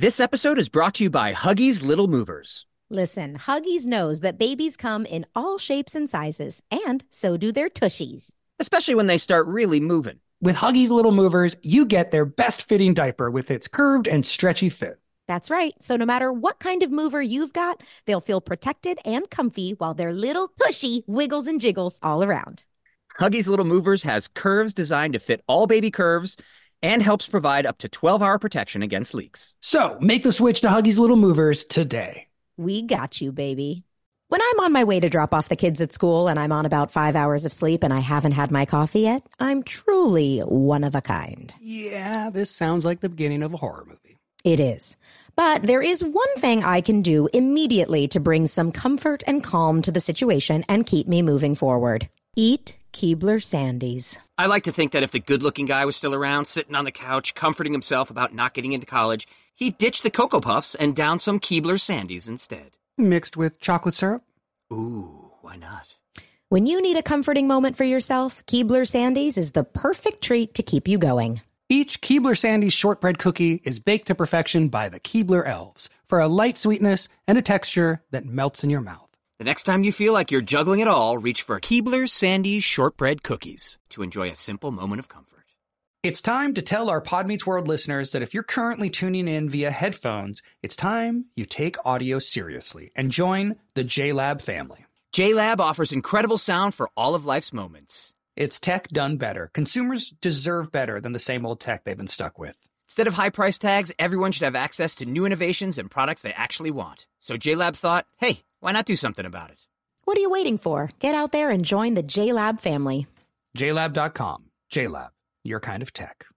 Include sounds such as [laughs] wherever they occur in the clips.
This episode is brought to you by Huggies Little Movers. Listen, Huggies knows that babies come in all shapes and sizes, and so do their tushies. especially when they start really moving. With Huggies Little Movers, you get their best fitting diaper with its curved and stretchy fit. That's right. So no matter what kind of mover you've got, they'll feel protected and comfy while their little tushy wiggles and jiggles all around. Huggies Little Movers has curves designed to fit all baby curves and helps provide up to 12 hour protection against leaks. So make the switch to Huggies Little Movers today. We got you, baby. When I'm on my way to drop off the kids at school and I'm on about five hours of sleep and I haven't had my coffee yet, I'm truly one of a kind. Yeah, this sounds like the beginning of a horror movie. It is. But there is one thing I can do immediately to bring some comfort and calm to the situation and keep me moving forward. Eat Keebler Sandies. I like to think that if the good looking guy was still around, sitting on the couch, comforting himself about not getting into college, he'd ditch the Cocoa Puffs and down some Keebler Sandies instead. Mixed with chocolate syrup? Ooh, why not? When you need a comforting moment for yourself, Keebler Sandies is the perfect treat to keep you going. Each Keebler Sandies shortbread cookie is baked to perfection by the Keebler elves for a light sweetness and a texture that melts in your mouth. The next time you feel like you're juggling it all, reach for Keebler Sandies shortbread cookies to enjoy a simple moment of comfort. It's time to tell our Pod Meets World listeners that if you're currently tuning in via headphones, it's time you take audio seriously and join the JLab family. JLab offers incredible sound for all of life's moments. It's tech done better. Consumers deserve better than the same old tech they've been stuck with. Instead of high price tags, everyone should have access to new innovations and products they actually want. So JLab thought, hey, why not do something about it? What are you waiting for? Get out there and join the JLab family. JLab.com. JLab, your kind of tech.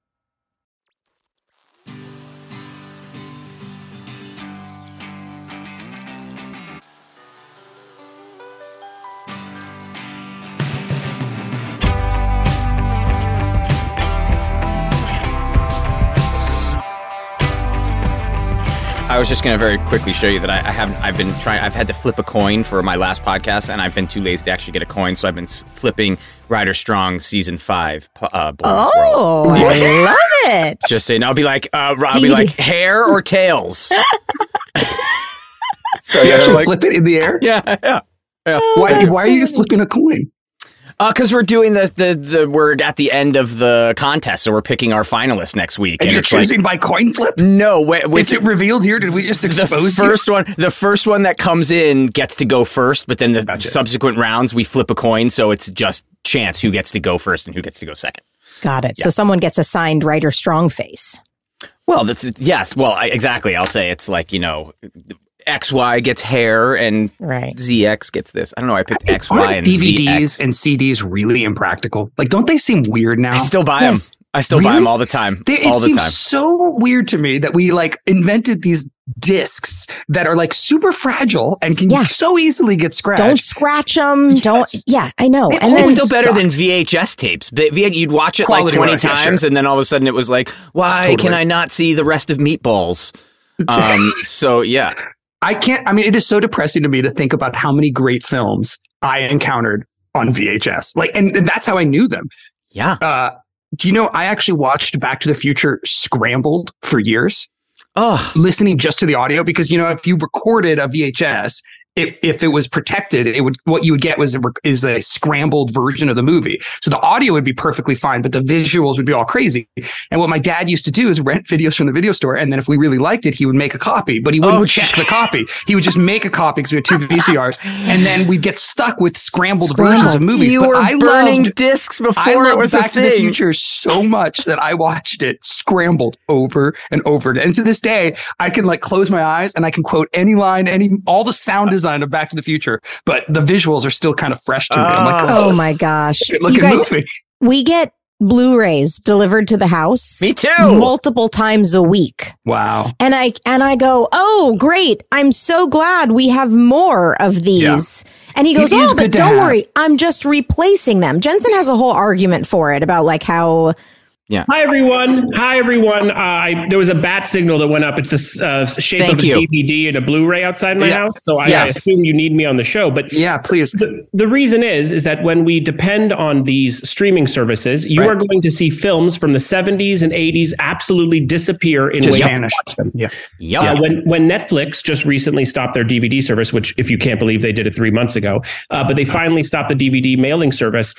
I was just going to very quickly show you that I, I haven't. I've been trying. I've had to flip a coin for my last podcast, and I've been too lazy to actually get a coin. So I've been flipping Rider Strong season five. Uh, Boy Meets World. Oh, I love it. [laughs] Just saying. I'll be like, uh, I'll be like hair or [laughs] tails. so You yeah, actually like, flip it in the air? yeah, yeah. yeah. Why, why are you flipping a coin? Uh, because we're doing the, the the we're at the end of the contest, so we're picking our finalists next week, And, you're it's like choosing by coin flip? no, wait, Is with it revealed here? Did we just the expose you? first one, the first one that comes in gets to go first, but then the Gotcha. subsequent rounds we flip a coin, so it's just chance who gets to go first and who gets to go second. Got it. So someone gets assigned Rider Strong Face. Well, that's yes. Well, I, exactly. I'll say it's like you know, X Y gets hair and Right. ZX gets this. I don't know. I picked X Y Aren't and DVDs ZX. and CDs really impractical? Like, don't they seem weird now? I still buy Yes. them. I still buy them all the time. They, it the seems time. so weird to me that we like invented these discs that are like super fragile and can Yeah. so easily get scratched. Don't scratch them. Don't. Yeah, I know. They And then it's still better suck. than VHS tapes. But you'd watch it like Quality 20 wise, yeah, times, sure. and then all of a sudden it was like, why Totally. can I not see the rest of Meatballs? [laughs] Um, so, yeah. I can't. I mean, it is so depressing to me to think about how many great films I encountered on VHS. Like, and, and that's how I knew them. Yeah. Uh, do you know I actually watched Back to the Future scrambled for years, Oh, listening just to the audio because you know if you recorded a VHS. It, if it was protected, it would what you would get was a, is a scrambled version of the movie. So the audio would be perfectly fine, but the visuals would be all crazy. And what my dad used to do is rent videos from the video store, and then if we really liked it, he would make a copy. But he wouldn't Oh, check shit. the copy. He would just make a copy because we had two [laughs] VCRs, and then we'd get stuck with scrambled, versions of movies. you but were I burning loved discs I before it loved was Back to the. Future so much that I watched it scrambled over and over. And to this day, I can like close my eyes and I can quote any line, any all the sound design of Back to the Future, but the visuals are still kind of fresh to me. I'm like, Oh. Oh my gosh. good You guys, movie. we get Blu-rays delivered to the house Me too. multiple times a week. Wow. And I and I go, "Oh, great. I'm so glad we have more of these." And he goes, is "Oh, but don't have. worry. I'm just replacing them." Jensen has a whole argument for it about like how Yeah. Hi everyone. Hi everyone. Uh, I, there was a bat signal that went up. It's a uh, shape Thank of a you. DVD and a Blu-ray outside my Yeah. house. So I, I assume you need me on the show. But Yeah, please. the, the reason is is that when we depend on these streaming services, you Right. are going to see films from the 70s and 80s absolutely disappear in Just ways vanish. to watch them. Yeah. Yep. Uh, when when Netflix just recently stopped their DVD service, which if you can't believe they did it three months ago, uh, but they finally stopped the DVD mailing service.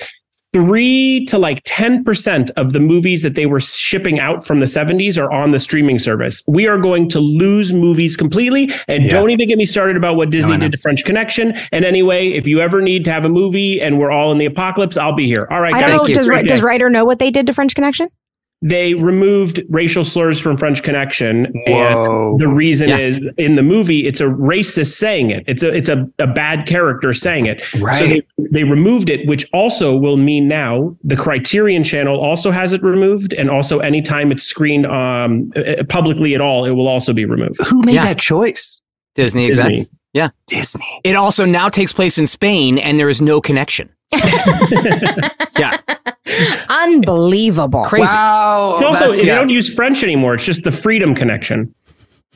Three to like ten percent of the movies that they were shipping out from the seventies are on the streaming service. We are going to lose movies completely, and Yeah. don't even get me started about what Disney I know. did to French Connection. And anyway, if you ever need to have a movie and we're all in the apocalypse, I'll be here. All right, I guys. don't know. you. Does, Great Ri- does day. Rider know what they did to French Connection? They removed racial slurs from French Connection, Whoa. and the reason Yeah. is in the movie it's a racist saying it. It's a it's a, a bad character saying it. So they, they removed it, which also will mean now the Criterion Channel also has it removed, and also anytime it's screened um, uh, publicly at all, it will also be removed. Who made Yeah. that choice? Disney, Disney. exactly. Yeah. Disney. It also now takes place in Spain, and there is no connection. [laughs] yeah. Unbelievable. Crazy. Wow. also, that's- they yeah. don't use French anymore. It's just the Freedom Connection.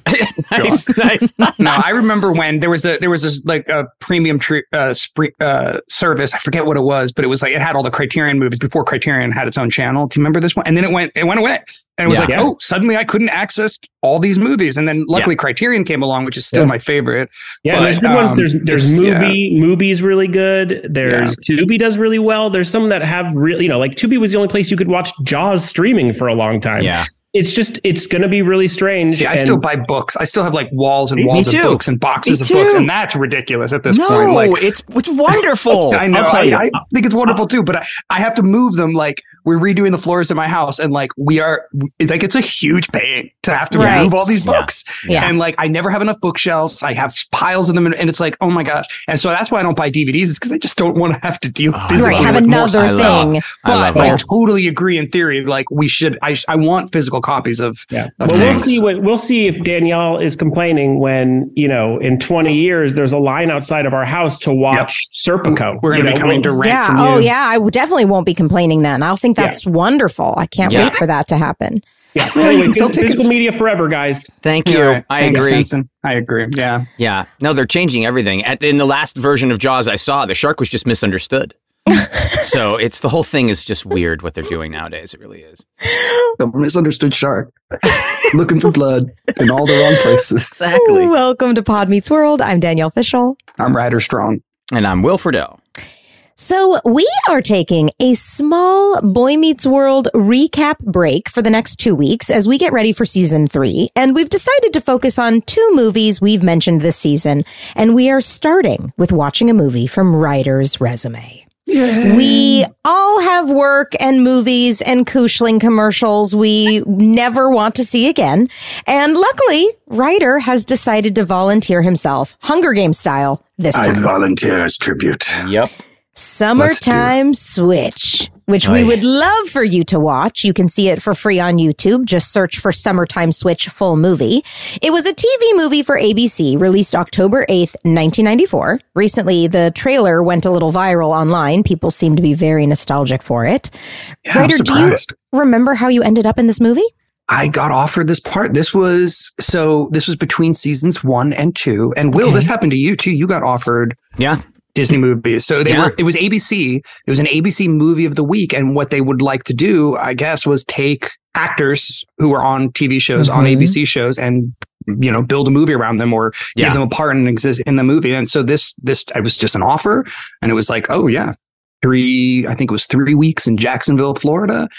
[laughs] nice. nice. [laughs] no, I remember when there was a there was this like a premium tr- uh, spree- uh, service. I forget what it was, but it was like it had all the Criterion movies before Criterion had its own channel. Do you remember this one? And then it went it went away, and it was Yeah. like, Yeah. oh, suddenly I couldn't access all these movies. And then luckily Criterion came along, which is still Yeah. my favorite. Yeah, But, there's good ones. um, There's there's it's- movie. Movie's really good. There's Tubi does really well. There's some that have really, you know, like Tubi was the only place you could watch Jaws streaming for a long time. Yeah. It's just it's going to be really strange. See, I and- still buy books. I still have like walls and Me walls of books and boxes of books, and that's ridiculous at this no, point. Like, it's it's wonderful. [laughs] I know. I'll tell I, you. I think it's wonderful too, but I, I have to move them. Like we're redoing the floors in my house, and like we are, like it's a huge pain to have to Right. remove all these books. Yeah. And like I never have enough bookshelves. I have piles of them, and, and it's like, oh my gosh. And so that's why I don't buy DVDs, is because I just don't want to have to deal Oh, physically Right. Have with another I love- thing. I But love I totally agree in theory. Like we should. I I want physical copies of. Yeah. of Well, we'll see what we'll see if Danielle is complaining when you know in 20 years there's a line outside of our house to watch Serpico. We're gonna be know, coming to we'll- rent Yeah. from you. Oh, yeah. i definitely won't be complaining then. I'll think Yeah. that's wonderful. I can't Yeah. wait for that to happen. Yeah. Well, [laughs] you Anyway, can tickets. media forever, guys. Thank you. Yeah, right. I Thanks, agree. Jensen. I agree. Yeah. Yeah. No, they're changing everything. At in the last version of Jaws I saw, the shark was just misunderstood. [laughs] so it's the whole thing is just weird what they're doing nowadays. It really is. [laughs] A misunderstood shark looking for blood in all the wrong places. Exactly. Welcome to Pod Meets World. I'm Danielle Fishel. I'm Rider Strong. And I'm Will Friedle. So we are taking a small Boy Meets World recap break for the next two weeks as we get ready for season three. And we've decided to focus on two movies we've mentioned this season. And we are starting with watching a movie from Rider's resume. We all have work and movies and Kushling commercials we never want to see again. And luckily, Rider has decided to volunteer himself, Hunger Games style, this time. volunteer as tribute. Yep. Summertime Switch, which we would love for you to watch. You can see it for free on YouTube. Just search for Summertime Switch full movie. It was a TV movie for ABC released October 8th, 1994. Recently, the trailer went a little viral online. People seem to be very nostalgic for it. Yeah, I'm do you surprised. remember how you ended up in this movie? I got offered this part. This was so. This was between seasons one and two. And Will, Okay. this happened to you too. You got offered Yeah. Disney movies. So they Yeah. were. It was ABC. It was an ABC movie of the week. And what they would like to do, I guess, was take actors who were on TV shows, on Mhm. ABC shows, and you know, build a movie around them or Yeah. give them a part and exist in the movie. And so this, this, I was just an offer, and it was like, oh yeah, three. I think it was three weeks in Jacksonville, Florida.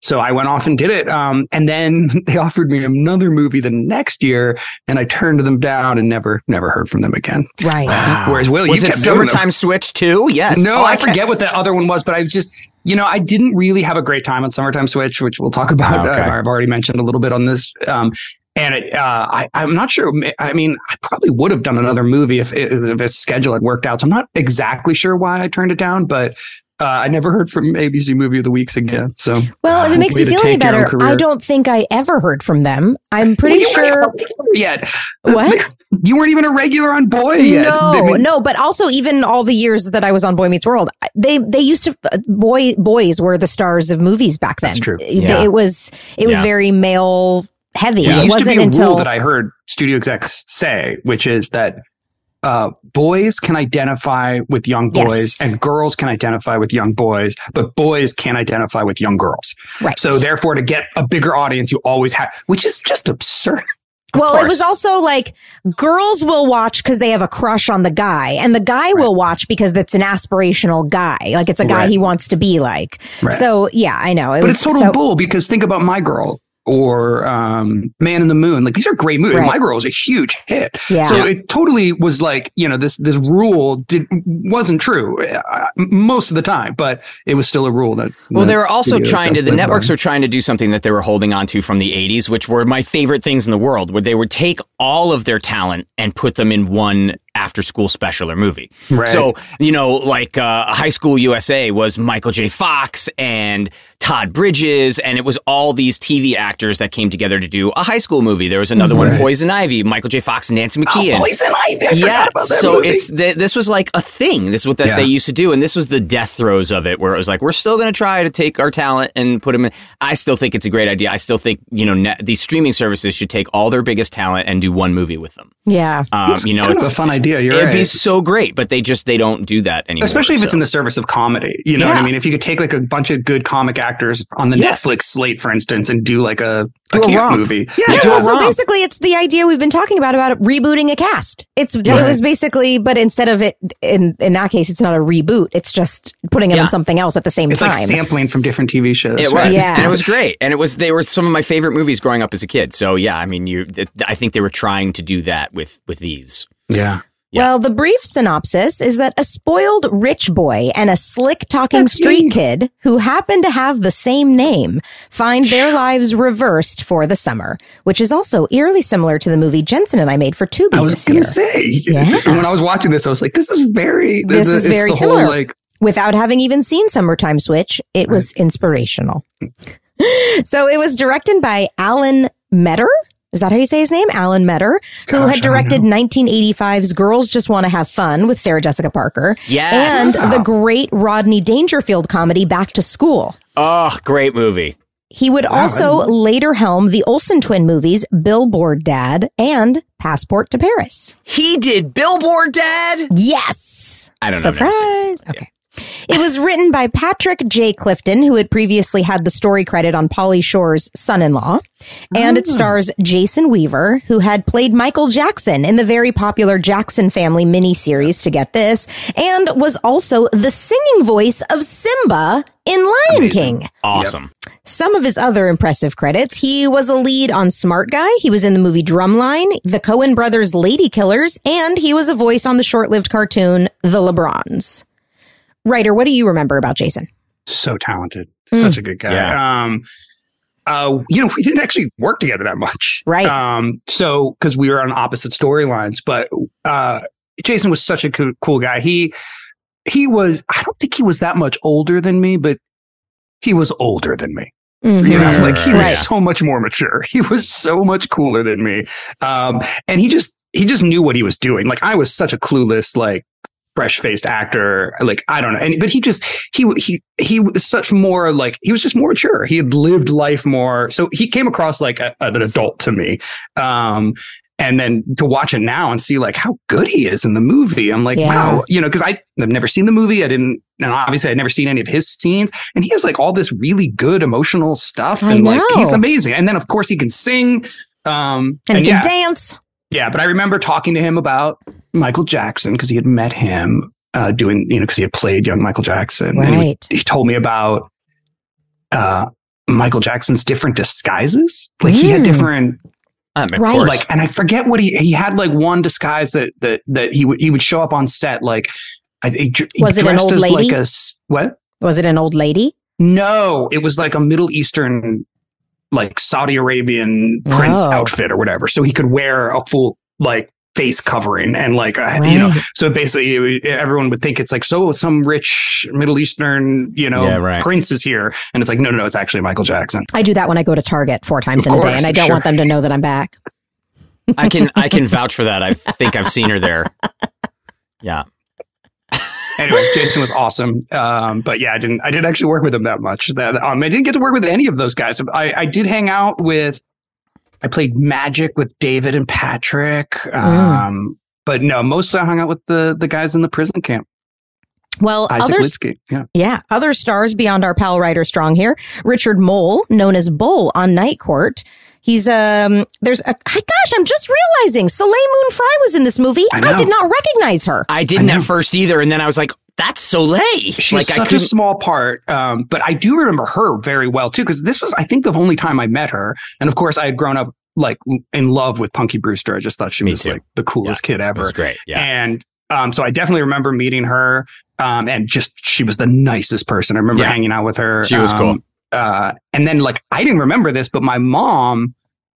So I went off and did it. Um, and then [laughs] they offered me another movie the next year, and I turned them down and never, never heard from them again. Right. Whereas Will, was you it kept doing. Summertime Switch too? Yes. No, Oh, I can't- forget what the other one was, but I just, you know, I didn't really have a great time on Summertime Switch, which we'll talk [laughs] about. Okay. Uh, I've already mentioned a little bit on this. Um, and it, uh, I, I'm not sure. I mean, I probably would have done another movie if, if its schedule had worked out. So I'm not exactly sure why I turned it down, but Uh, I never heard from ABC Movie of the Weeks again. So, Well, if it makes you feel any take your own better. I don't think I ever heard from them. I'm pretty Well, you sure. even yet. What? You weren't even a regular on Boy yet. No, I mean, no, but also even all the years that I was on Boy Meets World, they they used to boy boys were the stars of movies back then. That's true. It, Yeah. it was it was Yeah. very male heavy. It It used wasn't be a until rule that I heard studio execs say, which is that uh, boys can identify with young boys Yes. and girls can identify with young boys, but boys can't identify with young girls. right. So therefore, to get a bigger audience, you always have, which is just absurd. [laughs] Of well, it was also like girls will watch because they have a crush on the guy, and the guy will watch because it's an aspirational guy. Like it's a guy Right. he wants to be like. Right. So yeah, I know. It but was it's total so, bull because think about My Girl or um, Man in the Moon. Like these are great movies. Right. My Girl was a huge hit. Yeah. So it totally was like you know this this rule did wasn't true uh, most of the time, but it was still a rule that. Well, that they were also trying to, the networks were trying to do something that they were holding on to from the 80s, which were my favorite things in the world, where they would take all of their talent and put them in one after school special or movie. Right. So, you know, like uh, High School USA was Michael J. Fox and Todd Bridges, and it was all these TV actors that came together to do a high school movie. There was another one, Poison Ivy, Michael J. Fox and Nancy McKeon. Oh, Poison Ivy. I yeah, about that so movie. it's th- this was like a thing. This is what that Yeah. they used to do, and this was the death throes of it, where it was like we're still going to try to take our talent and put them in. I still think it's a great idea. I still think you know net, these streaming services should take all their biggest talent and do one movie with them. yeah. Um, you know, it's a fun idea. You're it'd right. be so great, but they just they don't do that anymore. Especially if it's in the service of comedy. You know what I mean? If you could take like a bunch of good comic actors on the Yeah. Netflix slate, for instance, and do like a, Do a a camp movie. Yeah, do a so basically, it's the idea we've been talking about about rebooting a cast. It's it was basically, but instead of it in in that case, it's not a reboot. It's just putting it Yeah. in something else at the same It's time. like sampling from different TV shows. It right? was, Yeah. and it was great, and it was they were some of my favorite movies growing up as a kid. So yeah, I mean, you, I think they were trying to do that with with these. Yeah. Yeah. Well, the brief synopsis is that a spoiled rich boy and a slick talking street kid who happen to have the same name find their lives reversed for the summer, which is also eerily similar to the movie Jensen and I made for Tubi I was going to say, [laughs] Yeah. when I was watching this, I was like, this is very, This is it's very the whole, similar. like, Without having even seen Summertime Switch, it was inspirational. [gasps] so it was directed by Alan Metter. Is that how you say his name? Alan Metter, who Gosh, had directed 1985's Girls Just Want to Have Fun with Sarah Jessica Parker. Yes. And the great Rodney Dangerfield comedy Back to School. Oh, great movie. He would also later helm the Olsen twin movies Billboard Dad and Passport to Paris. He did Billboard Dad. Yes. I don't know. I've never seen Surprise. Okay. It was written by Patrick J. Clifton, who had previously had the story credit on Pauly Shore's son in law. And it ah. stars Jason Weaver, who had played Michael Jackson in the very popular Jackson Family miniseries, to get this, and was also the singing voice of Simba in Lion Amazing. King. Awesome. Some of his other impressive credits, he was a lead on Smart Guy, he was in the movie Drumline, the Coen Brothers Lady Killers, and he was a voice on the short-lived cartoon The LeBrons. Rider, what do you remember about Jason? so talented, Mm. such a good guy. Yeah. Um, uh, you know, we didn't actually work together that much, Right. Um, so because we were on opposite storylines, but uh, Jason was such a cool, cool guy. He he was. I don't think he was that much older than me, but he was older than me. You know, like he was Right. so much more mature. [laughs] He was so much cooler than me. Um, and he just he just knew what he was doing. Like I was such a clueless, like fresh faced actor. Like I don't know. And but he just he he he was such more like he was just more mature. He had lived life more. So he came across like a, an adult to me. Um, and then to watch it now and see like how good he is in the movie, I'm like, Yeah. wow, you know, because I I've never seen the movie. I didn't, and obviously I'd never seen any of his scenes, and he has like all this really good emotional stuff, I and like he's amazing. And then of course he can sing, um, And, and, he yeah, can dance. Yeah. But I remember talking to him about Michael Jackson because he had met him uh, doing, you know, because he had played young Michael Jackson. And he, Right. he told me about uh, Michael Jackson's different disguises. Like he had Mm. different Um, of Right. course. like and I forget what he he had like one disguise that that that he would he would show up on set like I think he Was it an dressed old as like lady? a s- what? Was it an old lady? No, it was like a Middle Eastern like Saudi Arabian prince Oh. outfit or whatever. So he could wear a full like face covering and like uh, you know so basically everyone would think it's like so some rich middle eastern you know Yeah, right. prince is here and it's like no no no it's actually michael jackson I do that when I go to Target four times Of in a day, and I don't sure. want them to know that I'm back. I can I can [laughs] vouch for that. I think I've seen her there. Yeah. Anyway jason was awesome. Um but yeah i didn't i didn't actually work with him that much. That um i didn't get to work with any of those guys. I i did hang out with i played magic with david and patrick um but no mostly i hung out with the the guys in the prison camp. Well, isaac others, yeah. Yeah, other stars beyond our pal Rider Strong here. Richard Moll, known as Bull on Night Court. He's um. There's a gosh. I'm just realizing Soleil Moon Frye was in this movie. I I, did not recognize her. I didn't I at first either, and then I was like, "That's Soleil." She's like such a small part, um, but I do remember her very well too because this was, I think, the only time I met her. And of course, I had grown up like in love with Punky Brewster. I just thought she Me was too. like the coolest kid it ever. was great. Yeah. And um, so I definitely remember meeting her, um, and just she was the nicest person. I remember Yeah. hanging out with her. She was cool. um, Uh, and then like I didn't remember this, but my mom,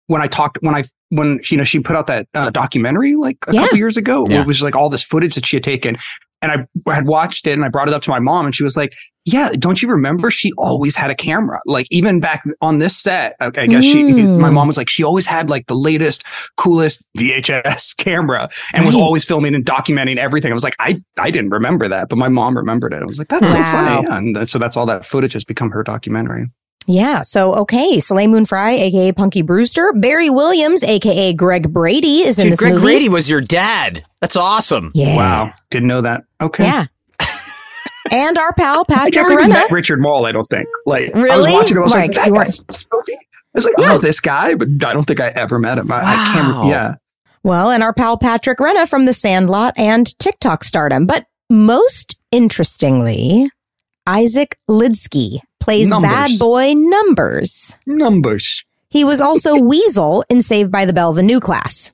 when I talked, when I when you know she put out that uh, documentary like a Yeah. couple years ago, Yeah. it was like all this footage that she had taken. And I had watched it and I brought it up to my mom and she was like, yeah, don't you remember? She always had a camera. Like even back on this set, I I guess she, Mm. my mom was like, she always had like the latest, coolest VHS [laughs] camera and was always filming and documenting everything. I was like, I, I didn't remember that, but my mom remembered it. I was like, that's so funny. Yeah. And th- so that's all that footage has become her documentary. Yeah. So, okay. Soleil Moon Frye, aka Punky Brewster. Barry Williams, aka Greg Brady, is in Dude, this Greg movie. Grady was your dad. That's awesome. Yeah. Wow. Didn't know that. Okay. Yeah. [laughs] and our pal I Patrick never even Renna. met Richard Moll, I don't think. Like, really? I was watching it, I was Right, like, 'cause that you guy's this movie? I was like, oh, this guy, but I don't think I ever met him. I, I can't, Wow. yeah. Well, and our pal Patrick Renna from The Sandlot and TikTok stardom. But most interestingly, Isaac Lidsky plays Numbers. bad boy Numbers. Numbers. He was also [laughs] Weasel in Saved by the Bell, the new class.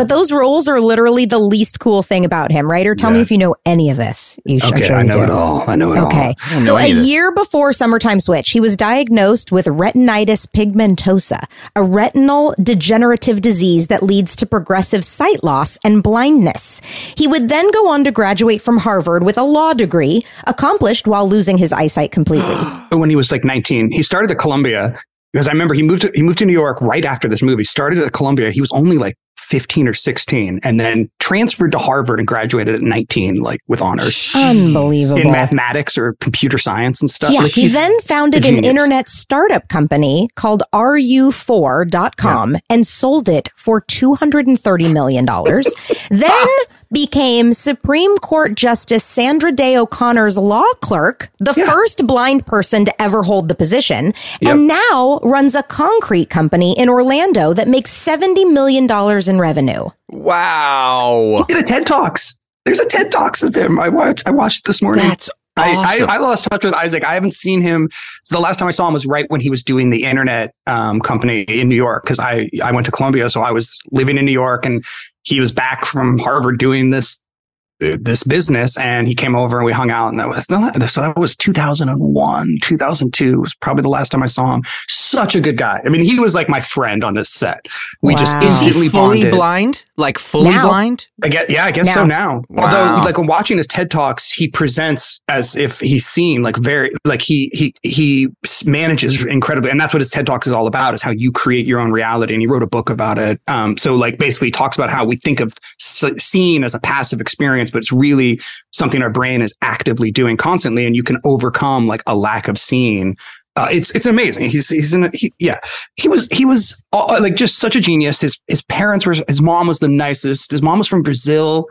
But those roles are literally the least cool thing about him, right? Or tell me if you know any of this. You should, I'm Okay, sure I you know do. it all. I know it all. Okay. So a any of this. year before Summertime Switch, he was diagnosed with retinitis pigmentosa, a retinal degenerative disease that leads to progressive sight loss and blindness. He would then go on to graduate from Harvard with a law degree, accomplished while losing his eyesight completely. [gasps] all. When he was like 19, he started at Columbia because I remember he moved to, he moved to New York right after this movie. Started at Columbia. He was only like 15 or 16 and then transferred to Harvard and graduated at 19, like with honors Unbelievable. in mathematics or computer science and stuff. Yeah, Like, he then founded an internet startup company called RU4.com and sold it for $230 million. [laughs] then became Supreme Court Justice Sandra Day O'Connor's law clerk, the Yeah. first blind person to ever hold the position, Yep. and now runs a concrete company in Orlando that makes $70 million in revenue. Wow. He did a TED Talks. There's a TED Talks of him. I watched. I watched this morning. That's awesome. I, I, I lost touch with Isaac. I haven't seen him. So the last time I saw him was right when he was doing the internet um, company in New York because I I went to Columbia, so I was living in New York, and he was back from Harvard doing this this business, and he came over and we hung out, and that was so that was 2001, 2002 was probably the last time I saw him. Such a good guy. I mean, he was like my friend on this set. We just Wow. Is he instantly fully bonded. blind? Like fully Now. blind? I guess, yeah, I guess so now. Wow. Although, like when watching his TED talks, he presents as if he's seen like very, like he he he manages incredibly, and that's what his TED talks is all about: is how you create your own reality. And he wrote a book about it. Um, so like basically he talks about how we think of seeing as a passive experience, but it's really something our brain is actively doing constantly, and you can overcome like a lack of seeing. Uh, it's it's amazing. He's he's in a, he, yeah. He was he was uh, like just such a genius. His his parents were his mom was the nicest. His mom was from Brazil,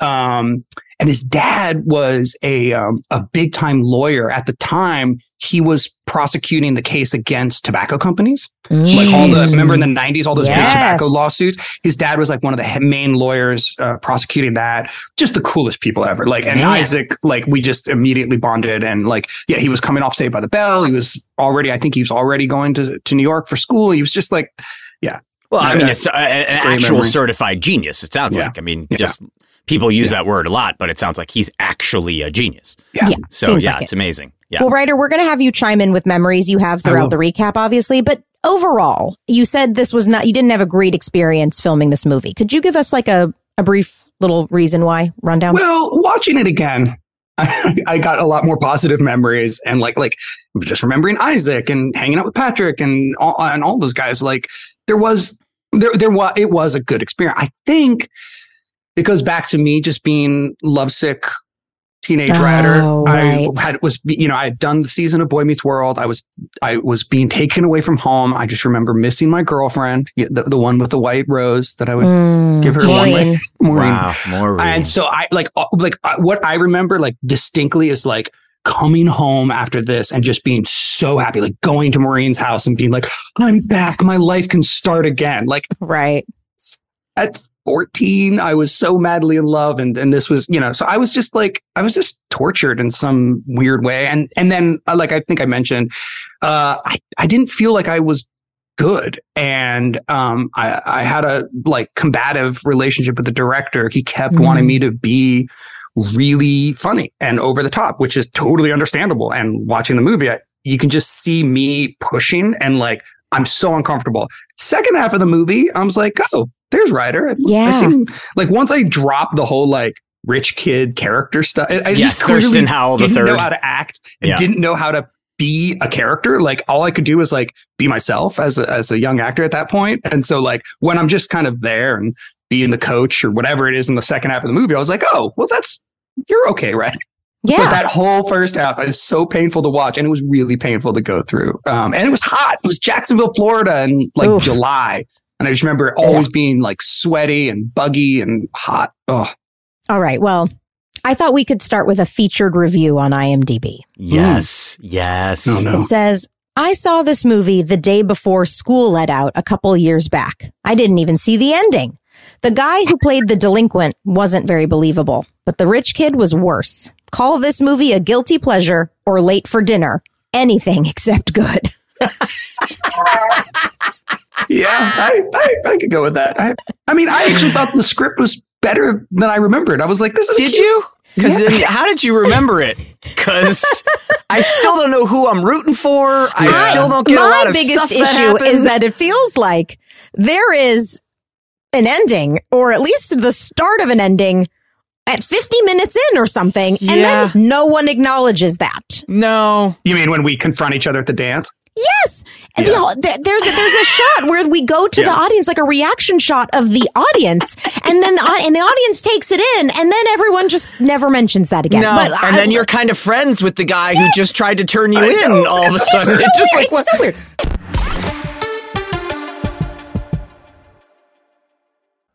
um, and his dad was a um, a big time lawyer at the time. He was prosecuting the case against tobacco companies. Like all the remember in the nineties, all those big tobacco lawsuits. His dad was like one of the main lawyers uh, prosecuting that. Just the coolest people ever. Like and Man. Isaac, like we just immediately bonded. And like yeah, he was coming off Saved by the Bell. He was already, I think he was already going to to New York for school. He was just like yeah, Well, I mean, it's a, an actual memory. certified genius. It sounds Yeah. like. I mean, Yeah. just people use that word a lot, but it sounds like he's actually a genius. yeah. Yeah, So seems yeah, like it's it. amazing. Yeah. Well, Rider, we're going to have you chime in with memories you have throughout the recap, obviously. But overall, you said this was not, you didn't have a great experience filming this movie. Could you give us like a, a brief little reason why rundown? Well, watching it again, I, [laughs] I got a lot more positive memories and like like just remembering Isaac and hanging out with Patrick and all, and all those guys. Like there was there there was it was a good experience. I think it goes back to me just being lovesick teenage Oh, Rider. right. I had was you know I had done the season of Boy Meets World. I was I was being taken away from home. I just remember missing my girlfriend, the, the one with the white rose that I would Mm, give her one Maureen. Maureen. Wow, more And so I like uh, like uh, what I remember like distinctly is like coming home after this and just being so happy, like going to Maureen's house and being like, I'm back. My life can start again. Like Right. at 14, I was so madly in love. And, and this was, you know, so I was just like, I was just tortured in some weird way. And, and then, uh, like I think I mentioned, uh, I, I didn't feel like I was good. And, um, I, I had a like combative relationship with the director. He kept Mhm. wanting me to be really funny and over the top, which is totally understandable. And watching the movie, I, you can just see me pushing and like, I'm so uncomfortable. Second half of the movie, I was like, oh, there's Rider. Yeah. I seem, like once I dropped the whole like rich kid character stuff, I, I Yeah, just clearly Thurston Howell the didn't know how to act and Yeah. didn't know how to be a character. Like all I could do was like be myself as a, as a young actor at that point. And so like when I'm just kind of there and being the coach or whatever it is in the second half of the movie, I was like, oh, well, that's you're okay, right? Yeah. But that whole first half is so painful to watch, and it was really painful to go through. Um, and it was hot. It was Jacksonville, Florida, in like Oof. July, and I just remember always being like sweaty and buggy and hot. Oh, All right. Well, I thought we could start with a featured review on IMDb. Hmm. Yes, yes. no, no. It says, I saw this movie the day before school let out a couple years back. I didn't even see the ending. The guy who played the delinquent wasn't very believable, but the rich kid was worse. Call this movie a guilty pleasure or late for dinner. Anything [laughs] except good. [laughs] Yeah, I, I, I could go with that. I, I mean, I actually thought the script was better than I remembered. I was like, this is Did cute. you? Because then, how did you remember it? Because I still don't know who I'm rooting for. I still don't get a My lot of biggest stuff issue that happens. is that it feels like there is an ending, or at least the start of an ending at 50 minutes in or something, and then no one acknowledges that. no. You mean when we confront each other at the dance? Yes. And the whole- there's a, there's a shot where we go to the audience, like a reaction shot of the audience, and then the, and the audience takes it in, and then everyone just never mentions that again. No, But and I- then you're kind of friends with the guy who just tried to turn you I in know. all of a it's sudden. so It's just weird. like it's so weird.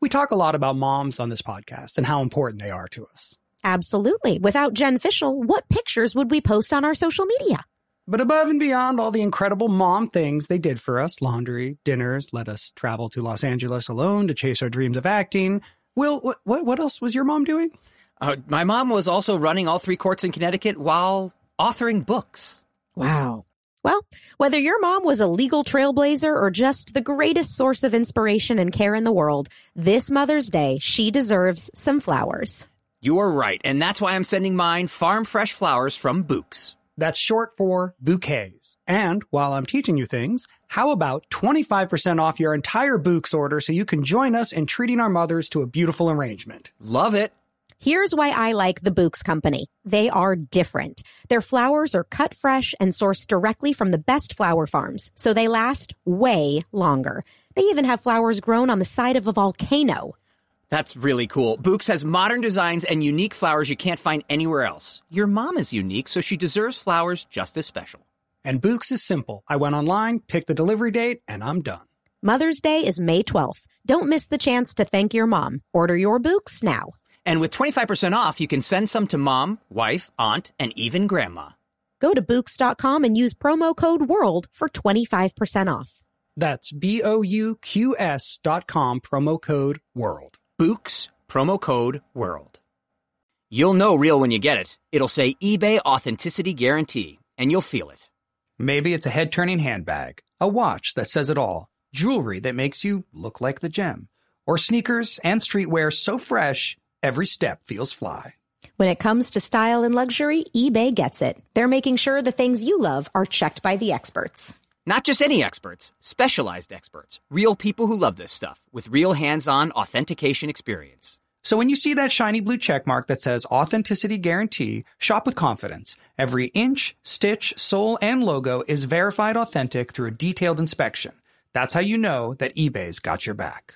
We talk a lot about moms on this podcast and how important they are to us. Absolutely. Without Jen Fishel, what pictures would we post on our social media? But above and beyond all the incredible mom things they did for us laundry, dinners, let us travel to Los Angeles alone to chase our dreams of acting. Will, what, what, what else was your mom doing? Uh, my mom was also running all three courts in Connecticut while authoring books. Wow. Well, whether your mom was a legal trailblazer or just the greatest source of inspiration and care in the world, this Mother's Day, she deserves some flowers. You are right, and that's why I'm sending mine farm fresh flowers from Bouqs. That's short for bouquets. And while I'm teaching you things, how about 25% off your entire Bouqs order so you can join us in treating our mothers to a beautiful arrangement? Love it. Here's why I like the Bouqs Company. They are different. Their flowers are cut fresh and sourced directly from the best flower farms, so they last way longer. They even have flowers grown on the side of a volcano. That's really cool. Bouqs has modern designs and unique flowers you can't find anywhere else. Your mom is unique, so she deserves flowers just as special. And Bouqs is simple. I went online, picked the delivery date, and I'm done. Mother's Day is May 12th. Don't miss the chance to thank your mom. Order your Bouqs now. And with 25% off, you can send some to mom, wife, aunt, and even grandma. Go to Bouqs.com and use promo code WORLD for 25% off. That's B O U Q S dot com, promo code WORLD. Bouqs, promo code WORLD. You'll know real when you get it. It'll say eBay Authenticity Guarantee, and you'll feel it. Maybe it's a head turning handbag, a watch that says it all, jewelry that makes you look like the gem, or sneakers and streetwear so fresh, every step feels fly. When it comes to style and luxury, eBay gets it. They're making sure the things you love are checked by the experts. Not just any experts, specialized experts, real people who love this stuff with real hands on authentication experience. So when you see that shiny blue check mark that says authenticity guarantee, shop with confidence. Every inch, stitch, sole, and logo is verified authentic through a detailed inspection. That's how you know that eBay's got your back.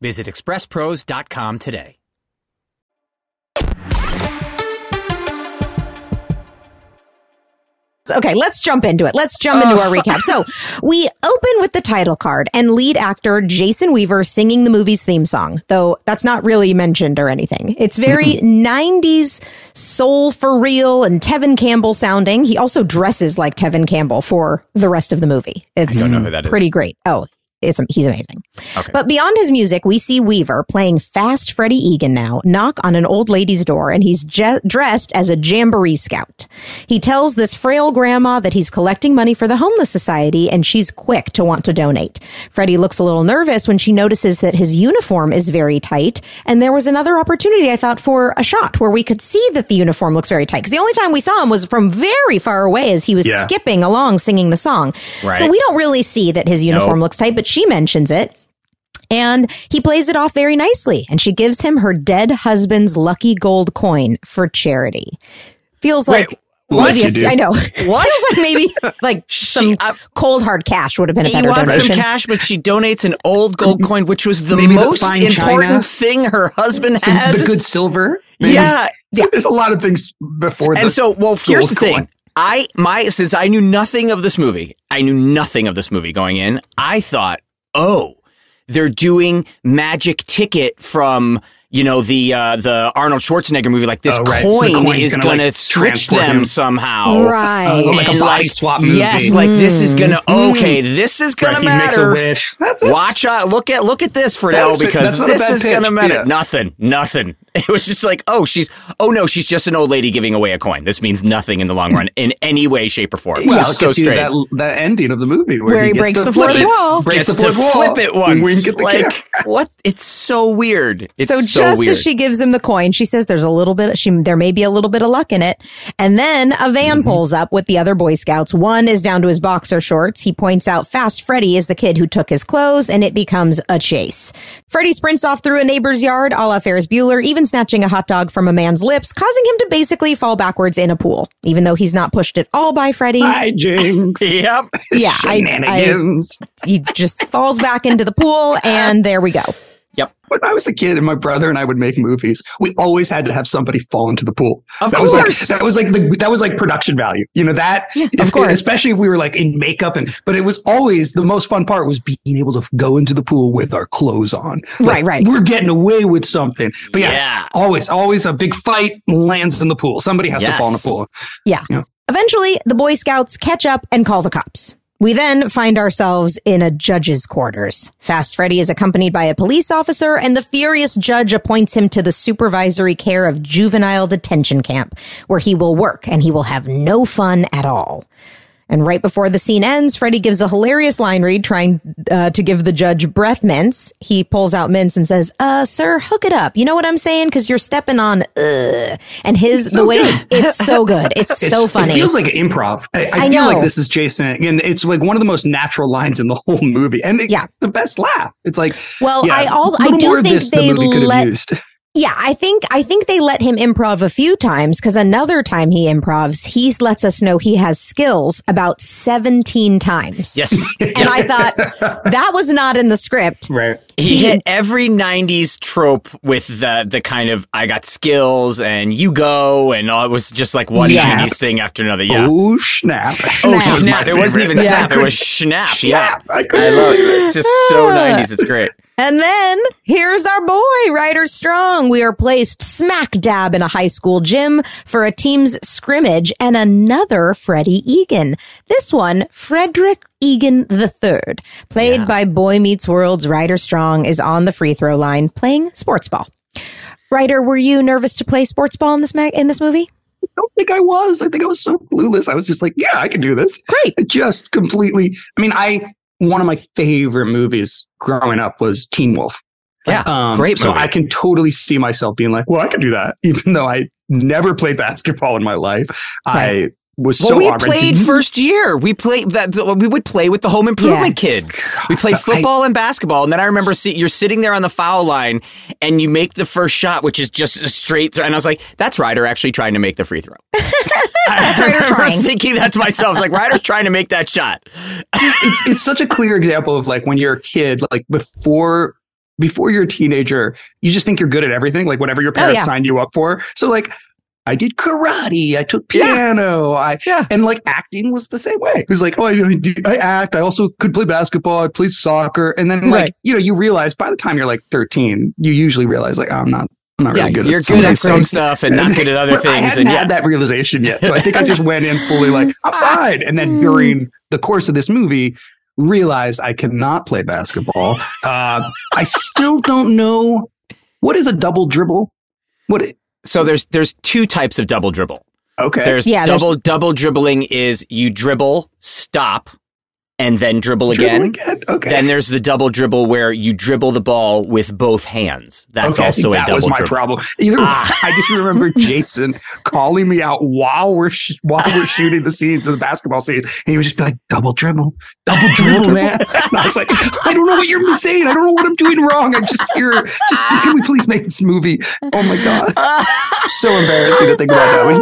Visit expresspros.com today. Okay, let's jump into it. Let's jump into our oh. recap. So [laughs] we open with the title card and lead actor Jason Weaver singing the movie's theme song, though that's not really mentioned or anything. It's very 90s soul for real and Tevin Campbell sounding. He also dresses like Tevin Campbell for the rest of the movie. It's don't know who that is. pretty great. Oh, it's he's amazing. Okay. But beyond his music, we see Weaver playing fast Freddie Egan now knock on an old lady's door, and he's je- dressed as a jamboree scout. He tells this frail grandma that he's collecting money for the homeless society, and she's quick to want to donate. Freddie looks a little nervous when she notices that his uniform is very tight, and there was another opportunity I thought for a shot where we could see that the uniform looks very tight because the only time we saw him was from very far away as he was Yeah. skipping along singing the song. Right. So we don't really see that his uniform Nope. looks tight, but she mentions it. And he plays it off very nicely. And she gives him her dead husband's lucky gold coin for charity. Feels like what maybe you do? I know. [laughs] What? Feels like maybe like [laughs] some uh, cold hard cash would have been a better He better wants some cash, but she donates an old gold coin, which was the Maybe most fine important china. thing her husband Some- had. the good silver. maybe. yeah, There's a lot of things before the and so well here's the gold thing coin. I my since i knew nothing of this movie i knew nothing of this movie going in i thought oh they're doing magic ticket from you know the uh the arnold schwarzenegger movie like this Oh, right. Coin coin's is gonna, gonna, switch them him. somehow Right. Oh, like a And, body swap movie. yes like this is gonna okay this is gonna Right, he makes a matter wish. That's, that's Watch out! Look at look at this, for now because a this is gonna matter. yeah. Nothing, nothing. [laughs] It was just like, oh, she's, oh no, she's just an old lady giving away a coin. This means nothing in the long run, in any way, shape, or form. Well, It it so gets straight. that, that ending of the movie where, Where he gets breaks to the flip fourth it. wall. Breaks Gets the fourth wall. flip it once. Wink at the like camera. what? It's so weird. It's so so, just weird. as she gives him the coin, she says there's a little bit she there may be a little bit of luck in it. And then a van Mm-hmm. pulls up with the other Boy Scouts. One is down to his boxer shorts. He points out Fast Freddy is the kid who took his clothes and it becomes a chase. Freddy sprints off through a neighbor's yard, a la Ferris Bueller, even snatching a hot dog from a man's lips, causing him to basically fall backwards in a pool. Even though he's not pushed at all by Freddy. Hi, Jinx. [laughs] yep. yeah, I, I, he just falls back into the pool and there we go. Yep. When I was a kid and my brother and I would make movies, we always had to have somebody fall into the pool. Of that was course. like that was like the that was like production value. You know that of course. especially if we were like in makeup and but it was always the most fun part was being able to go into the pool with our clothes on. Like, Right, right. We're getting away with something. But yeah, Yeah. always always a big fight lands in the pool. Somebody has to fall in the pool. Yeah. Yeah. Eventually, the Boy Scouts catch up and call the cops. We then find ourselves in a judge's quarters. Fast Freddy is accompanied by a police officer, and the furious judge appoints him to the supervisory care of juvenile detention camp, where he will work and he will have no fun at all. And right before the scene ends, Freddie gives a hilarious line read trying uh, to give the judge breath mints. He pulls out mints and says, uh, sir, hook it up. You know what I'm saying? Cause you're stepping on, uh, and his, the way, [laughs] it's so good. It's, so funny. It feels like improv. I, I, I feel know. like this is Jason, and it's like one of the most natural lines in the [laughs] whole movie, and it, Yeah. the best laugh. It's like, Well, yeah, I also I do think the they have let used. [laughs] Yeah, I think I think they let him improv a few times because another time he improvs, he lets us know he has skills about seventeen times. Yes. [laughs] and I thought that was not in the script. Right. He hit every '90s trope with the the kind of I got skills and you go and all, it was just like one Yes. '90s thing after another. Yeah. Oh snap! Oh, Snap. snap! It wasn't even favorite. snap. It was snap. Snap. Yeah. I I love it. It's just so [laughs] '90s. It's great. And then here's our boy, Rider Strong. We are placed smack dab in a high school gym for a team's scrimmage and another Freddie Egan. This one, Frederick Egan III, played by Boy Meets World's Rider Strong, is on the free throw line playing sports ball. Rider, were you nervous to play sports ball in this mag- in this movie? I don't think I was. I think I was so clueless. I was just like, yeah, I can do this. Great. It just completely. I mean, I one of my favorite movies growing up was Teen Wolf. Yeah. Um, great So movie. I can totally see myself being like, well, I could do that, [laughs] even though I never played basketball in my life. I was Well, so we honored played first year. We played that. We would play with the home improvement Yes. kids. We played football and basketball, and then I remember see, you're sitting there on the foul line, and you make the first shot, which is just a straight throw. And I was like, "That's Rider actually trying to make the free throw." [laughs] That's Rider [laughs] I remember trying. thinking that to myself. I was like, "Rider's trying to make that shot." just it's it's such a clear example of like when you're a kid, like before before you're a teenager, you just think you're good at everything, like whatever your oh, parents yeah. signed you up for. So like I did karate, I took Yeah. piano, I Yeah. and like acting was the same way. It was like, oh, I, I act. I also could play basketball. I played soccer, and then like Right. you know, you realize by the time you're like 13, you usually realize like, oh, I'm not. I'm not Yeah, really good. You're at good at some things. stuff and not good at other [laughs] But I things. hadn't And yeah, had that realization yet, so I think I just [laughs] went in fully like I'm fine, and then during the course of this movie, realized I cannot play basketball. Uh, I still don't know what is a double dribble. What? I- so there's there's two types of double dribble. Okay, There's Yeah, there's- double double dribbling is you dribble, stop, and then dribble again. Dribble again. Okay. Then there's the double dribble where you dribble the ball with both hands. That's Okay, also a that double was my dribble. problem. Either Ah. I just remember [laughs] Jason calling me out while we're sh- while we're shooting the scenes of the basketball scenes, and he would just be like, "Double dribble, double [laughs] dribble, man." And I was like, "I don't know what you're saying. I don't know what I'm doing wrong. I'm just here. Just can we please make this movie? Oh my god, [laughs] so embarrassing to think about that. When he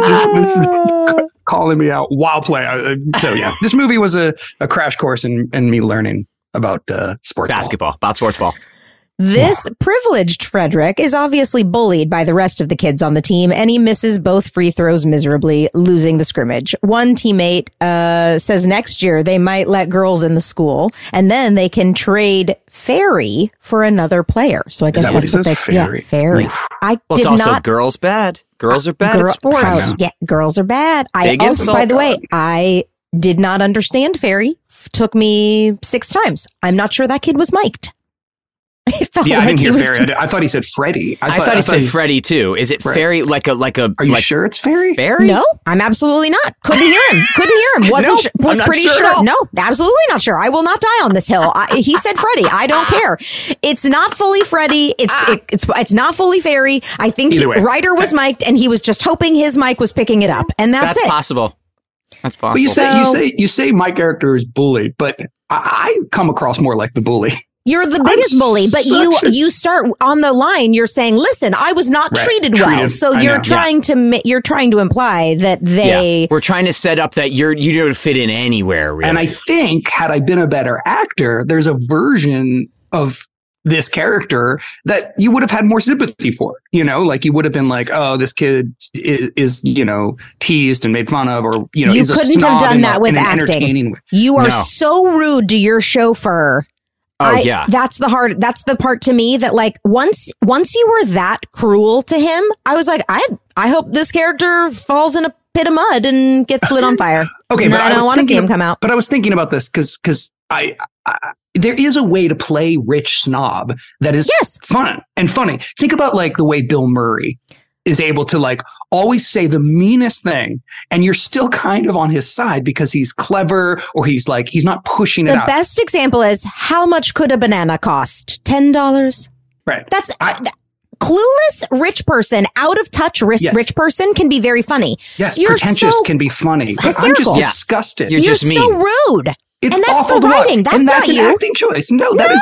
just calling me out while playing. Uh, So yeah, this movie was a, a crash course in in me learning about uh, sports ball. Basketball, about sports ball. This privileged Frederick is obviously bullied by the rest of the kids on the team, and he misses both free throws miserably, losing the scrimmage. One teammate uh, says next year they might let girls in the school, and then they can trade Fairy for another player. So I guess that what he that's says? they Fairy. yeah Fairy. I Well, did it's also not. girls bad. Girls are bad girl- at sports. how- yeah, girls are bad. I Big also, insult. by the way, I did not understand Fairy. F- Took me six times. I'm not sure that kid was mic'd. [laughs] It felt Yeah, I like didn't hear was Fairy. I, I thought he said Freddie. I, thought he said Freddie too. Is it Fred. fairy like a like a Are you like sure it's Fairy? fairy? No, I'm absolutely not. Couldn't hear him. Couldn't hear him. [laughs] Wasn't Nope, su- was pretty sure sure. No, absolutely not sure. I will not die on this hill. I, he said Freddy. I don't care. It's not fully Freddy. It's ah. it, it's it's not fully Fairy. I think he, Either. Rider was [laughs] mic'd, and he was just hoping his mic was picking it up, and that's, That's it. possible. That's possible. But you say you say you say my character is bullied, but I, I come across more like the bully. You're the biggest bully, but you a- you start on the line. You're saying, "Listen, I was not Right. treated well." So I you're know. trying to you're trying to imply that they We're trying to set up that you're you don't fit in anywhere. Really. And I think had I been a better actor, there's a version of this character that you would have had more sympathy for. You know, like you would have been like, "Oh, this kid is, is you know teased and made fun of," or you know, You is couldn't have snob done that a- with acting. You are No. so rude to your chauffeur. Oh I- yeah. That's the hard that's the part to me that like once once you were that cruel to him, I was like, I I hope this character falls in a pit of mud and gets lit on fire. [laughs] Okay, but I I don't want to see him come out. But I was thinking about this because because I, I there is a way to play rich snob that is Yes. fun and funny. Think about like the way Bill Murray is able to like always say the meanest thing and you're still kind of on his side because he's clever or he's like he's not pushing it The out. best example is how much could a banana cost? Ten dollars. right. That's I- th- clueless rich person, out of touch rich, Yes. rich person can be very funny. Yes, You're pretentious so can be funny. But I'm hysterical. just Yeah. disgusted. You're You're just so rude. It's And that's awful the writing. That's and that's not an you. acting choice. No, that is.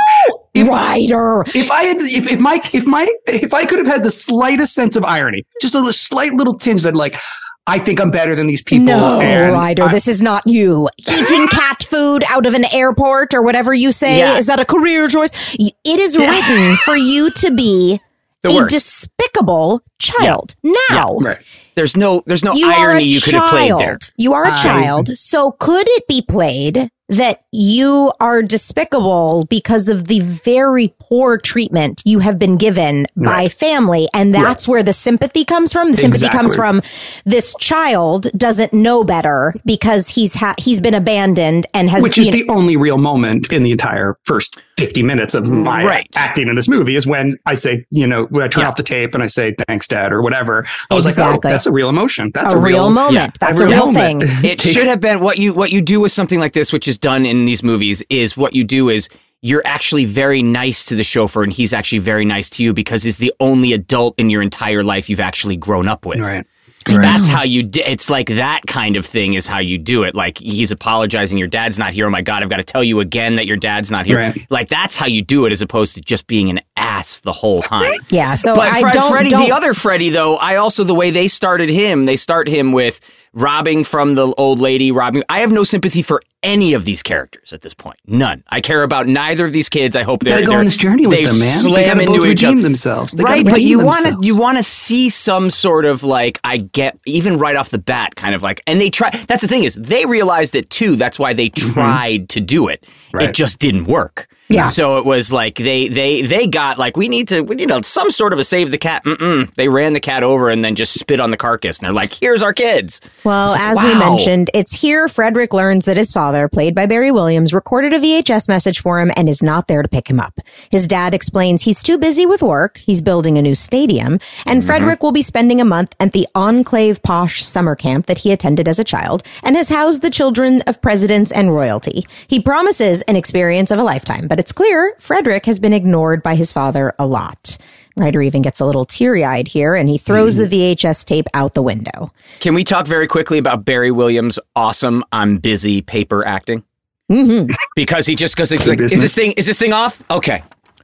If, Rider. if I had, if, if my, if my, if I could have had the slightest sense of irony, just a little, slight little tinge that, like, I think I'm better than these people. No, Rider, I- this is not you. Eating cat food out of an airport or whatever you say. Yeah. Is that a career choice? It is written for you to be The a worst. despicable child. Now, right. There's no there's no you irony you could have played there. You are a I- child. So could it be played that you are despicable because of the very poor treatment you have been given by family? And that's where the sympathy comes from. The sympathy comes from this child doesn't know better because he's ha- he's been abandoned and has Which is know- the only real moment in the entire first 50 minutes of my Right. acting in this movie is when I say, you know, when I turn Yeah. off the tape and I say, thanks, dad, or whatever. I was like, oh, that's a real emotion. That's a, real, moment. That's a real thing. [laughs] It should have been what you what you do with something like this, which is done in these movies, is what you do is you're actually very nice to the chauffeur, and he's actually very nice to you because he's the only adult in your entire life you've actually grown up with. Right. That's how you. D- it's like that kind of thing is how you do it. Like he's apologizing, your dad's not here. Oh my god, I've got to tell you again that your dad's not here. Right. Like that's how you do it, as opposed to just being an ass the whole time. Yeah. So But I Fred, don't. Freddie, don't the other Freddie, though, I also the way they started him, they start him with robbing from the old lady, robbing. I have no sympathy for any of these characters at this point. None. I care about neither of these kids. I hope They they're gotta go on this journey with them, man. Slam they gotta into both each redeem other. themselves. They Right, but you want to you want to see some sort of like I get even right off the bat, kind of like, and they try. That's the thing is they realized it too. That's why they mm-hmm. tried to do it. It Mm-hmm. Just didn't work. Yeah. So it was like they they they got like we need to we need a, some sort of a save the cat. Mm-mm. They ran the cat over and then just spit on the carcass and they're like, here's our kids. Well, like, as we mentioned, it's here Frederick learns that his father, played by Barry Williams, recorded a VHS message for him and is not there to pick him up. His dad explains he's too busy with work, he's building a new stadium, and Mm-hmm. Frederick will be spending a month at the Enclave Posh summer camp that he attended as a child and has housed the children of presidents and royalty. He promises an experience of a lifetime, but it's clear Frederick has been ignored by his father a lot. Rider even gets a little teary eyed here and he throws Mm-hmm. the VHS tape out the window. Can we talk very quickly about Barry Williams' awesome "I'm busy" paper acting? Mm-hmm. Because he just goes, it's like, is this thing is this thing off? Okay,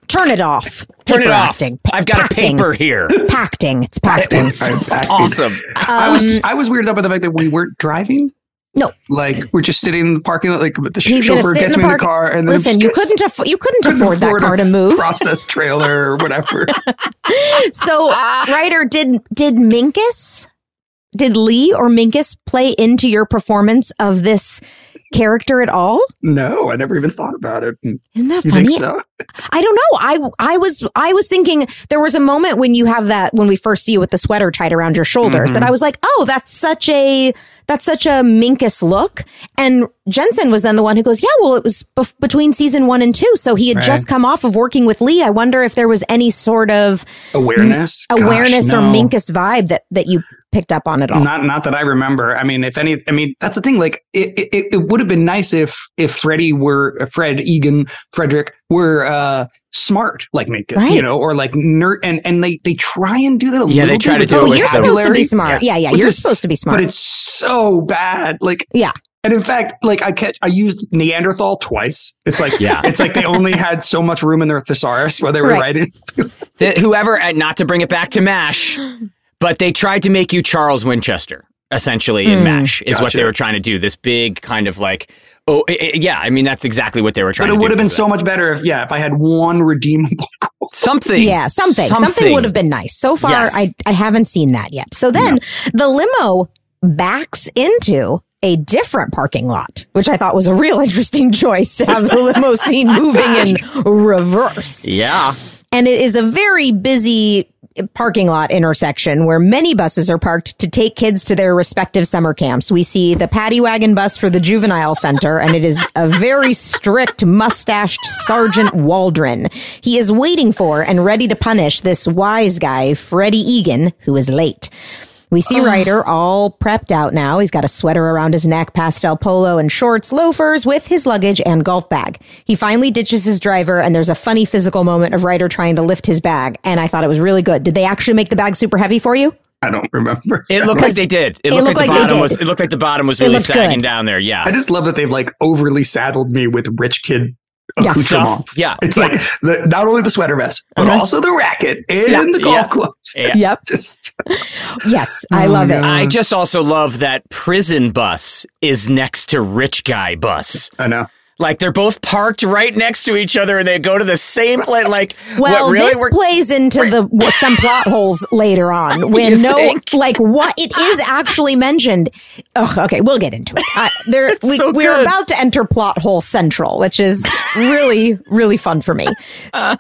Turn it off. turn it Paper off. acting. Pa- I've got pacting. a paper here. Pacting. It's pacting. awesome. I was I was weirded out by the fact that we weren't driving. No. Like we're just sitting in the parking lot. Like the He's chauffeur sit in gets the me in the car, and then Listen, you couldn't afford you couldn't couldn't afford that car to move. Process trailer or whatever. [laughs] So, ah. Rider did did Minkus, did Lee or Minkus play into your performance of this character at all? no, I never even thought about it. You Isn't that think funny? so? [laughs] I don't know. I I was I was thinking there was a moment when you have that when we first see you with the sweater tied around your shoulders that mm-hmm. I was like, oh, that's such a that's such a Minkus look. And Jensen was then the one who goes, yeah, well, it was bef- between season one and two, so he had just come off of working with Lee. I wonder if there was any sort of Awareness, Gosh, awareness or no. Minkus vibe that that you picked up on at all. Not not that I remember. I mean, if any, I mean, that's the thing. Like, it it, it would have been nice if if Freddie were uh, Fred Egan Frederick were uh smart like Minkus, Right. you know, or like nerd, and and they they try and do that a Yeah, little they try to do oh, it the you're supposed to be smart. Yeah, yeah, which you're is- supposed to be smart. but it's so bad. Like, yeah. and in fact, like I catch, I used Neanderthal twice. It's like, Yeah. it's like they only had so much room in their thesaurus where they were Right. writing. that whoever, not to bring it back to MASH, [laughs] but they tried to make you Charles Winchester, essentially, in Mm. MASH, is what they were trying to do. This big kind of like, oh, i- i- yeah, I mean, that's exactly what they were trying to do. But it would have been with so much better if, yeah, if I had one redeemable. [laughs] Something. Yeah, something. Something, would have been nice. So far, Yes. I, I haven't seen that yet. So then the limo backs into a different parking lot, which I thought was a real [laughs] interesting choice to have the limo scene [laughs] moving in reverse. Yeah. And it is a very busy parking lot intersection where many buses are parked to take kids to their respective summer camps. We see the paddy wagon bus for the juvenile center, and it is a very strict mustached Sergeant Waldron. He is waiting for and ready to punish this wise guy, Freddie Egan, who is late. We see Rider all prepped out now. He's got a sweater around his neck, pastel polo and shorts, loafers with his luggage and golf bag. He finally ditches his driver and there's a funny physical moment of Rider trying to lift his bag. And I thought it was really good. Did they actually make the bag super heavy for you? I don't remember. It looked like they did. It, It looked, looked like, like the they bottom was. It looked like the bottom was really sagging good. down there. Yeah. I just love that they've like overly saddled me with rich kid Yeah. accoutrements. Stuff. Yeah. It's like the, not only the sweater vest, but Uh-huh. also the racket and Yeah. the golf Yeah. clubs. Yes. Yep. Just [laughs] Yes, I Oh, love it. I just also love that prison bus is next to rich guy bus. I know. Like they're both parked right next to each other and they go to the same place. Like, Well, what really? this plays into the well, some plot holes later on [laughs] when You no, think? like what it is actually mentioned. Oh, okay, we'll get into it. I, there, [laughs] we, so we're about to enter plot hole central, which is really, really fun for me. [laughs] Uh.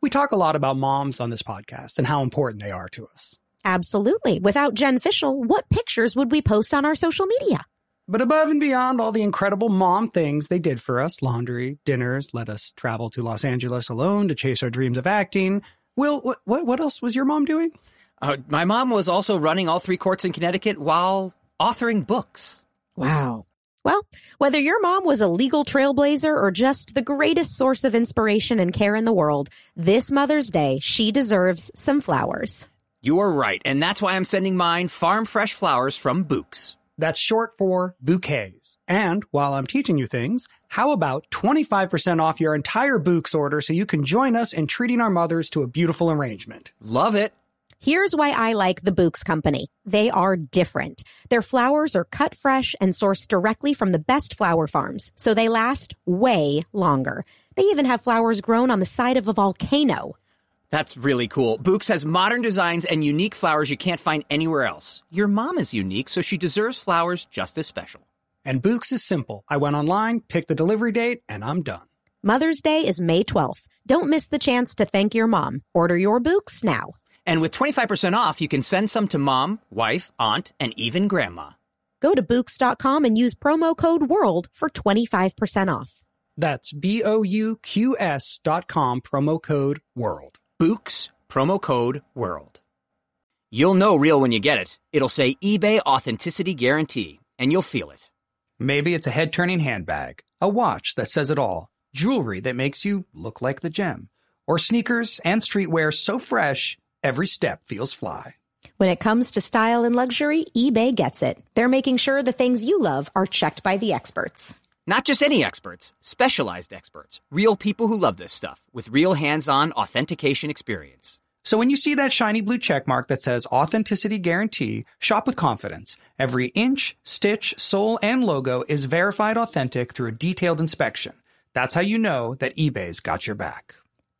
We talk a lot about moms on this podcast and how important they are to us. Absolutely. Without Jen Fishel, what pictures would we post on our social media? But above and beyond all the incredible mom things they did for us laundry, dinners, let us travel to Los Angeles alone to chase our dreams of acting. Will, what, what, what else was your mom doing? Uh, my mom was also running all three courts in Connecticut while authoring books. Wow. Well, whether your mom was a legal trailblazer or just the greatest source of inspiration and care in the world, this Mother's Day, she deserves some flowers. You are right, and that's why I'm sending mine farm fresh flowers from Bouqs. That's short for bouquets. And while I'm teaching you things, how about 25% off your entire Bouqs order so you can join us in treating our mothers to a beautiful arrangement? Love it. Here's why I like the Bouqs Company. They are different. Their flowers are cut fresh and sourced directly from the best flower farms, so they last way longer. They even have flowers grown on the side of a volcano. That's really cool. Bouqs has modern designs and unique flowers you can't find anywhere else. Your mom is unique, so she deserves flowers just as special. And Bouqs is simple. I went online, picked the delivery date, and I'm done. Mother's Day is May 12th. Don't miss the chance to thank your mom. Order your Bouqs now. And with 25% off, you can send some to mom, wife, aunt, and even grandma. Go to Bouqs.com and use promo code WORLD for 25% off. That's B O U Q S dot com, promo code WORLD. Bouqs, promo code WORLD. You'll know real when you get it. It'll say eBay Authenticity Guarantee, and you'll feel it. Maybe it's a head turning handbag, a watch that says it all, jewelry that makes you look like the gem, or sneakers and streetwear so fresh, every step feels fly. When it comes to style and luxury, eBay gets it. They're making sure the things you love are checked by the experts. Not just any experts, specialized experts, real people who love this stuff with real hands on authentication experience. So when you see that shiny blue check mark that says Authenticity Guarantee, shop with confidence. Every inch, stitch, sole, and logo is verified authentic through a detailed inspection. That's how you know that eBay's got your back.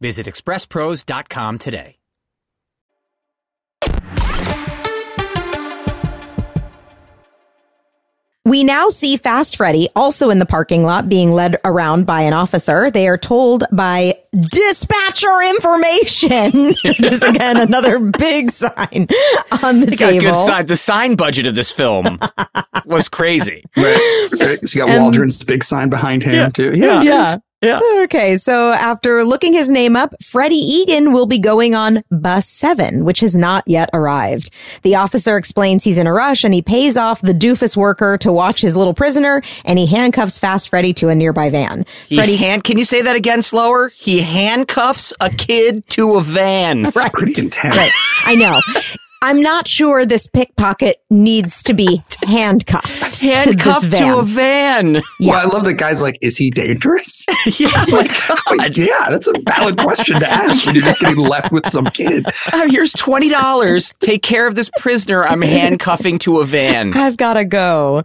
Visit expresspros.com today. We now see Fast Freddy also in the parking lot being led around by an officer. They are told by dispatcher information, [laughs] which is again another big sign on the They got a table. good sign. The sign budget of this film was crazy. [laughs] Right. right. So you got And- Waldron's big sign behind him too. Yeah. Yeah. Yeah. Okay, so after looking his name up, Freddie Egan will be going on bus seven, which has not yet arrived. The officer explains he's in a rush and he pays off the doofus worker to watch his little prisoner and he handcuffs Fast Freddy to a nearby van. He Freddie hand, can you say that again slower? He handcuffs a kid to a van. [laughs] That's pretty intense. Right. I know. I'm not sure this pickpocket needs to be handcuffed, Handcuffed to this to, a van. Yeah. Well, I love that guy's like, is he dangerous? [laughs] yeah, like, oh, Like, yeah, that's a valid question to ask when you're just getting left with some kid. [laughs] oh, here's twenty dollars. Take care of this prisoner. I'm [laughs] handcuffing to a van. I've got to go.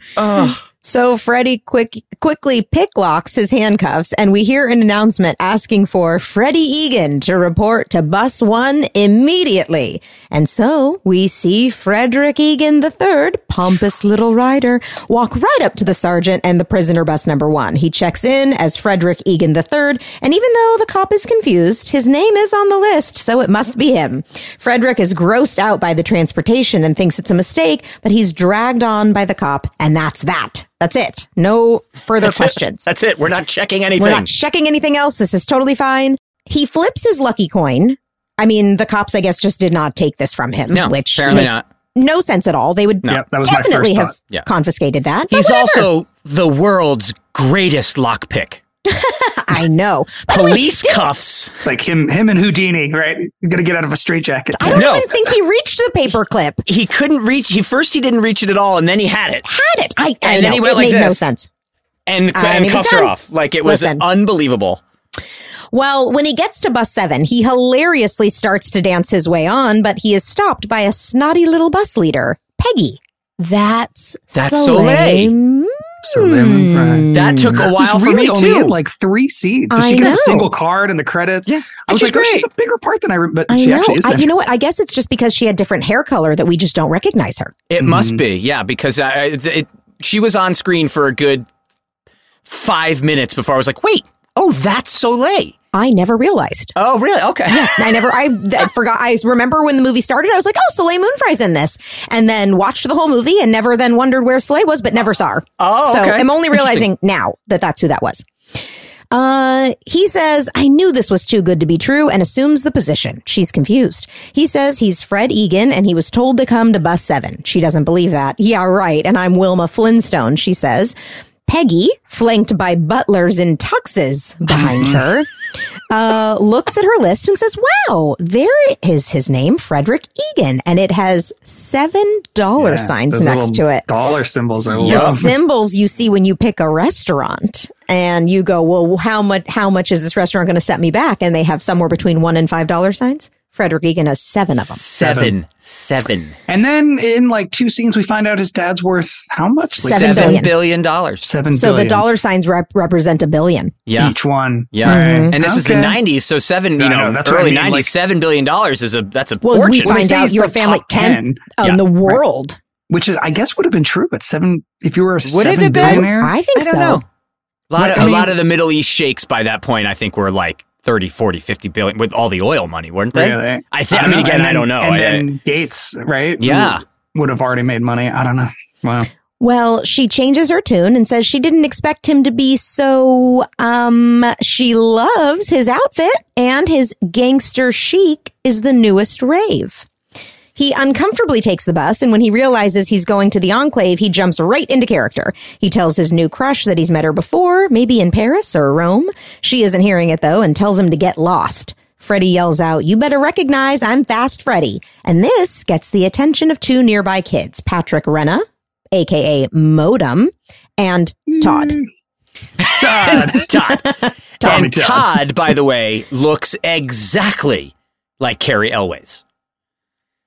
So Freddie quick quickly picklocks his handcuffs, and we hear an announcement asking for Freddie Egan to report to Bus One immediately. And so we see Frederick Egan III, pompous little Rider, walk right up to the sergeant and the prisoner bus number one. He checks in as Frederick Egan III, and even though the cop is confused, his name is on the list, so it must be him. Frederick is grossed out by the transportation and thinks it's a mistake, but he's dragged on by the cop, and that's that. That's it. No further questions. That's it. We're not checking anything. We're not checking anything else. This is totally fine. He flips his lucky coin. I mean, the cops, I guess, just did not take this from him, No, which apparently makes not. no sense at all. They would Yep, that definitely first have. Yeah. confiscated that. He's also the world's greatest lockpick. [laughs] I know. By the way, Police cuffs. It's like him, him and Houdini, right? You're gonna get out of a straitjacket. I don't No. even think he reached the paperclip. He couldn't reach. He first he didn't reach it at all, and then he had it, Had it. I, I And then know. he went it like made no sense. and, Uh, and and cuffs her done. off. Like it was Listen. unbelievable. Well, when he gets to bus seven, he hilariously starts to dance his way on, but he is stopped by a snotty little bus leader, Peggy. That's That's Soleil. Soleil. So then. That took a while for really me only too. in, like three seats. I she gets a single card in the credits. Yeah, I was she's like, oh, she's a bigger part than I. Re- but I she know. actually is. I, you know what? I guess it's just because she had different hair color that we just don't recognize her. It Mm-hmm. must be, yeah, because I, I- it, it, she was on screen for a good five minutes before I was like, wait, oh, that's Soleil. I never realized. Oh, really? Okay. [laughs] I never, I, I forgot. I remember when the movie started, I was like, oh, Soleil Moon Frye's in this. And then watched the whole movie and never then wondered where Soleil was, but never saw her. Oh, So okay. I'm only [laughs] realizing now that that's who that was. Uh, he says, I knew this was too good to be true and assumes the position. She's confused. He says he's Fred Egan and he was told to come to bus seven. She doesn't believe that. Yeah, right. And I'm Wilma Flintstone, she says. Peggy, flanked by butlers in tuxes behind her, uh, looks at her list and says, Wow, there is his name, Frederick Egan. And it has seven dollar Yeah, signs next to it Dollar symbols. I the symbols you see when you pick a restaurant and you go, well, how much, how much is this restaurant going to set me back? And they have somewhere between one and five dollar signs. Frederick Egan has seven of them. Seven. Seven. And then in like two scenes, we find out his dad's worth how much? Like Seven Seven billion. billion dollars. Seven So the dollar signs rep- represent a billion. Yeah. each one. Yeah. Mm-hmm. And this is the 90s, so seven, you know, know, that's what I early mean, 90s, like- seven billion dollars is a that's a Well, we fortune. Well, they find out your family top 10 10. in Yeah. the world. Which is, I guess, would have been true but seven. If you were a Would it seven have been? billionaire, I think I don't so. know. A lot, Like, of, I a mean- lot of the Middle East sheiks by that point, I think, were like 30, 40, 50 billion with all the oil money, weren't they? Really? I think. I, don't mean, know. again, And I don't know. And I- then Gates, right? Yeah. Who would have already made money. I don't know. Wow. Well, she changes her tune and says she didn't expect him to be so, um, she loves his outfit and his gangster chic is the newest rave. He uncomfortably takes the bus, and when he realizes he's going to the enclave, he jumps right into character. He tells his new crush that he's met her before, maybe in Paris or Rome. She isn't hearing it though and tells him to get lost. Freddie yells out, You better recognize I'm Fast Freddy. And this gets the attention of two nearby kids, Patrick Renna, aka Modem, and Todd. Mm. [laughs] [laughs] Todd. Todd. Tommy and Todd. Todd, by the way, looks exactly like Cary Elwes.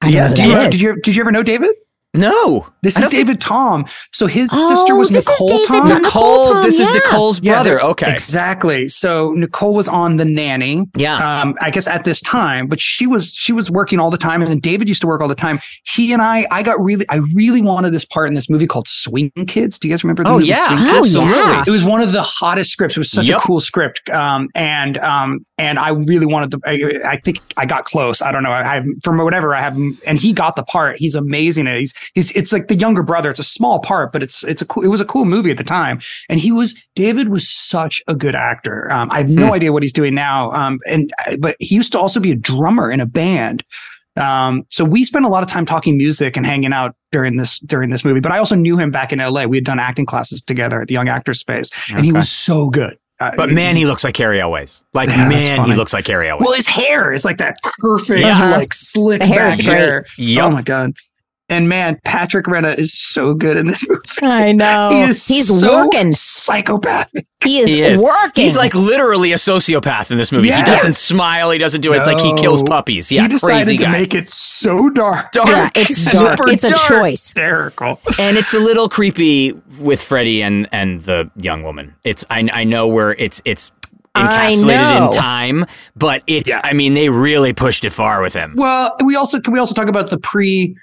I yeah. Did you, did you did you ever know David? No. This is don't think- David Tom. So his Oh, sister was this is Nicole David Tom. Tom. Nicole, Nicole Tom, this is. Nicole's brother. they're- Okay. Exactly. So Nicole was on the nanny. Yeah. Um, I guess at this time, but she was she was working all the time, and then David used to work all the time. He and I, I got really, I really wanted this part in this movie called Swing Kids. Do you guys remember? The Oh, movie yeah. Swing Oh, Kids? yeah. It was one of the hottest scripts. It was such Yep. a cool script, um, and um, and I really wanted to. I, I think I got close. I don't know. I have from whatever I have, and he got the part. He's amazing. And he's he's it's like the younger brother. It's a small part, but it's it's a cool, it was a cool movie at the time. And he was David was such a good actor. Um, I have no Hmm. idea what he's doing now. Um, and but he used to also be a drummer in a band. Um, so we spent a lot of time talking music and hanging out during this during this movie. But I also knew him back in LA. We had done acting classes together at the Young Actors Space, and he was so good. Uh, But man, he looks like Cary Elwes. Like Yeah, man, he looks like Cary Elwes. well, his hair is like that perfect, like slick The hair is back great. hair. Yep. Oh my god! And man, Patrick Renna is so good in this [laughs] movie. I know. he is He's so working. psychopathic. He is, He is. working. He's like literally a sociopath in this movie. Yes. He doesn't smile. He doesn't do it. It's like he kills puppies. Yeah, he decided crazy to guy. make it so dark, Dark. Yeah, it's Super dark. It's a dark. choice. hysterical. and it's a little creepy with Freddie and and the young woman. It's I I know where it's it's encapsulated in time, but it's Yeah. I mean they really pushed it far with him. Well, we also can we also talk about the pre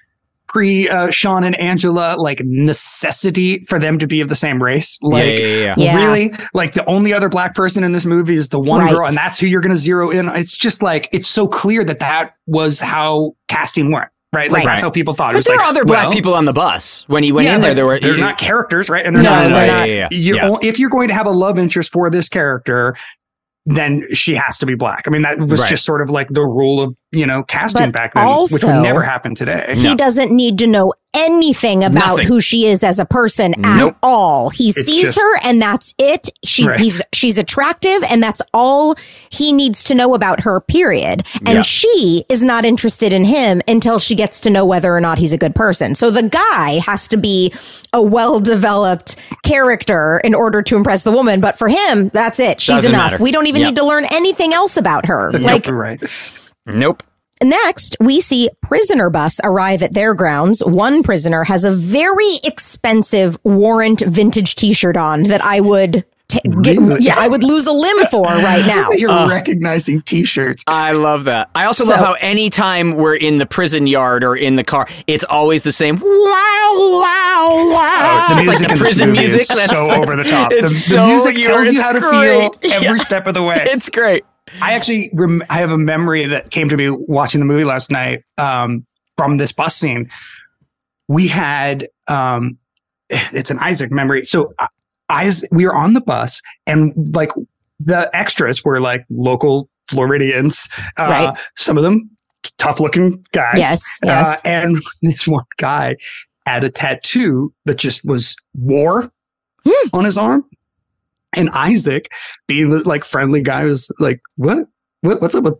pre uh, Sean and Angela like necessity for them to be of the same race. Like yeah, yeah, yeah. Yeah. really, like the only other black person in this movie is the one Right. girl, and that's who you're going to zero in. It's just like it's so clear that that was how casting went. Right, like Right. that's how people thought. It But was there like, are other black well, people on the bus when he went yeah, in there. There were they're you- not characters, right? And they're No, not. they're like, not. Yeah, yeah, you yeah. if you're going to have a love interest for this character, then she has to be black. I mean, that was Right. just sort of like the rule of you know casting But back then, which also- would never happen today. he doesn't need to know anything about Nothing. who she is as a person Nope. at all. He It's sees just- her and that's it. She's Right. he's she's attractive and that's all he needs to know about her period. And Yeah. she is not interested in him until she gets to know whether or not he's a good person. So the guy has to be a well-developed character in order to impress the woman, but for him, that's it. She's Doesn't enough. matter. We don't even Yep. need to learn anything else about her. Like right. Nope. Next, we see prisoner bus arrive at their grounds. One prisoner has a very expensive warrant vintage t-shirt on that I would t- get, yeah, I would lose a limb for right [laughs] now. You're Uh. recognizing T-shirts. I love that. I also So- love how anytime we're in the prison yard or in the car, it's always the same. Wow, wow, wow. the music like the prison movie music. is so over the top. The, [laughs] It's the so music tells you it's how to great. feel every [laughs] Yeah. step of the way. It's great. I actually rem- I have a memory that came to me watching the movie last night um, from this bus scene. We had um, it's an Isaac memory. So uh, Isaac, we were on the bus and like the extras were like local Floridians. Uh, Right. Some of them tough looking guys. Yes, Uh, and [laughs] this one guy had a tattoo that just was war Hmm. on his arm. And Isaac, being the like friendly guy, was like, "What? What? What's up with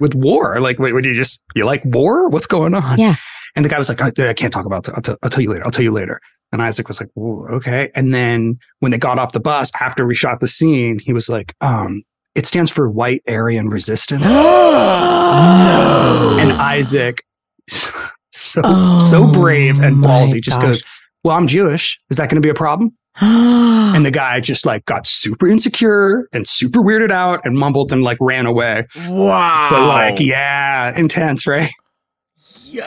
with war? Like, wait, would you just you like war? What's going on?" Yeah. And the guy was like, "I, I can't talk about it. I'll, t- I'll tell you later. I'll tell you later." And Isaac was like, "Okay." And then when they got off the bus after we shot the scene, he was like, "Um, it stands for White Aryan Resistance." [gasps] and Isaac, so Oh, so brave and ballsy, just gosh. goes, "Well, I'm Jewish. Is that going to be a problem?" [gasps] [gasps] And the guy just like got super insecure and super weirded out and mumbled and like ran away. Wow. But like, yeah, intense, right?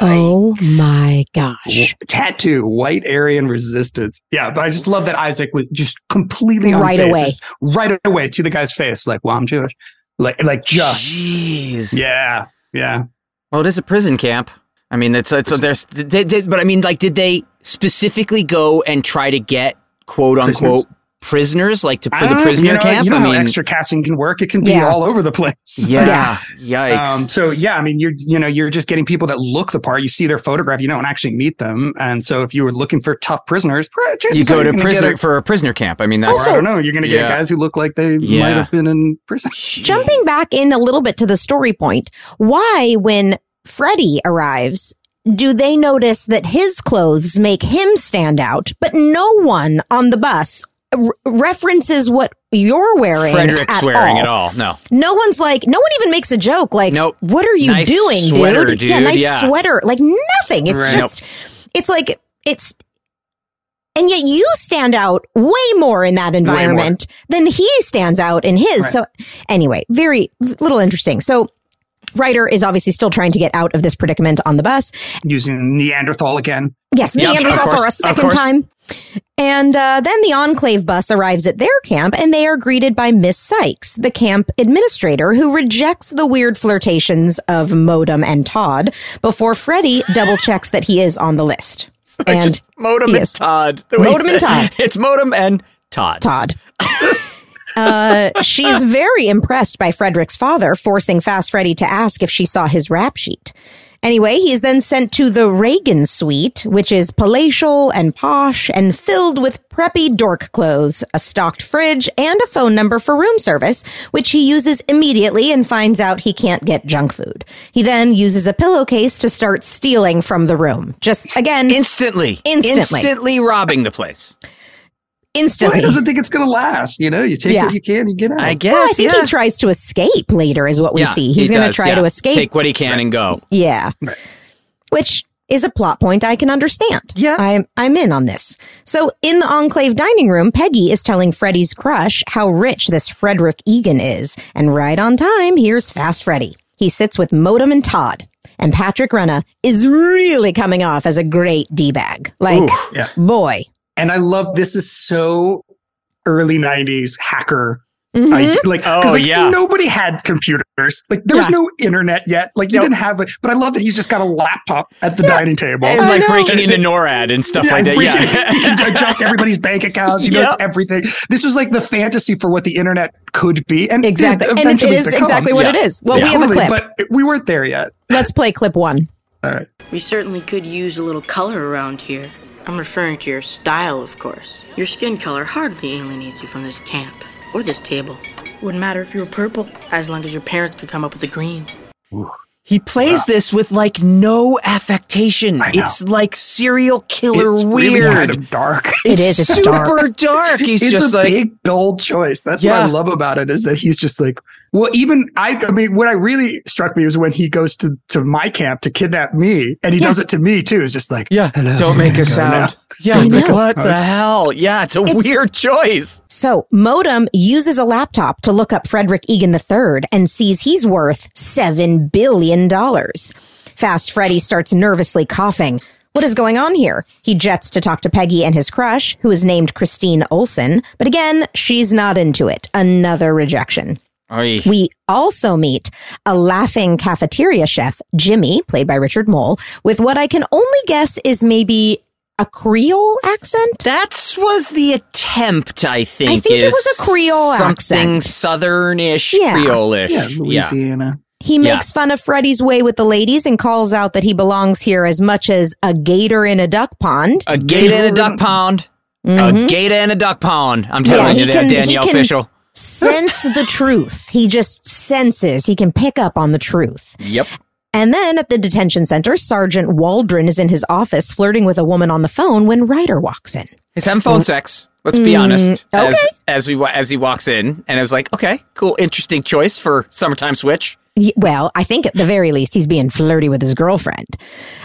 oh my gosh. Tattoo, white Aryan resistance. Yeah, but I just love that Isaac was just completely Right unfazed, away. right away to the guy's face, like, "Well, I'm Jewish." Like, like just, Jeez. yeah, yeah. Well, it is a prison camp. I mean, it's it's there's, they, they, but I mean, like, did they specifically go and try to get quote unquote prisoners, like to, for the Uh, prisoner you know, camp? You know I how mean, extra casting can work. It can be Yeah. all over the place. yeah, yikes. Um, so yeah, I mean, you're you know you're just getting people that look the part. You see their photograph, you don't actually meet them, and so if you were looking for tough prisoners, you go to gonna prisoner get for a prisoner camp. I mean, that's or I don't know. You're going to get Yeah. guys who look like they Yeah. might have been in prison. [laughs] Jumping back in a little bit to the story point, why, when Freddy arrives, do they notice that his clothes make him stand out, but no one on the bus r- references what you're wearing Frederick's at wearing all. it all. No, No one's like, no one even makes a joke like, Nope. what are you Nice doing, sweater, dude? dude. Yeah, nice Yeah. sweater. Like nothing. It's Right. just, it's like, it's, and yet you stand out way more in that environment than he stands out in his. Right. So anyway, very little interesting. So Rider is obviously still trying to get out of this predicament on the bus. Using Neanderthal again. Yes, Yep, Neanderthal course, for a second time. And uh, then the Enclave bus arrives at their camp and they are greeted by Miss Sykes, the camp administrator, who rejects the weird flirtations of Modem and Todd before Freddy double checks that he is on the list. And Just Modem yes. and Todd. the way you Modem and Todd. It's Modem and Todd. Todd. [laughs] Uh, she's very impressed by Frederick's father, forcing Fast Freddy to ask if she saw his rap sheet. Anyway, he is then sent to the Reagan suite, which is palatial and posh and filled with preppy dork clothes, a stocked fridge, and a phone number for room service, which he uses immediately and finds out he can't get junk food. He then uses a pillowcase to start stealing from the room. Just again, Instantly. Instantly. Instantly robbing the place. Well, instantly. he doesn't think it's going to last. You know, you take Yeah. what you can, you get out. I guess. Well, I think yeah. he tries to escape later, is what we Yeah, see. he He's going to try yeah. to escape. Take what he can and go. yeah. Right. Which is a plot point I can understand. Yeah. I'm, I'm in on this. So in the Enclave dining room, Peggy is telling Freddy's crush how rich this Frederick Egan is. And right on time, here's Fast Freddy. He sits with Modem and Todd. And Patrick Renna is really coming off as a great D-bag. Like, Ooh, yeah. boy. And I love this is so early 90s hacker. Mhm. I, like, 'cause, Oh, like, yeah. nobody had computers. Like, there was no internet yet. Like, you Nope. didn't have it. But I love that he's just got a laptop at the dining table. And like know. breaking into NORAD and stuff Yeah, like that. he's breaking- he Yeah. can [laughs] adjust everybody's bank accounts. He knows Yep. everything. This was like the fantasy for what the internet could be, and Exactly. And it is become. exactly what Yeah. it is. Well, Yeah. we have a clip. but we weren't there yet. Let's play clip one. All right. We certainly could use a little color around here. I'm referring to your style, of course. Your skin color hardly alienates you from this camp or this table. Wouldn't matter if you were purple, as long as your parents could come up with a green. He plays this with like no affectation. It's like serial killer weird. It's weird. really kind of dark. It is. It's super dark. dark. He's it's just a like big dull choice. That's what I love about it is that he's just like, well, even I, I mean, what I really struck me was when he goes to, to my camp to kidnap me and he does it to me too. It's just like, yeah. Hello, Don't make a sound. now. Yeah. Don't make like, a what sound. the hell? Yeah. It's a It's- weird choice. So Modem uses a laptop to look up Frederick Egan III and sees he's worth $7 billion. Fast Freddy starts nervously coughing. What is going on here? He jets to talk to Peggy and his crush, who is named Christine Olson, but again, she's not into it. Another rejection. Oy. We also meet a laughing cafeteria chef, Jimmy, played by Richard Moll, with what I can only guess is maybe a Creole accent. That was the attempt, I think. I think it is was a Creole something accent. southern-ish, Yeah. Creole-ish. yeah, Louisiana. He Yeah. makes fun of Freddy's way with the ladies and calls out that he belongs here as much as a gator in a duck pond. A gator in a duck pond. Mhm. A gator in a duck pond. I'm telling Yeah, you he that, can- he Danielle can- Official. Sense the truth. He just senses. He can pick up on the truth. Yep. And then at the detention center, Sergeant Waldron is in his office flirting with a woman on the phone when Rider walks in. He's having phone sex. Let's be honest. Mm, As, okay. as we as he walks in, and I was like, okay, cool, interesting choice for summertime switch. Well, I think at the very least he's being flirty with his girlfriend.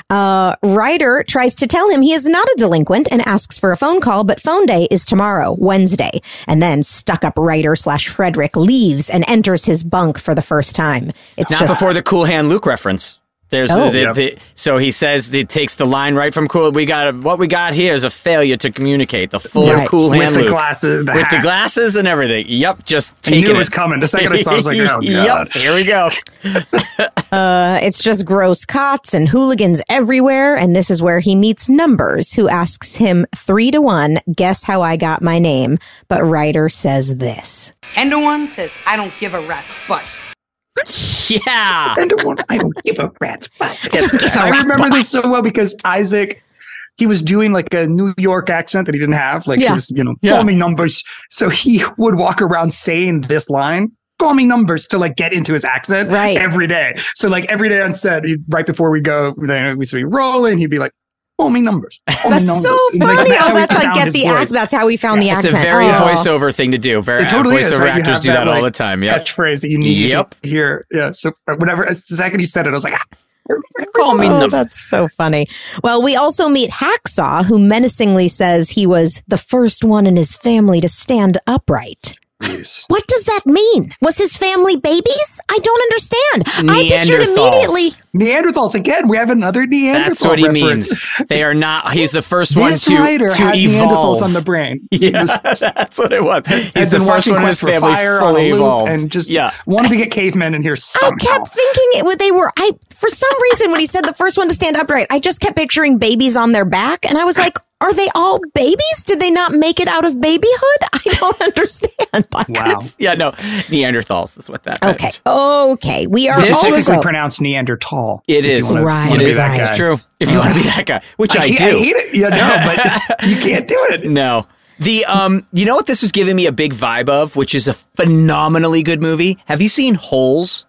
Uh, Rider tries to tell him he is not a delinquent and asks for a phone call, but phone day is tomorrow, Wednesday. And then stuck up Rider slash Frederick leaves and enters his bunk for the first time. It's Not just before the Cool Hand Luke reference. There's Oh. the, Yep. the, so he says it takes the line right from Cool. We got what we got here is a failure to communicate. The full Right. Cool With Hand the glasses, the with the glasses and everything. Yep, just I knew taking it was coming. The second I saw it, I was like, [laughs] oh, God. yep, here we go. [laughs] Uh, it's just gross cots and hooligans everywhere. And this is where he meets Numbers, who asks him three to one, guess how I got my name. But Rider says this. And the one says, I don't give a rat's butt. [laughs] Yeah. I don't, want- I don't give a rat's butt. [laughs] give a I rat's remember butt. this so well because Isaac, he was doing like a New York accent that he didn't have. Like Yeah. he was, you know, Yeah. call me numbers. So he would walk around saying this line. Call me numbers to like get into his accent Right. every day. So like every day on set, he'd, right before we go, then we'd be rolling. He'd be like, "Call me numbers." Call That's numbers." so And, like, funny. oh, that's like get the voice. act. That's how we found the accent. It's accent. a very Oh. voiceover thing to do. Very It totally is, voiceover right? Actors have do that, that, all the time. Yep. catchphrase that you need Yep. to hear. Yeah. So uh, whenever the second he said it, I was like, "Ah, Call me Oh, numbers. that's so funny. Well, we also meet Hacksaw, who menacingly says he was the first one in his family to stand upright. Jeez. What does that mean? Was his family babies? I don't understand. I pictured immediately. Neanderthals again. We have another Neanderthal. That's what he reference. means. They are not. He's the first one This to Rider to had evolve. Neanderthals on the brain. [laughs] Yeah, was- that's what it was. He's has the been first watching one in his for family Fire fully a loop evolved. and just yeah. wanted to get cavemen in here I kept thinking it. would- They were. I for some reason when he said the first one to stand upright, I just kept picturing babies on their back, and I was like, "Are they all babies? Did they not make it out of babyhood? [laughs] I don't understand." Like, Wow. Yeah, no, Neanderthals is what that Okay. meant. Okay. We are Which is also. technically pronounced Neanderthal. It if you is. wanna- Right, wanna It that guy. It's true. If you want to be that guy, which I, I, hate, do. I hate it. Yeah, no, but [laughs] you can't do it. No. The um, you know what this was giving me a big vibe of, which is a phenomenally good movie. Have you seen Holes?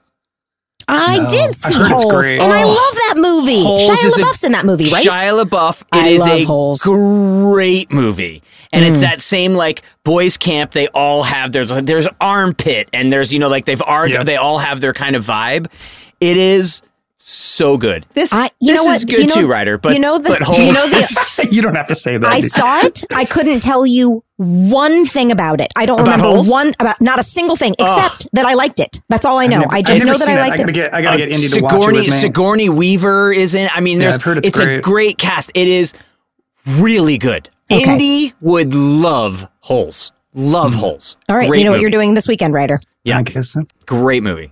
I No. did see heard Holes, great. and I Oh. love that movie. Holes Shia is a- LaBeouf's in that movie, right? Shia LaBeouf. It I is love a Holes. great movie, and it's that same like boys' camp. They all have there's there's armpit, and there's you know like they've already Yeah. they all have their kind of vibe. It is so good. This I- you this know is what? good You know- too, Rider. But you know the- but you know the- [laughs] [laughs] you don't have to say that. I saw it. I couldn't tell you one thing about it. I don't About remember Holes? one about not a single thing except that I liked it. That's all I know. never- I just know that seen I it. liked I gotta it. get. I gotta Uh, get Indy to watch it Sigourney with me. Sigourney Weaver is in. I mean, Yeah, there's I've heard it's a great. great cast. It is really good. Okay. Indy would love Holes. Love Holes. all right, Great you know what you're doing this weekend, Rider. Yeah. I guess so. Great movie.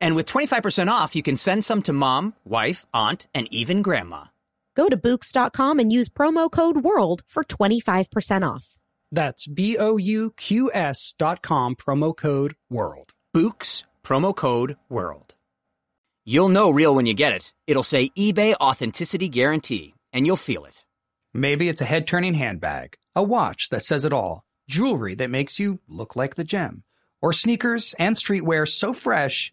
And with 25% off, you can send some to mom, wife, aunt, and even grandma. Go to Bouqs.com and use promo code WORLD for 25% off. That's B O U Q S dot com, promo code WORLD. Bouqs, promo code WORLD. You'll know real when you get it. It'll say eBay Authenticity Guarantee, and you'll feel it. Maybe it's a head turning handbag, a watch that says it all, jewelry that makes you look like the gem, or sneakers and streetwear so fresh,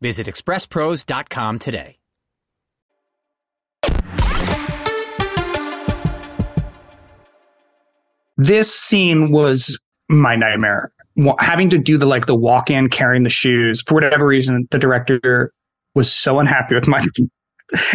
Visit expresspros.com today. This scene was my nightmare. Having to do the like the walk in carrying the shoes for whatever reason, the director was so unhappy with my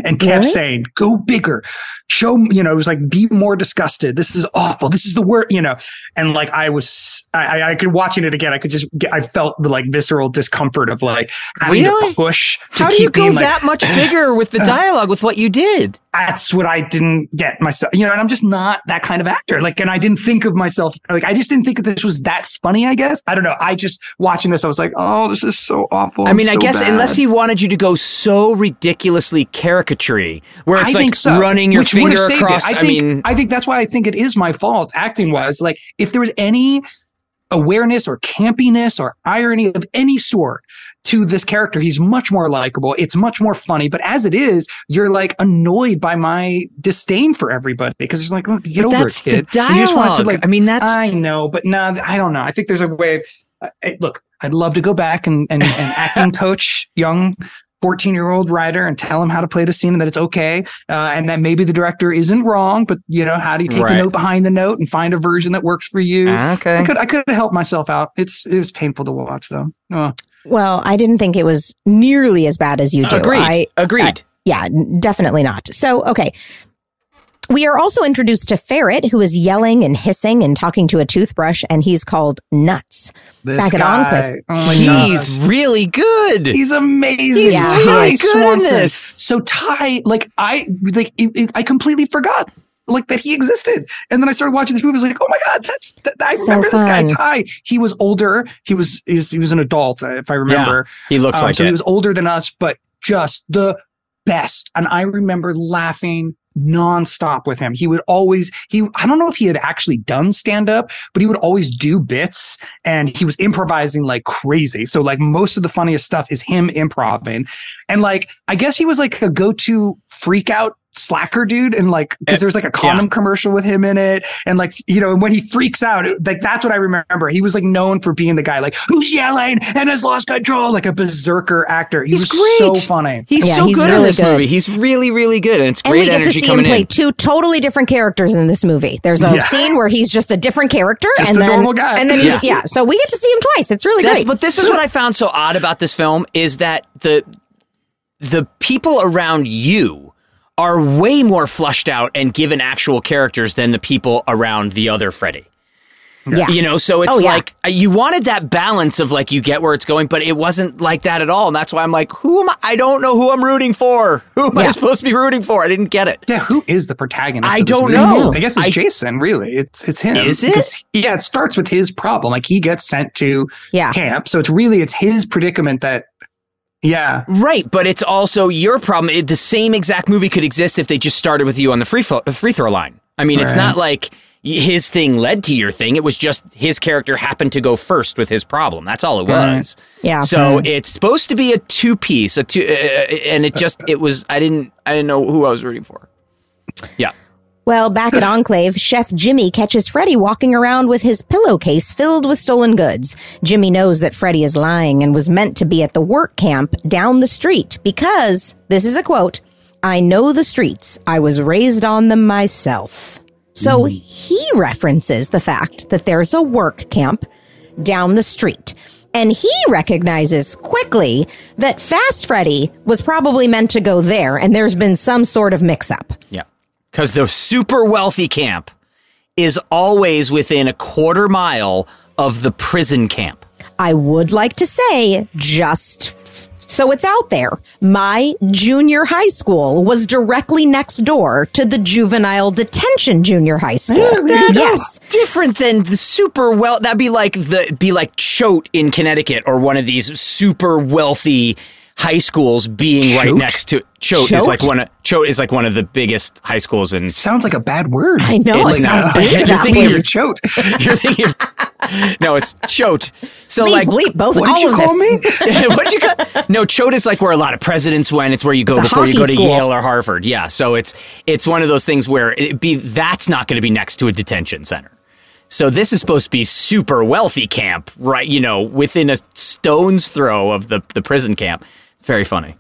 and kept Really? saying, "Go bigger, show." You know, it was like, "Be more disgusted. This is awful. This is the worst." You know, and like I was, I, I- I could watching it again. I could just, get, I felt the like visceral discomfort of like having Really? to push. To How do you go like, that much [clears throat] bigger with the dialogue with what you did? That's what I didn't get myself, you know, and I'm just not that kind of actor. Like, and I didn't think of myself, like, I just didn't think that this was that funny, I guess. I don't know. I just, watching this, I was like, oh, this is so awful. I mean, I guess bad. unless he wanted you to go so ridiculously caricature where it's I like so. running your finger across. I, I, think, mean, I think that's why I think it is my fault acting wise. Like, if there was any awareness or campiness or irony of any sort to this character, he's much more likable. It's much more funny. But as it is, you're like annoyed by my disdain for everybody because it's like, oh, get But over that's it, kid. the You just want it dialogue. I mean, that's- I know, but no, I don't know. I think there's a way. Uh, look, I'd love to go back and and, and [laughs] acting coach young 14 year old Rider and tell him how to play the scene and that it's okay uh, and that maybe the director isn't wrong but you know how do you take Right. the note behind the note and find a version that works for you okay. i could i could have helped myself out it's it was painful to watch though oh. Well, I didn't think it was nearly as bad as you do. Agreed. I, Agreed. yeah, definitely not. So, okay. We are also introduced to Ferret, who is yelling and hissing and talking to a toothbrush, and he's called Nuts. This Back at guy, Enclave. oh He's gosh. really good. He's amazing. He's Yeah. really Ty good in this. So Ty, like I, like it, it- I completely forgot, like that he existed, and then I started watching this movie. I was like, oh my god, that's that, I So remember this guy. Ty. He was older. He was he was, he was an adult, uh, if I remember. Yeah, He looks Um, like so it. he was older than us, but just the best. And I remember laughing nonstop with him. He would always, he, I don't know if he had actually done stand up, but he would always do bits and he was improvising like crazy. So like most of the funniest stuff is him improving. And like, I guess he was like a go-to freak out slacker dude and like because there's like a condom commercial with him in it and like you know when he freaks out it- like that's what i remember he was like known for being the guy like who's yelling and has lost control like a berserker actor he He's was great. so funny He's Yeah, so he's good in this good. movie. He's really, really good, and it's And great we get to see him play in. two totally different characters in this movie. There's a Yeah. scene where he's just a different character, Just and a then normal guy. and then he's, Yeah. yeah. So we get to see him twice. It's really That's, great. but this is what I found so odd about this film is that the the people around you are way more flushed out and given actual characters than the people around the other Freddy. yeah. You know, so it's Oh, yeah. like uh, you wanted that balance of like you get where it's going, but it wasn't like that at all. And that's why I'm like, who am I? I don't know who I'm rooting for. [laughs] Who am I supposed to be rooting for? I didn't get it. yeah who is the protagonist I of don't movie? know. i guess it's I- jason really it's it's him Is it? Yeah it starts with his problem like he gets sent to Yeah. camp so it's really it's his predicament that yeah Right, but it's also your problem. It, the same exact movie could exist if they just started with you on the free throw, free throw line. I mean, it's not like his thing led to your thing. It was just his character happened to go first with his problem. That's all it Right. was. Yeah. So it's supposed to be a two piece, a two, uh, and it just it was. I didn't I didn't know who I was rooting for. Yeah. Well, back at Enclave, Chef Jimmy catches Freddy walking around with his pillowcase filled with stolen goods. Jimmy knows that Freddy is lying and was meant to be at the work camp down the street because, this is a quote, I know the streets. I was raised on them myself. So mm-hmm. he references the fact that there's a work camp down the street. And he recognizes quickly that Fast Freddy was probably meant to go there, and there's been some sort of mix up. Yeah. Because the super wealthy camp is always within a quarter mile of the prison camp. I would like to say, just f- so it's out there, my junior high school was directly next door to the juvenile detention junior high school. Mm, that's yes. different than the super well. That'd be like the be like Choate in Connecticut or one of these super wealthy high schools being right next to Choate, is like one of Choate is like one of the biggest high schools in It sounds like a bad word. I know. It's It's not- [laughs] not. You're thinking way. of chote. [laughs] You're thinking of, No, it's Choate. So Please like bleep both What all did you of call this. me? [laughs] What'd you call? No, Choate is like where a lot of presidents went. It's where you go It's before you go to school. Yale or Harvard. Yeah, so it's it's one of those things where it be that's not going to be next to a detention center. So this is supposed to be super wealthy camp, right? You know, within a stone's throw of the the prison camp. Very funny.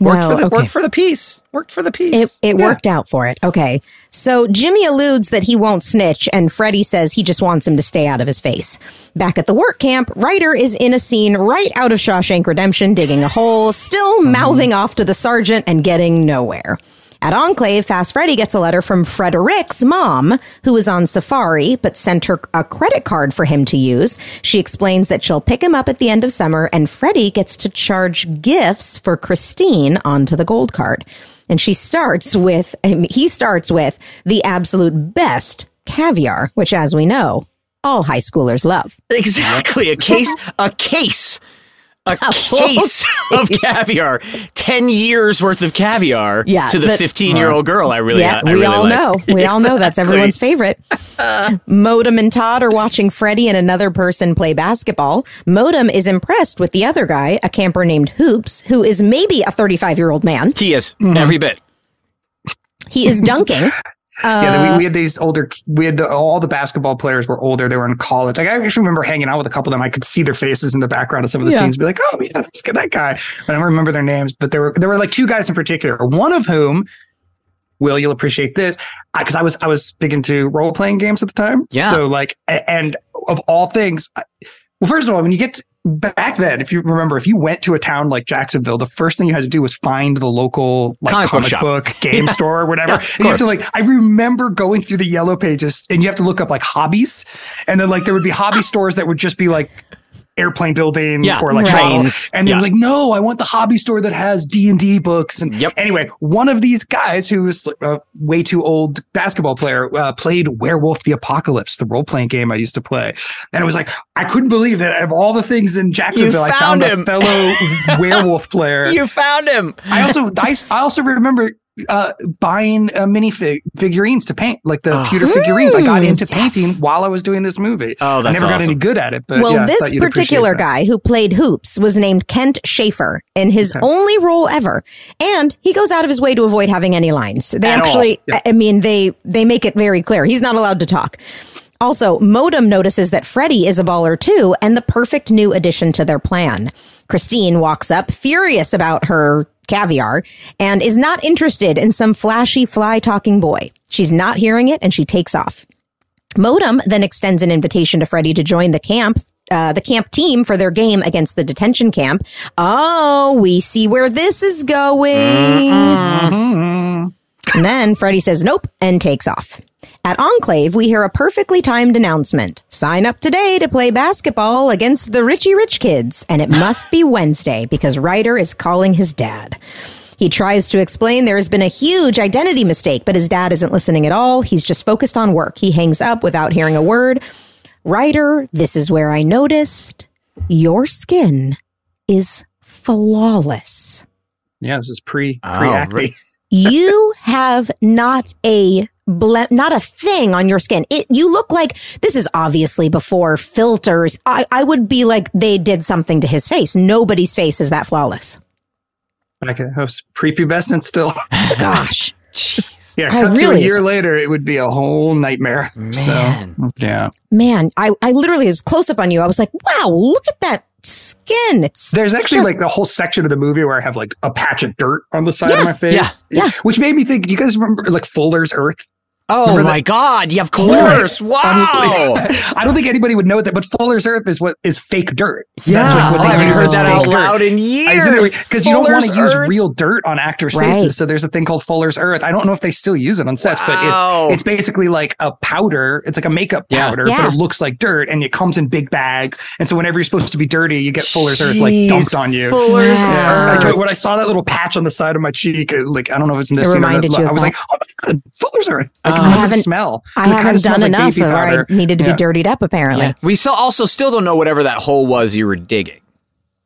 Worked Wow, for the okay. worked for the piece. Worked for the piece. It, it worked out for it. Okay. So Jimmy alludes that he won't snitch, and Freddie says he just wants him to stay out of his face. Back at the work camp, Rider is in a scene right out of Shawshank Redemption, digging a hole, still [laughs] mm-hmm. mouthing off to the sergeant and getting nowhere. At Enclave, Fast Freddy gets a letter from Frederick's mom, who is on safari, but sent her a credit card for him to use. She explains that she'll pick him up at the end of summer, and Freddy gets to charge gifts for Christine onto the gold card. And she starts with, he starts with the absolute best caviar, which, as we know, all high schoolers love. Exactly. A case a case a, full case of caviar. Ten years worth of caviar Yeah, to the fifteen year old girl. I really yeah, I we really all like. know. We all know that's everyone's favorite. [laughs] Modem and Todd are watching Freddie and another person play basketball. Modem is impressed with the other guy, a camper named Hoops, who is maybe a 35 year old man. He is Mm-hmm. every bit. He is dunking. [laughs] yeah, we, uh, we had these older. We had the, all the basketball players were older. They were in college. Like I actually remember hanging out with a couple of them. I could see their faces in the background of some of the Yeah. scenes. Be like, oh yeah, that's good, that guy. But I don't remember their names, but there were there were like two guys in particular. One of whom, Will, you'll appreciate this because I, was I was big into role playing games at the time. Yeah. So like, and of all things, I, well, first of all, when you get to, back then, if you remember, if you went to a town like Jacksonville, the first thing you had to do was find the local like Comic book comic shop. book, [laughs] game store, or whatever. Yeah, and you have to like, I remember going through the yellow pages, and you have to look up like hobbies, and then like there would be hobby stores that would just be like airplane building Yeah, or like trains. and they're Yeah. like, no, I want the hobby store that has D and D books. And Yep. anyway, one of these guys who was a way too old basketball player uh, played Werewolf the Apocalypse, the role playing game I used to play. And it was like, I couldn't believe that of all the things in Jacksonville, I found found him. a fellow [laughs] werewolf player. You found him. I also I, I also remember uh, buying uh, minifig figurines to paint, like the Oh. pewter figurines. I got into yes. painting while I was doing this movie. Oh, I that's never got any good at it, but well, yeah, this thought you'd appreciate particular guy who played Hoops was named Kent Schaefer in his Okay. only role ever. And he goes out of his way to avoid having any lines. They At all. actually, I mean, they, they make it very clear. He's not allowed to talk. Also, Modem notices that Freddy is a baller too and the perfect new addition to their plan. Christine walks up, furious about her caviar, and is not interested in some flashy fly talking boy. She's not hearing it and she takes off. Modem then extends an invitation to Freddy to join the camp, uh, the camp team for their game against the detention camp. Oh, we see where this is going. And then Freddy says nope and takes off. At Enclave, we hear a perfectly timed announcement. Sign up today to play basketball against the Richie Rich kids. And it must be Wednesday because Rider is calling his dad. He tries to explain there has been a huge identity mistake, but his dad isn't listening at all. He's just focused on work. He hangs up without hearing a word. Rider, this is where I noticed your skin is flawless. Yeah, this is pre Oh, pre acne. right. [laughs] you have not a ble- not a thing on your skin. It you look like this is obviously before filters. I, I would be like they did something to his face. Nobody's face is that flawless. Like I was prepubescent still. [laughs] Gosh. Jeez. Yeah, I cut to a really- year later, it would be a whole nightmare. Man. So yeah, Man, I, I literally was close up on you. I was like, wow, look at that skin. It's there's actually Just- like the whole section of the movie where I have like a patch of dirt on the side Yeah, of my face. yeah. which made me think. Do you guys remember like Fuller's Earth? Oh Remember my that- God! Yeah, of course. Wow. [laughs] I don't think anybody would know that, but Fuller's Earth is what is fake dirt. Yeah, That's like what oh, they I haven't heard that out loud in years. Because you don't want to use real dirt on actors' Right. faces, so there's a thing called Fuller's Earth. I don't know if they still use it on sets, Wow. but it's it's basically like a powder. It's like a makeup powder, Yeah. but it looks like dirt, and it comes in big bags. And so whenever you're supposed to be dirty, you get Fuller's Earth like dumped on you. Fuller's Yeah, Earth. like, when I saw that little patch on the side of my cheek, like I don't know if it's in this It reminded not, you I was like, oh my god, Fuller's Earth! I can Uh, I haven't- smell. I haven't done like enough baby of I needed to Yeah. be dirtied up apparently. We still also still don't know whatever that hole was you were digging.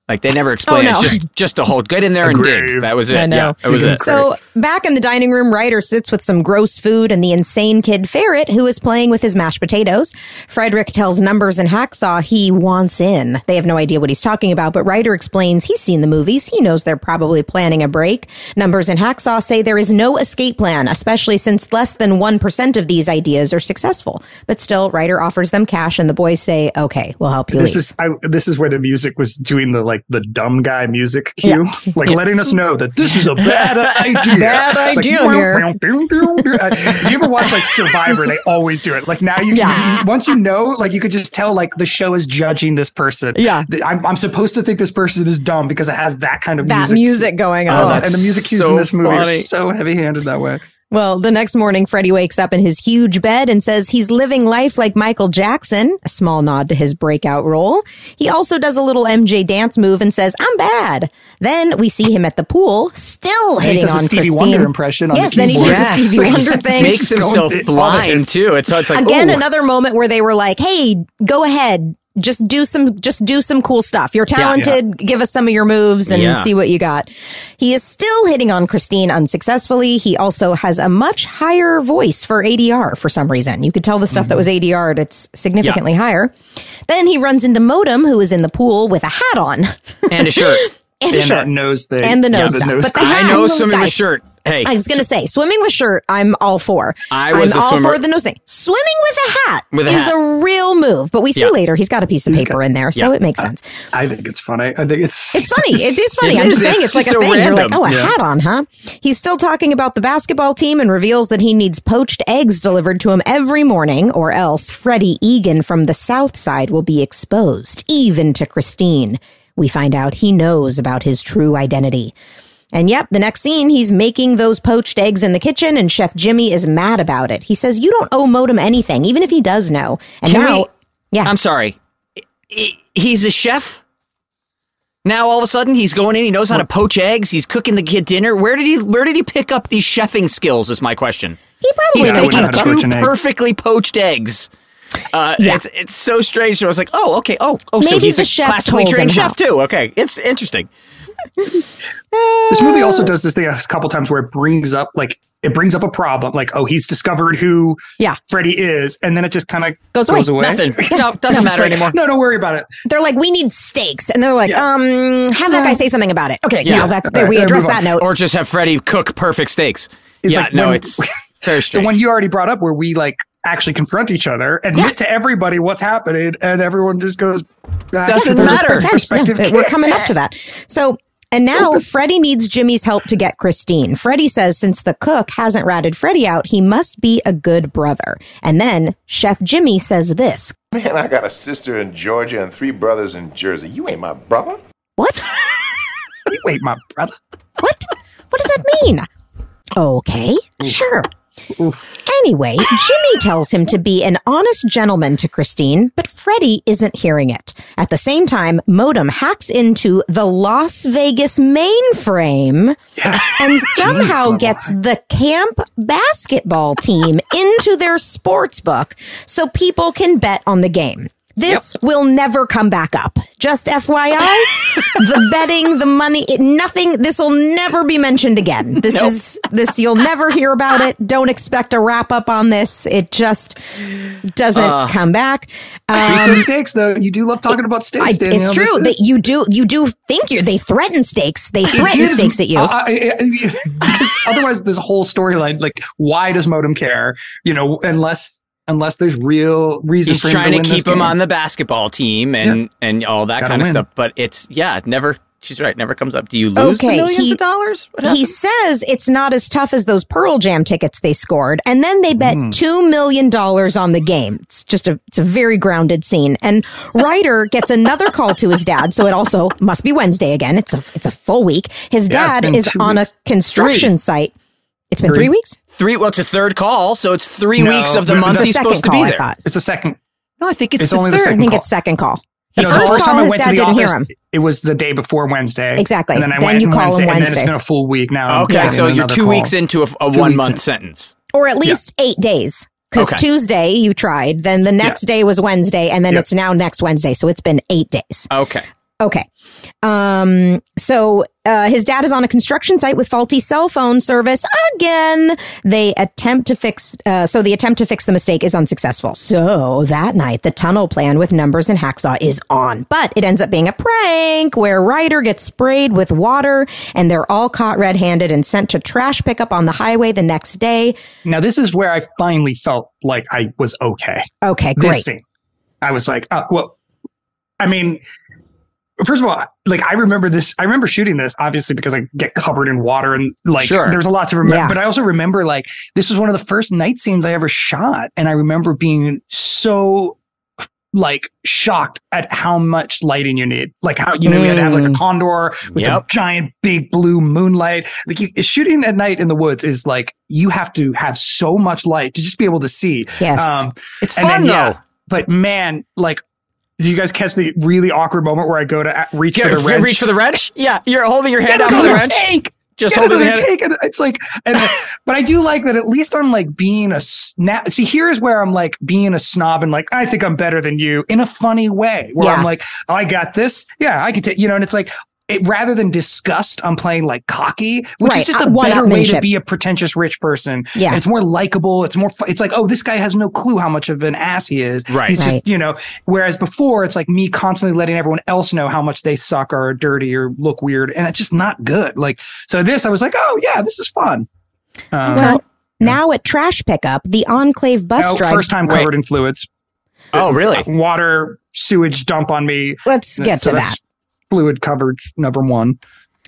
Like they never explain Oh, it. no. It's just just to hold get in there A and grave. dig. That was it. I know. Yeah, that was it. So back in the dining room, Rider sits with some gross food and the insane kid Ferret, who is playing with his mashed potatoes. Frederick tells Numbers and Hacksaw he wants in. They have no idea what he's talking about, but Rider explains he's seen the movies. He knows they're probably planning a break. Numbers and Hacksaw say there is no escape plan, especially since less than 1% of these ideas are successful. But still, Rider offers them cash and the boys say, okay, we'll help you This leave. is I, this is where the music was doing the like the dumb guy music cue, [laughs] like letting us know that this is a bad [laughs] idea. Bad It's like, idea [laughs] here. Uh, you ever watch like Survivor? They always do it. Like now you, Yeah. you- once you know, like you could just tell like the show is judging this person. Yeah. I'm, I'm supposed to think this person is dumb because it has that kind of that music. music going Oh, on. and the music cues in this movie funny. are so heavy-handed that way. Well, the next morning, Freddie wakes up in his huge bed and says he's living life like Michael Jackson, a small nod to his breakout role. He also does a little MJ dance move and says, I'm bad. Then we see him at the pool, still he hitting does a on Stevie Christine. Wonder impression on the yes, then he does keyboard. a Stevie Wonder thing. makes himself [laughs] Going- blind too. It's so it's like Again, ooh. another moment where they were like, "Hey, go ahead, just do some, just do some cool stuff. You're talented. Give us some of your moves and Yeah. see what you got." He is still hitting on Christine unsuccessfully. He also has a much higher voice for ADR for some reason. You could tell the stuff that mm-hmm. was ADR'd; it's significantly higher. Then he runs into Modem, who is in the pool with a hat on and a shirt. [laughs] and a And shirt that nose thing. and the Yeah, nose. But the I know some of guys. shirt. Hey, I was gonna say swimming with shirt. I'm all for. I was I'm a all swimmer- for the nose thing. Swimming with a hat With a is hat. a real move, but we see Yeah. later he's got a piece of paper in there, so yeah. it makes sense. I think it's funny. I think it's It's funny. It is [laughs] funny. It I'm is. just saying It's it's like a just thing. so You're like, oh, a Yeah. hat on, huh? He's still talking about the basketball team and reveals that he needs poached eggs delivered to him every morning, or else Freddie Egan from the South Side will be exposed, even to Christine. We find out he knows about his true identity. And yep, the next scene, he's making those poached eggs in the kitchen, and Chef Jimmy is mad about it. He says, You don't owe Modem anything, even if he does know. And Can now, we- yeah. I'm sorry. I- I- He's a chef. Now all of a sudden he's going in. He knows how to poach eggs. He's cooking the kid dinner. Where did he? Where did he pick up these chefing skills? Is my question. he probably He's Yeah, I knows how to how to cook. poach two egg. perfectly poached eggs. Uh, Yeah. it's it's so strange. I was like, oh, okay, oh, oh, so Maybe he's the a chef classically told trained chef how. too. Okay, it's interesting. This movie also does this thing a couple times where it brings up like it brings up a problem, like oh he's discovered who Yeah. Freddy is, and then it just kind of Goes goes, away. away. Nothing. [laughs] No, doesn't matter like, anymore. No, don't worry about it. they're like, we need steaks. And they're like, um, have that guy say something about it. Okay, Yeah. now that All right, we address that note. Or just have Freddie cook perfect steaks. It's yeah, like no, when- it's [laughs] very The one you already brought up where we like actually confront each other, admit to everybody what's happening, and everyone just goes back Doesn't matter. Pretend. respective Yeah, we're coming up to that. So, and now Freddie needs Jimmy's help to get Christine. Freddie says since the cook hasn't ratted Freddie out, he must be a good brother. And then Chef Jimmy says this. Man, I got a sister in Georgia and three brothers in Jersey. You ain't my brother. What? [laughs] you ain't my brother. What? What does that mean? Okay, sure. Anyway, Jimmy tells him to be an honest gentleman to Christine, but Freddie isn't hearing it. At the same time, Modem hacks into the Las Vegas mainframe and [laughs] somehow level. gets the camp basketball team into their sports book so people can bet on the game. This will never come back up. Just FYI, the [laughs] betting, the money, it, nothing, this will never be mentioned again. This is, this, you'll never hear about it. Don't expect a wrap up on this. It just doesn't come back. These Um, are steaks, though. You do love talking about steaks. I, Danielle. it's This true is- that you do, you do think you, they threaten stakes. They It threaten gives- stakes at you. uh, uh, uh, because otherwise, this whole storyline, like, why does Modem care? You know, unless unless there's real reason He's for him trying to, to keep him on the basketball team and and all that Gotta kind of win. stuff. But it's yeah, it never. She's right. Never comes up. Do you lose Okay, millions he- of dollars? What he says it's not as tough as those Pearl Jam tickets they scored, and then they bet Hmm. two million dollars on the game. It's just a it's a very grounded scene. And Rider gets another call to his dad, so it also must be Wednesday again. It's a it's a full week. His dad been is on weeks. a construction site. It's been three, Three. weeks. Three. Well, it's a third call, so it's three No, weeks of the month he's Second supposed to call, be I there. thought. It's the second. No, I think it's, It's the only the third. I think call. it's second call. The You know, first the first call, time I went to the didn't hear office, him. it was the day before Wednesday. Exactly. And then I Then went you on call him Wednesday, and then it's Wednesday. been a full week now. Okay, getting so you're two call. weeks into a, a one month in. sentence. or at least eight days. Because Okay. Tuesday you tried, then the next day was Wednesday, and then Yep. it's now next Wednesday. So it's been eight days. Okay. Okay. Um, so uh, his dad is on a construction site with faulty cell phone service again. They attempt to fix, uh, so the attempt to fix the mistake is unsuccessful. So that night, the tunnel plan with numbers and hacksaw is on, but it ends up being a prank where Rider gets sprayed with water and they're all caught red handed and sent to trash pickup on the highway the next day. Now, this is where I finally felt like I was okay. Okay, great. scene. I was like, uh, well, I mean, first of all, like I remember this. I remember shooting this obviously because I get covered in water and like Sure. there's a lot to remember. Yeah. But I also remember like this was one of the first night scenes I ever shot, and I remember being so like shocked at how much lighting you need. Like how you know you had to have like a Mm. condor with Yep. a giant big blue moonlight. Like you, shooting at night in the woods is like you have to have so much light to just be able to see. Yes. Um, It's fun then, though. yeah, but man, like, do you guys catch the really awkward moment where I go to reach Get, for the wrench? reach for the wrench. Yeah, you're holding your hand Get out for the wrench. tank. Just Get holding the another hand. tank. And it's like, and [laughs] but I do like that. At least I'm like being a snap. See, here's where I'm like being a snob and like I think I'm better than you in a funny way. Where Yeah. I'm like, oh, I got this. Yeah, I can take. You know, and it's like. It, rather than disgust, I'm playing like cocky, which Right, is just uh, a better way to be a pretentious rich person. Yeah. And it's more likable. It's more. fu- It's like, oh, this guy has no clue how much of an ass he is. Right. He's Right. just, you know. Whereas before, it's like me constantly letting everyone else know how much they suck or are dirty or look weird, and it's just not good. Like, so this, I was like, oh yeah, this is fun. Um, Well, now at trash pickup, the Enclave bus oh, drives. first time Wait. covered in fluids. Oh, really? Water, sewage dump on me. Let's get So to that. Fluid coverage, number one.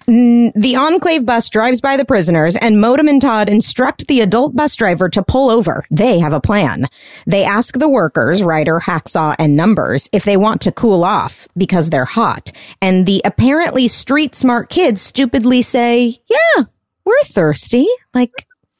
The Enclave bus drives by the prisoners, and Modem and Todd instruct the adult bus driver to pull over. They have a plan. They ask the workers, Rider, Hacksaw, and Numbers, if they want to cool off because they're hot. And the apparently street smart kids stupidly say, Yeah, we're thirsty. Like,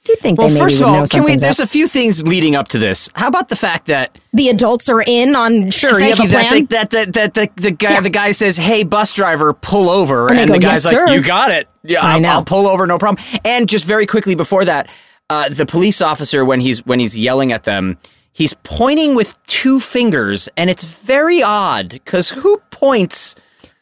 you'd think Well, first of all, can we? There's up. a few things leading up to this. How about the fact that The adults are in on, sure, you Thank have a that, plan. the, that, that, that, the, the guy Yeah. the guy says, "Hey, bus driver, pull over," And and, they the guy's "Yes, like, sir." "You got it. Yeah, I I'll. I'll pull over, no problem." And just very quickly before that, uh, the police officer, when he's when he's yelling at them, he's pointing with two fingers, and it's very odd because who points?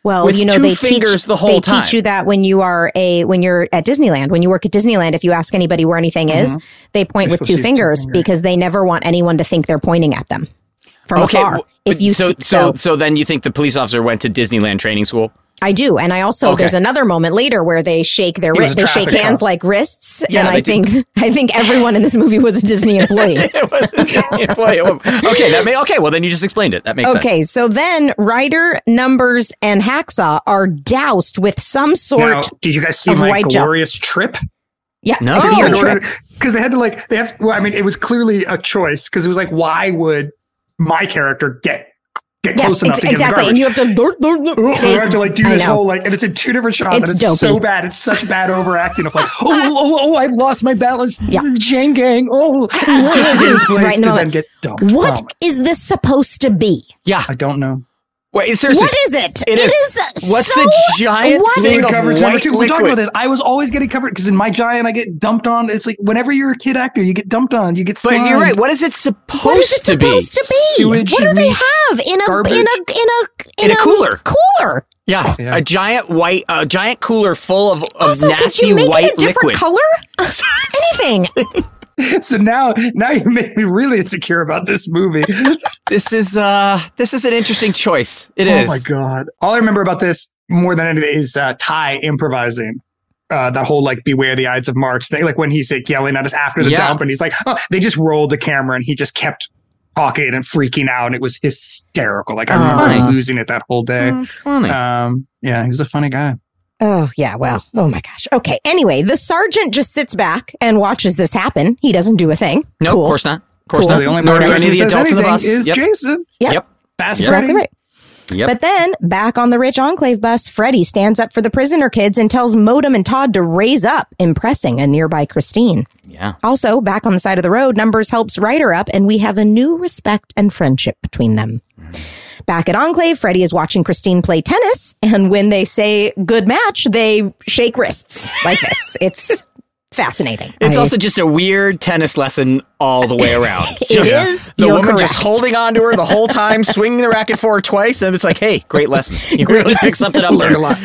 Well, with you know two they fingers teach the whole they time. teach you that when you are a when you're at Disneyland, when you work at Disneyland, if you ask anybody where anything is, mm-hmm. they point with two to use two fingers fingers. because they never want anyone to think they're pointing at them from afar. w- If you so see, so so then you think the police officer went to Disneyland training school? I do, and I also Okay. there's another moment later where they shake their He was wrist, they shake traffic hands cop. like wrists, Yeah, and I they do. think [laughs] I think everyone in this movie was a Disney [laughs] employee. It was a Disney employee. okay, that may okay. Well, then you just explained it. That makes sense. Okay, so then Rider, Numbers, and Hacksaw are doused with some sort. Now, did you guys see of my white gel. glorious trip? yeah, No. I see. Because they had to like they have. Well, I mean, it was clearly a choice because it was like, why would my character get get Yes, close enough ex- to get exactly, and you have to. I have to like do I this know. whole like, and it's in two different shots, It's and it's so bad. It's such bad overacting of like, [laughs] oh, oh, oh, oh I've lost my balance. Yeah. Jane gang. Oh, [laughs] just to get in place Right in the then get dumped. What Oh, is this supposed to be? Yeah. I don't know. Wait, seriously. What is it? It is. is What's so- the giant what? thing of coverage number white two. We talked about this. I was always getting covered because in my giant, I get dumped on. It's like whenever you're a kid actor, you get dumped on. You get. But you're right. What is it supposed What is it to be? to be? Sewage what do they have in a garbage. in a in a In a cooler. Cooler. Yeah, oh, Yeah. a giant white, a giant cooler full of, of Also, could you make white it a different liquid. color? [laughs] Anything. [laughs] [laughs] So now, now you make me really insecure about this movie. [laughs] This is uh, this is an interesting choice. It is. Oh my god! All I remember about this more than anything is uh, Ty improvising. Uh, that whole like beware the Ides of March thing, like when he's like yelling at us after the Yeah. dump, and he's like, oh, they just rolled the camera, and he just kept talking and freaking out, and it was hysterical. Like I Oh, remember funny. losing it that whole day. Oh, funny. Um, yeah, he was a funny guy. Oh, yeah. Well, oh my gosh. Okay. Anyway, the sergeant just sits back and watches this happen. He doesn't do a thing. no, cool. of course not. Of course Cool. not. The only Nor do who any of the says adults in the anything bus. is Yep. Jason. Yep. Yep. Fast Yep. Exactly right. Yep. But then, back on the Rich Enclave bus, Freddie stands up for the prisoner kids and tells Modem and Todd to raise up, impressing a nearby Christine. yeah. Also, back on the side of the road, Numbers helps Rider up, and we have a new respect and friendship between them. Mm. Back at Enclave, Freddie is watching Christine play tennis, and when they say good match, they shake wrists like this. [laughs] It's fascinating. It's I- also just a weird tennis lesson all the way around. [laughs] It just, is. The You're woman just holding on to her the whole time, [laughs] swinging the racket for her twice, and it's like, hey, great lesson. You really pick something up Learn there. a lot.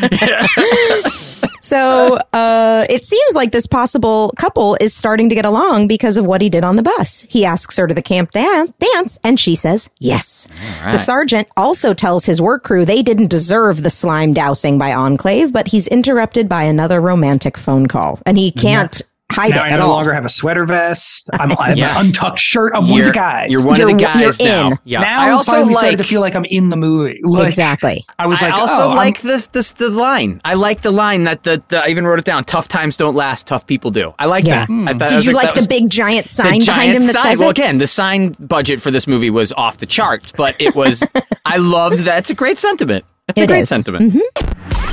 So uh, it seems like this possible couple is starting to get along because of what he did on the bus. He asks her to the camp dan- dance, and she says yes. The sergeant also tells his work crew they didn't deserve the slime dousing by Enclave, but he's interrupted by another romantic phone call, and he can't hide now it I at no all. longer have a sweater vest. I'm, I have [laughs] Yeah. an untucked shirt. I'm one of the guys. you're one You're- of the guys you're now. in. Yeah. now I I'm also finally like starting to feel like I'm in the movie. Like, exactly. I was I like, also oh, I'm- like the, the the line. I like the line that the, the I even wrote it down. Tough times don't last. Tough people do. I like Yeah. that. I hmm. thought- I Did was you like that the big giant the sign behind giant him that sign. says well, it? again, the sign budget for this movie was off the chart, but it was. [laughs] I loved that. It's a great sentiment. It's a great is. sentiment. Mm-hmm.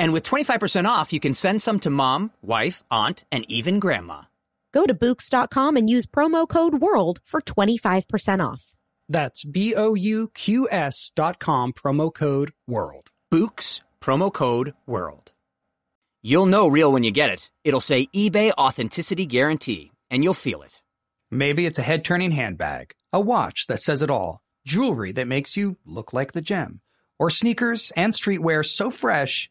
And with 25% off, you can send some to mom, wife, aunt, and even grandma. Go to Bouqs.com and use promo code WORLD for 25% off. That's B O U Q S dot com, promo code WORLD. Bouqs, promo code WORLD. You'll know real when you get it. It'll say eBay Authenticity Guarantee, and you'll feel it. Maybe it's a head turning handbag, a watch that says it all, jewelry that makes you look like the gem, or sneakers and streetwear so fresh,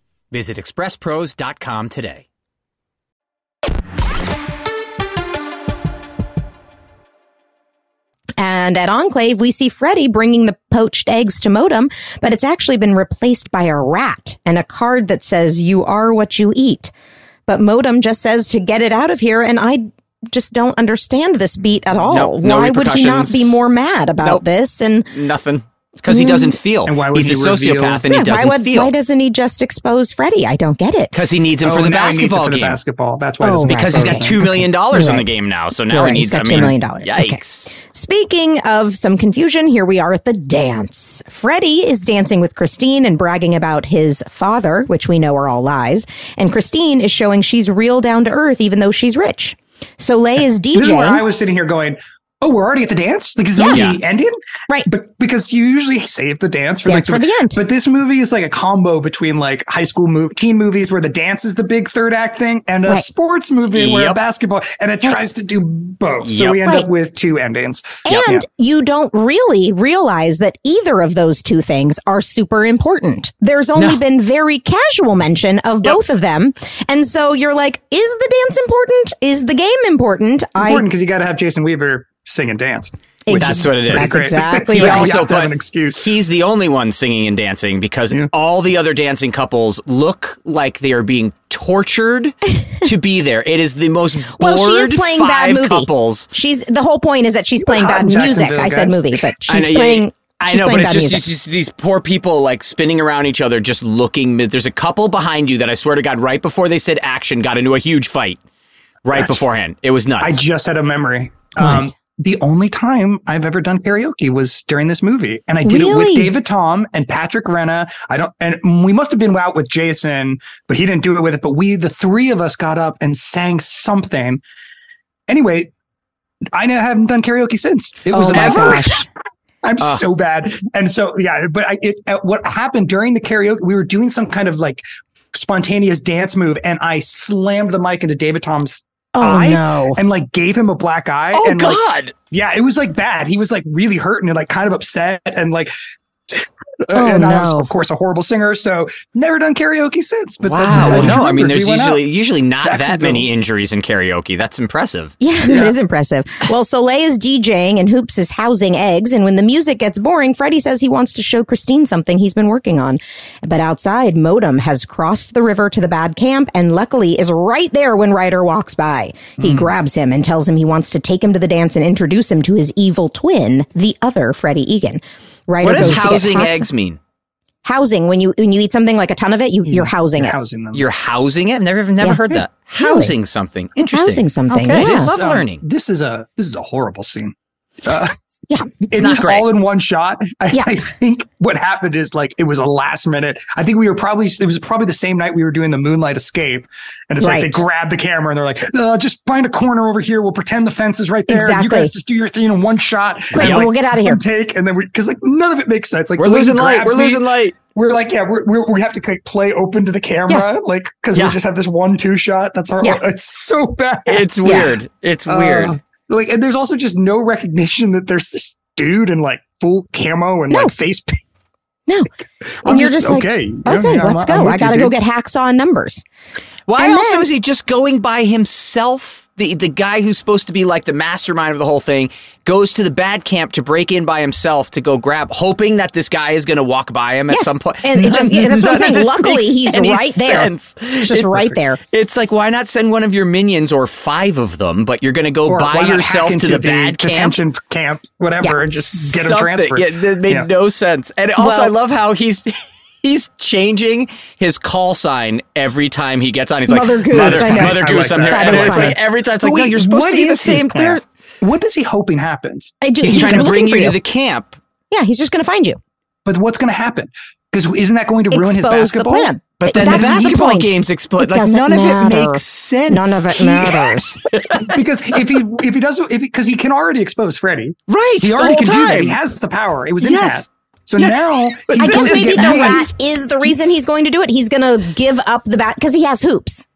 Visit expresspros.com today. And at Enclave, we see Freddy bringing the poached eggs to Modem, but it's actually been replaced by a rat and a card that says, You are what you eat. But Modem just says to get it out of here, and I just don't understand this beat at all. No- no Why would he not be more mad about Nope. this? And Nothing. Because he doesn't mm. feel. And why would He's he a reveal- sociopath and Yeah, he doesn't why, would, feel. why doesn't he just expose Freddy? I don't get it. Because he needs him Oh, for the now he needs it basketball for the game. basketball. That's why. it Oh, doesn't right. Because he's got expose two him. million dollars You're in the game now, so You're now right, he he's needs. got I $2 mean, million dollars. Okay. Yikes! Speaking of some confusion, here we are at the dance. Freddy is dancing with Christine and bragging about his father, which we know are all lies. And Christine is showing she's real down to earth, even though she's rich. Soleil is [laughs] This is where I DJing. was sitting here going, "Oh, we're already at the dance. Like, is the Yeah. movie ending? Right. But because you usually save the dance for Dance like for the end. But this movie is like a combo between like high school move, teen movies where the dance is the big third act thing, and a Right. sports movie where a basketball, and it tries to do both. So we end Right. up with two endings. And you don't really realize that either of those two things are super important. There's only No. been very casual mention of both of them. And so you're like, is the dance important? Is the game important? It's important because you got to have Jason Weaver sing and dance. Ex- That's what it is. That's exactly So right. also have have put- an excuse. He's the only one singing and dancing because Yeah. all the other dancing couples look like they are being tortured [laughs] to be there. It is the most bored Well, she is playing five bad movie. couples. She's the whole point is that she's playing hot bad in music. Jacksonville, I said guys. movie, but she's know, yeah, playing. I know, but playing it's just, it's just these poor people like spinning around each other, just looking. There's a couple behind you that I swear to God, right before they said action, got into a huge fight. Right That's- beforehand, it was nuts. I just had a memory. Um, the only time I've ever done karaoke was during this movie, and I did it with David Tom and Patrick Renna. I don't, and we must have been out with Jason, but he didn't do it with it. But we, the three of us, got up and sang something. Anyway, I haven't done karaoke since. It was oh my gosh. [laughs] I'm Ah. so bad. And so, yeah, but I, it, uh, what happened during the karaoke, we were doing some kind of like spontaneous dance move, and I slammed the mic into David Tom's Oh, eye no. and like gave him a black eye. oh and like, God! yeah, it was like bad. He was like really hurt and like kind of upset and like. Uh, oh, and I was, of course, a horrible singer, so never done karaoke since. But wow. just- Well, just no, I mean, there's We out. usually usually not that many injuries in karaoke. That's impressive. [laughs] Yeah, that is impressive. Well, Soleil is DJing and Hoops is housing eggs. And when the music gets boring, Freddie says he wants to show Christine something he's been working on. But outside, Modem has crossed the river to the bad camp and luckily is right there when Rider walks by. He hmm. grabs him and tells him he wants to take him to the dance and introduce him to his evil twin, the other Freddie Egan. Rider What does goes to get housing eggs mean? Housing. When you when you eat something like a ton of it, you, you're housing it. housing them. You're housing it. I've never never Yeah. heard that. Really? Housing something. Interesting. Housing something, Okay. yeah. Love Um, learning. This is a this is a horrible scene. Uh, Yeah. it's not great. all in one shot. I, Yeah. I think what happened is like it was a last minute. I think we were probably it was probably the same night we were doing the Moonlight Escape, and it's like they grab the camera and they're like, uh, "Just find a corner over here. We'll pretend the fence is right there. You guys just do your thing in one shot. Great, and, like, we'll get out of here. one Take and then we because like none of it makes sense. Like We're the way he losing light. We're me, losing light. We're like, yeah, we're, we're, we have to like play open to the camera, like because Yeah. we just have this one two shot. That's our. Yeah. [laughs] It's so bad. It's weird. It's Uh, weird. Like, and there's also just no recognition that there's this dude in like full camo and [laughs] No. like face paint. No. I'm And you're just like, okay. Yeah, Okay, yeah, let's I'm go. with I got to go dude. get hacksaw and numbers. Why And also then- is he just going by himself? The the guy who's supposed to be like the mastermind of the whole thing goes to the bad camp to break in by himself to go grab, hoping that this guy is going to walk by him at some point. And it [laughs] just- yeah, that's what I'm saying. [laughs] Luckily, he's right there. It's just It- right there. It's like why not send one of your minions or five of them, but you're going to go Or by yourself to into the bad camp. detention camp, whatever, Yeah. and just get him transferred. Yeah, that made Yeah. no sense. And also, Well- I love how he's he's changing his call sign every time he gets on. He's like Mother Goose, Mother, I know. Mother I Goose. like I'm here. And it's like every time it's But like, no, you're supposed to be the same. plan? Third. What is he hoping happens? I do, He's, he's, trying to bring you you. to the camp. yeah, he's just going to find you. But what's going to happen? Because isn't that going to ruin his Expose the basketball? plan. But then the basketball point. games explode. Like doesn't none of it makes sense. None of it matters. [laughs] because if he if he doesn't because he can already expose Freddy. Right. He already whole can do that. He has the power. It was in Yes. his hat. So Yeah. now [laughs] he's I going guess to maybe get the mad. rat is the reason he's going to do it. He's going to give up the bat because he has hoops.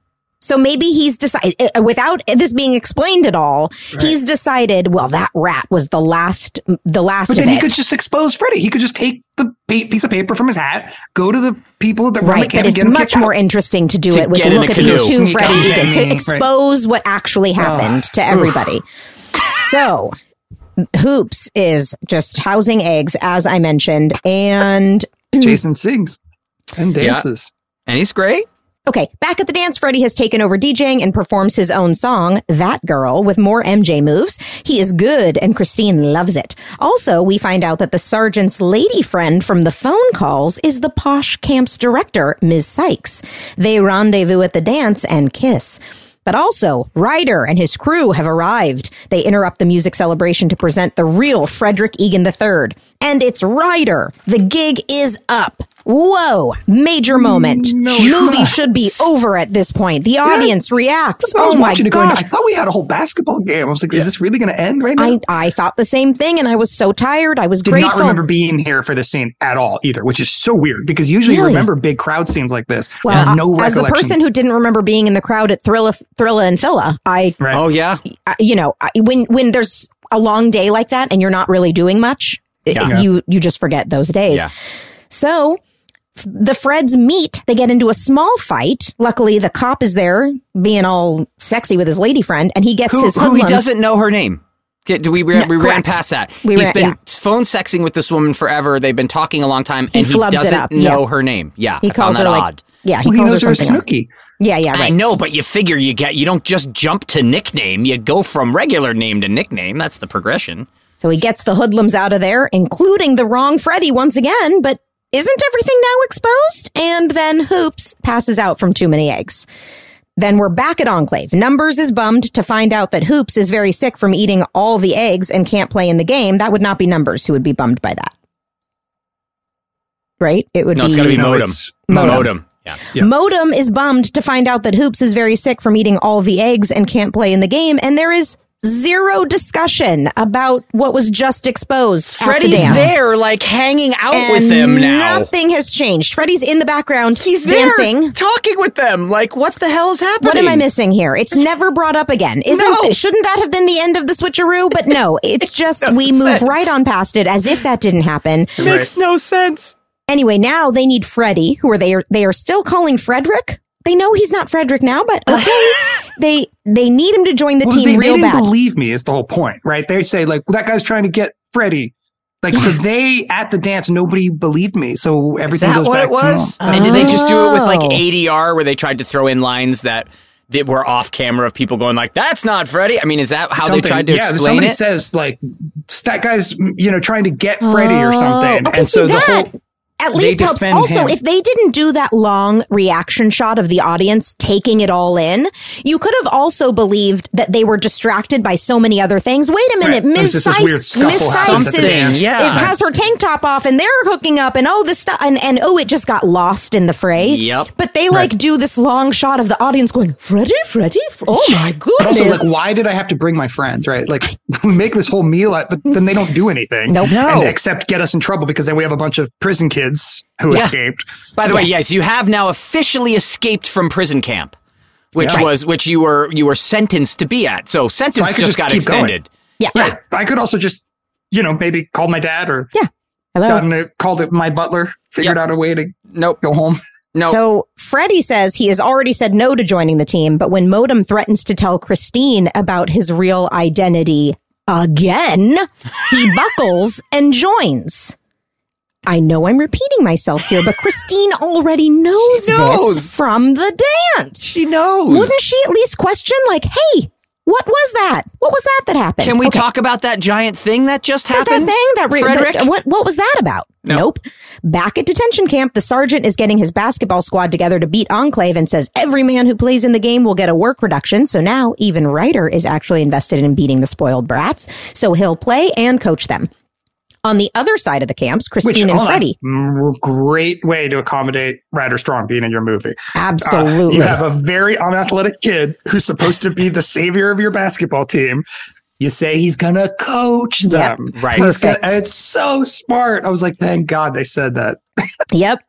So maybe he's decided, eh, eh, without this being explained at all, he's decided, well, that rat was the last, the last But of then he could just expose Freddy. He could just take the piece of paper from his hat, go to the people that run the Right, camp, but and it's get much kicked out. more interesting to do To it with get in look at these two [laughs] Freddy out. Egan to Right. expose what actually happened to everybody. [laughs] so Hoops is just housing eggs, as I mentioned, and [clears throat] Jason sings and dances. And he's great. Okay, back at the dance, Freddie has taken over DJing and performs his own song, That Girl, with more MJ moves. He is good and Christine loves it. Also, we find out that the sergeant's lady friend from the phone calls is the posh camp's director, Ms. Sykes. They rendezvous at the dance and kiss. But also, Rider and his crew have arrived. They interrupt the music celebration to present the real Frederick Egan III. And it's Rider. The gig is up. Whoa, major moment. Movie should be over at this point. The audience reacts. I was Oh my watching it going, gosh. I thought we had a whole basketball game. I was like, is this really going to end right now? I, I thought the same thing and I was so tired. I was did grateful. not remember being here for this scene at all either, which is so weird because usually Really? you remember big crowd scenes like this. well, and no uh, as the person who didn't remember being in the crowd at Thrilla, Thrilla and Phila, I, right. Oh yeah. I- you know, I- when when there's a long day like that and you're not really doing much, it- Yeah. you you just forget those days. Yeah. So f- the Freds meet. They get into a small fight. Luckily, the cop is there, being all sexy with his lady friend, and he gets Who, his who he doesn't know her name. Do we we, No, we ran past that? We He's ran- been yeah. phone sexing with this woman forever. They've been talking a long time, and he, flubs it doesn't up, know yeah. her name. Yeah, He I calls found her that like, odd. yeah, he well, he calls knows her her as Snooki. Yeah, yeah, right. I know, but you figure you get you don't just jump to nickname. You go from regular name to nickname. That's the progression. So he gets the hoodlums out of there, including the wrong Freddy once again, but isn't everything now exposed? And then Hoops passes out from too many eggs. Then we're back at Enclave. Numbers is bummed to find out that Hoops is very sick from eating all the eggs and can't play in the game. That would not be Numbers who would be bummed by that. Right? It would No, be it's got to be modem. Modem. Modem. Yeah. Yeah. Modem is bummed to find out that Hoops is very sick from eating all the eggs and can't play in the game. And there is zero discussion about what was just exposed. at the Freddy's there, like hanging out And with them now. Nothing has changed. Freddy's in the background. He's there, dancing. talking with them. Like, what the hell is happening? What am I missing here? It's never brought up again. Isn't No. shouldn't that have been the end of the switcheroo? But no, it's [laughs] just no we move sense. right on past it as if that didn't happen. Makes no sense. Anyway, now they need Freddy, who are they are they are still calling Frederick. They know he's not Frederick now, but okay. [laughs] they they need him to join the Well, team they, they didn't bad. believe me is the whole point, right? They say like well, that guy's trying to get Freddy. Like so [laughs] they at the dance nobody believed me. So Is everything that goes what back it was? to. And did they just do it with like Oh. ADR, where they tried to throw in lines that that were off camera of people going like, "That's not Freddy." I mean, is that how Something- they tried to yeah, explain somebody it? says like that guy's you know trying to get Freddy or oh, something. Oh, Okay, and see so the that whole at they least helps. Also, him. if they didn't do that long reaction shot of the audience taking it all in, you could have also believed that they were distracted by so many other things. Wait a minute, Right. It Ms. was just this weird Sykes, Ms. Sykes is. Yeah. is- has her tank top off, and they're hooking up, and oh, this stuff, and and oh, it just got lost in the fray. Yep. But they like do this long shot of the audience going, Freddy, Freddy, oh my But goodness. also, like, why did I have to bring my friends? Right, like we [laughs] make this whole meal, out, but then they don't do anything. Nope. No. and except get us in trouble because then we have a bunch of prison kids who Yeah. escaped. By the way, Yes. yes, you have now officially escaped from prison camp, which Yeah. was which you were you were sentenced to be at. So sentence could just, just got keep going. extended. yeah. Right, I could also just, you know, maybe call my dad or Yeah. Hello. gotten a, called it my butler, figured Yep. out a way to Nope. go home. No. So Freddie says he has already said no to joining the team, but when Modem threatens to tell Christine about his real identity again, he [laughs] buckles and joins. I know I'm repeating myself here, but Christine already knows, knows. this from the dance. she knows. Wouldn't she at least question, like, hey, what was that? What was that that happened? Can we Okay. talk about that giant thing that just happened? That thing that, re- Frederick? that- what what was that about? No. Nope. Back at detention camp, the sergeant is getting his basketball squad together to beat Enclave and says every man who plays in the game will get a work reduction. So now even Rider is actually invested in beating the spoiled brats. So he'll play and coach them. On the other side of the camps, Christine and hold on, Freddie. great way to accommodate Rider Strong being in your movie. Uh, Absolutely. you have a very unathletic kid who's supposed to be the savior of your basketball team. You say he's gonna coach Yep. them. Right. Gonna- Perfect. it's so smart. I was like, thank God they said that. [laughs] Yep.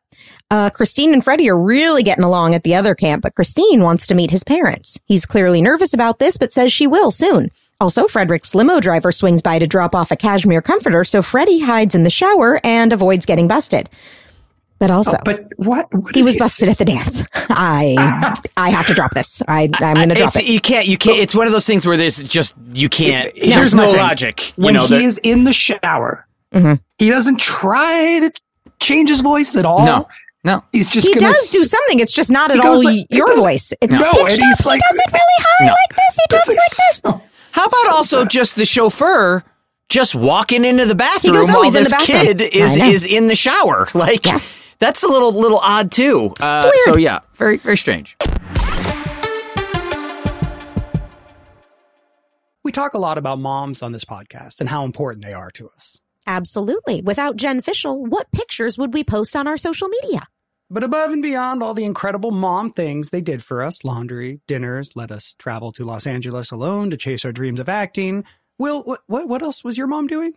Uh, Christine and Freddie are really getting along at the other camp, but Christine wants to meet his parents. He's clearly nervous about this, but says she will soon. Also, Frederick's limo driver swings by to drop off a cashmere comforter, so Freddie hides in the shower and avoids getting busted. But also, But what? what he was he busted at the dance. [laughs] I, I have to drop this. I, I'm going to drop It's- it. You can't. You can't. It's one of those things where there's just you can't. Here's there's my no thing. logic. You When know. he is in the shower, Mhm. he doesn't try to change his voice at all. No. No. He's just he gonna does s- do something. It's just not at all like- your does- voice. It's No, pitched and up. he's He like- does it really high No. like this. He That's talks like this. so- How about so also bad. just the chauffeur just walking into the bathroom goes, "Oh, while he's in this the bathroom." kid is is in the shower? [laughs] Like Yeah. that's a little little odd too. Uh, weird. so yeah, very very strange. We talk a lot about moms on this podcast and how important they are to us. Absolutely. Without Jen Fishel, what pictures would we post on our social media? But above and beyond all the incredible mom things they did for us laundry, dinners, let us travel to Los Angeles alone to chase our dreams of acting. Will, what, what, what else was your mom doing?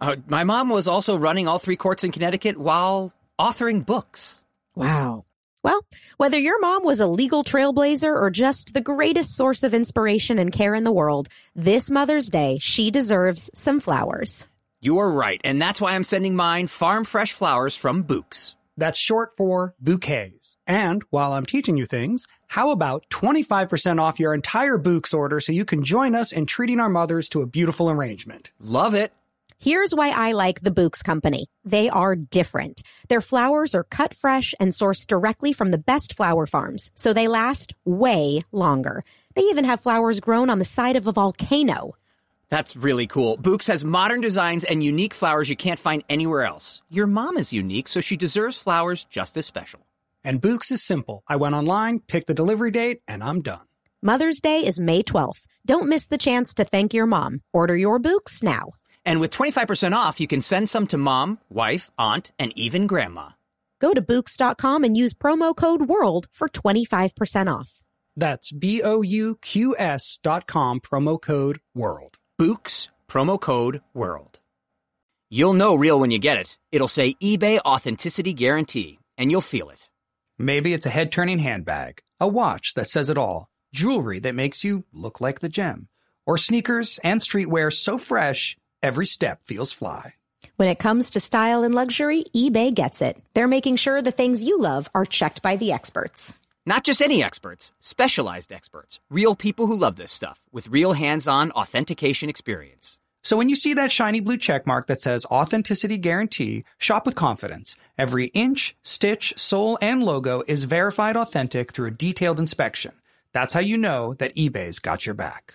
Uh, my mom was also running all three courts in Connecticut while authoring books. Wow. Well, whether your mom was a legal trailblazer or just the greatest source of inspiration and care in the world, this Mother's Day, she deserves some flowers. You are right, and that's why I'm sending mine farm fresh flowers from Bouqs. That's short for bouquets. And while I'm teaching you things, how about 25% off your entire Bouqs order so you can join us in treating our mothers to a beautiful arrangement? Love it. Here's why I like the Bouqs Company. They are different. Their flowers are cut fresh and sourced directly from the best flower farms, so they last way longer. They even have flowers grown on the side of a volcano. That's really cool. Bouqs has modern designs and unique flowers you can't find anywhere else. Your mom is unique, so she deserves flowers just as special. And Bouqs is simple. I went online, picked the delivery date, and I'm done. Mother's Day is May 12th. Don't miss the chance to thank your mom. Order your Bouqs now. And with 25% off, you can send some to mom, wife, aunt, and even grandma. Go to Bouqs.com and use promo code WORLD for 25% off. That's B O U Q S dot com, promo code WORLD. Bouqs, promo code WORLD. You'll know real when you get it. It'll say eBay Authenticity Guarantee, and you'll feel it. Maybe it's a head turning handbag, a watch that says it all, jewelry that makes you look like the gem, or sneakers and streetwear so fresh, every step feels fly. When it comes to style and luxury, eBay gets it. They're making sure the things you love are checked by the experts. Not just any experts, specialized experts, real people who love this stuff with real hands on authentication experience. So when you see that shiny blue check mark that says Authenticity Guarantee, shop with confidence. Every inch, stitch, sole, and logo is verified authentic through a detailed inspection. That's how you know that eBay's got your back.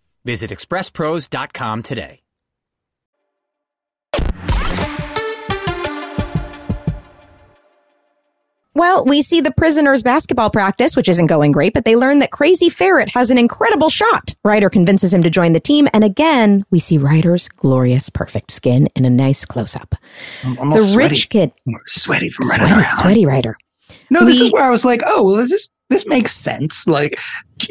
Visit expresspros.com today. Well, we see the prisoners' basketball practice, which isn't going great, but they learn that Crazy Ferret has an incredible shot. Rider convinces him to join the team, and again, we see Rider's glorious, perfect skin in a nice close up. The almost rich kid, sweaty. I'm sweaty from running sweaty, around. sweaty Rider. No, this We- is where I was like, oh, well, this is this makes sense. Like,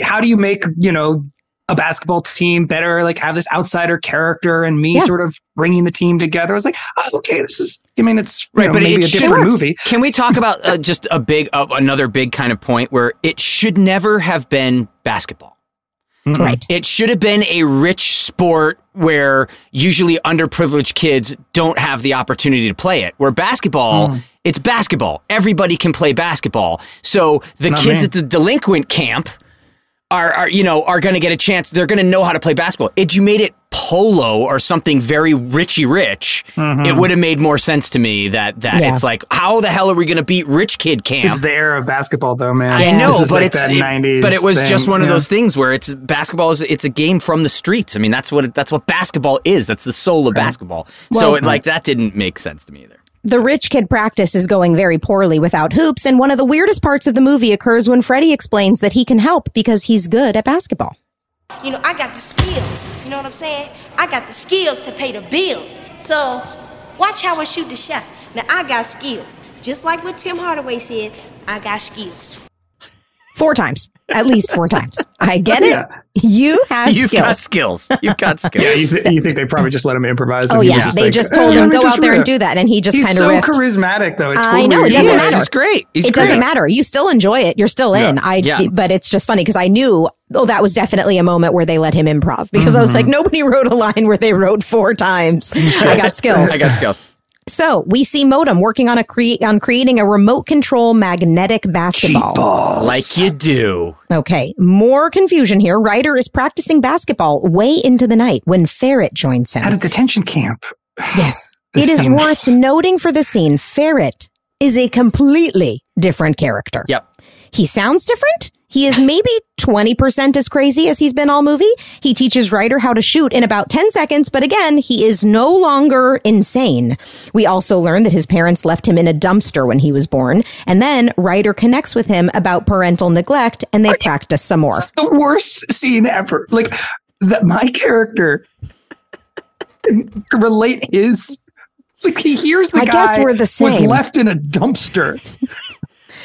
how do you make you know a basketball team better? Like, have this outsider character and me Yeah. sort of bringing the team together. I was like, oh, okay, this is. I mean, it's Right, know, but maybe it a different works. movie. Can we talk about uh, just a big, uh, another big kind of point where it should never have been basketball? Right. It should have been a rich sport where usually underprivileged kids don't have the opportunity to play it. Where basketball, it's basketball. Everybody can play basketball. So the Not kids me. at the delinquent camp are, are you know are going to get a chance. They're going to know how to play basketball. If you made it polo or something very richy rich, mm-hmm. it would have made more sense to me that that Yeah. it's like how the hell are we going to beat rich kid camp? This is the era of basketball, though, man. I know, This is but like it's that it- but it was just thing, one of those things where it's basketball is it's a game from the streets. I mean, that's what it, that's what basketball is. That's the soul of basketball. so it, like that didn't make sense to me either. The rich kid practice is going very poorly without hoops, and one of the weirdest parts of the movie occurs when Freddie explains that he can help because he's good at basketball. You know, I got the skills. You know what I'm saying? I got the skills to pay the bills. So, watch how I shoot the shot. Now, I got skills. Just like what Tim Hardaway said, I got skills. Four times, at least four times. I get it. Yeah. You have skills. You've skills. got skills. You've got skills. Yeah, you, th- you think they probably just let him improvise? Oh and he was yeah, just they like, just "Eh, told let him go out there and do that, and he just kind of so ripped. charismatic, though. It I know, it is. doesn't is. matter. He's great. He's it great. doesn't matter. You still enjoy it. You're still in. I. Yeah. But it's just funny because I knew. Oh, that was definitely a moment where they let him improv because I was Mm-hmm. like, nobody [laughs] wrote a line where they wrote four times. I got skills. I got skills. So we see Modem working on a cre- on creating a remote control magnetic basketball. Like you do. Okay, more confusion here. Rider is practicing basketball way into the night when Ferret joins him. At a detention camp. [sighs] Yes. This it is seems- worth noting for the scene, Ferret is a completely different character. Yep. He sounds different. He is maybe 20% as crazy as he's been all movie. He teaches Rider how to shoot in about 10 seconds, but again, he is no longer insane. We also learn that his parents left him in a dumpster when he was born, and then Rider connects with him about parental neglect and they practice some more. It's the worst scene ever. Like that, my character can relate his. Like he hears the I guy guess we're the was left in a dumpster.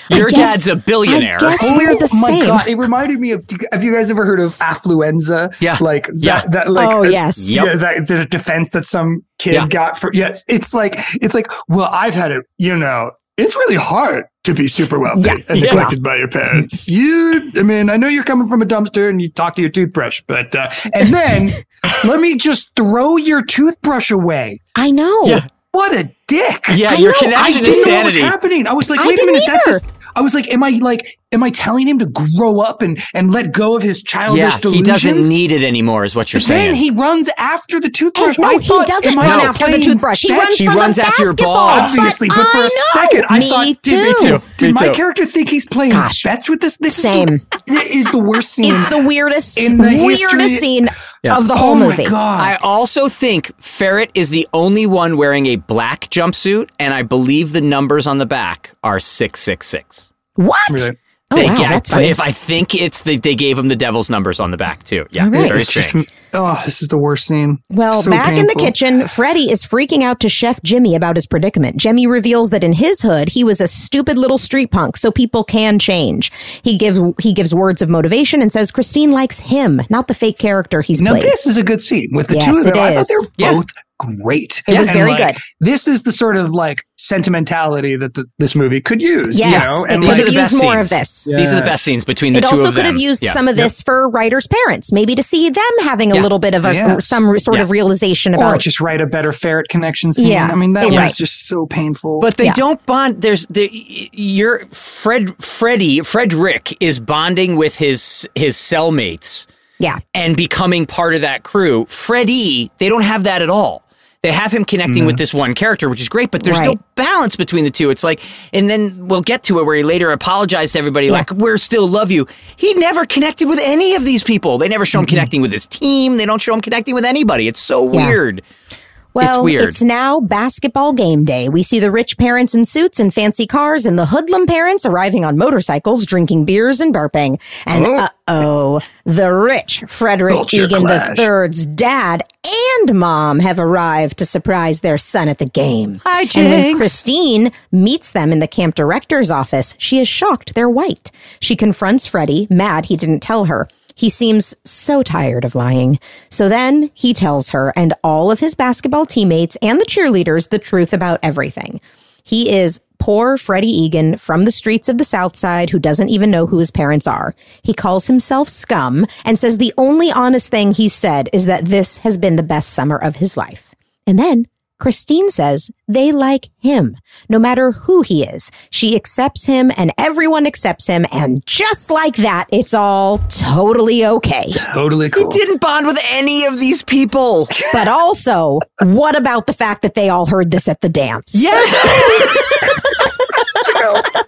Your guess- dad's a billionaire. I guess we're the oh my same. god! It reminded me of. Have you guys ever heard of affluenza? Yeah. like that. Yeah. That like. Oh, uh, yes. Yep. Yeah, that the defense that some kid Yeah. got for. Yes, it's like it's like. Well, I've had it. You know, it's really hard to be super wealthy Yeah. and Yeah. neglected by your parents. [laughs] You, I mean, I know you're coming from a dumpster and you talk to your toothbrush, but uh, and then [laughs] let me just throw your toothbrush away. I know. Yeah. What a dick! Yeah, I your know, I connection didn't to know what was happening. I was like, I wait a didn't minute, that's either. I was like, am I like, am I telling him to grow up and and let go of his childish Yeah, he doesn't need it anymore, is what you're But then saying. he runs after the toothbrush. And no, I he thought, doesn't am run not after the toothbrush. He runs He for runs the after your basketball. ball. Obviously, but, for I a know. second, I Me thought, too. did, did, did Me my too. character think he's playing Gosh. fetch with this? This Same. Is the, it is the worst scene. It's the weirdest, In the weirdest history- scene Yeah. of the oh whole my movie. god! I also think Ferret is the only one wearing a black jumpsuit, and I believe the numbers on the back are 666. What? Really? Oh, They- wow, yeah, that's if- funny. if I think it's the, they gave him the devil's numbers on the back too. Yeah, All right. very It's just, oh, this is the worst scene. Well, So back in the kitchen, Freddie is freaking out to Chef Jimmy about his predicament. Jimmy reveals that in his hood, he was a stupid little street punk, so people can change. He gives he gives words of motivation and says Christine likes him, not the fake character he's Now played. this is a good scene with the Yes, two of them. I thought they were Yeah. both great. It was And, very like, good. This is the sort of like sentimentality that the, this movie could use. yes, you know? it and could these have used best more of scenes. this. These are the best scenes between the It two also of them. It also could have used Yeah. some of this for writers' parents, maybe to see them having a Yeah. little bit of a Yes. some sort of Yeah. realization or about. just write a better ferret connection scene. Yeah. I mean, that Right. was just so painful. But they Yeah. don't bond. There's the your Fred Freddie Frederick is bonding with his his cellmates yeah, and becoming part of that crew. Freddie, they don't have that at all. They have him connecting with mm-hmm. this one character, which is great, but there's no balance between the two. It's like, and then we'll get to it where he later apologized to everybody, like, we're still love you. He never connected with any of these people. They never show him mm-hmm. connecting with his team. They don't show him connecting with anybody. It's so Yeah. weird. Well, weird. now basketball game day. We see the rich parents in suits and fancy cars and the hoodlum parents arriving on motorcycles, drinking beers and burping. And Oh. uh-oh, the rich Frederick Culture Egan clash. III's dad and mom have arrived to surprise their son at the game. Hi, Jinx. And when Christine meets them in the camp director's office, she is shocked they're white. She confronts Freddie, mad he didn't tell her. He seems so tired of lying. So then he tells her and all of his basketball teammates and the cheerleaders the truth about everything. He is poor Freddie Egan from the streets of the South Side who doesn't even know who his parents are. He calls himself scum and says the only honest thing he's said is that this has been the best summer of his life. And then Christine says they like him, no matter who he is. She accepts him and everyone accepts him. And just like that, it's all totally okay. Totally cool. He didn't bond with any of these people. [laughs] But also, what about the fact that they all heard this at the dance? Yeah. [laughs]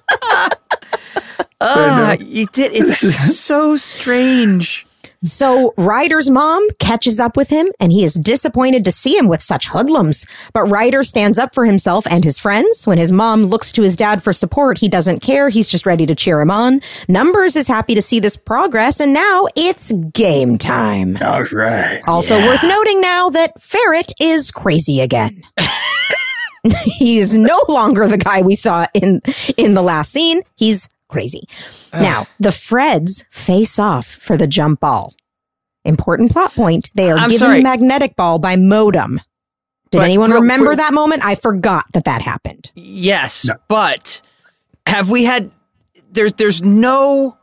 Ah, you did. It's [laughs] so strange. So Rider's mom catches up with him and he is disappointed to see him with such hoodlums. But Rider stands up for himself and his friends. When his mom looks to his dad for support, he doesn't care. He's just ready to cheer him on. Numbers is happy to see this progress and now it's game time. All right. Also worth noting now that Ferret is crazy again. [laughs] [laughs] he is no longer the guy we saw in in the last scene. He's crazy. Now, the Freds face off for the jump ball. Important plot point. They are I'm given sorry. the magnetic ball by Modem. Did But anyone real- remember real- that moment? I forgot that that happened. Yes, but have we had there there's no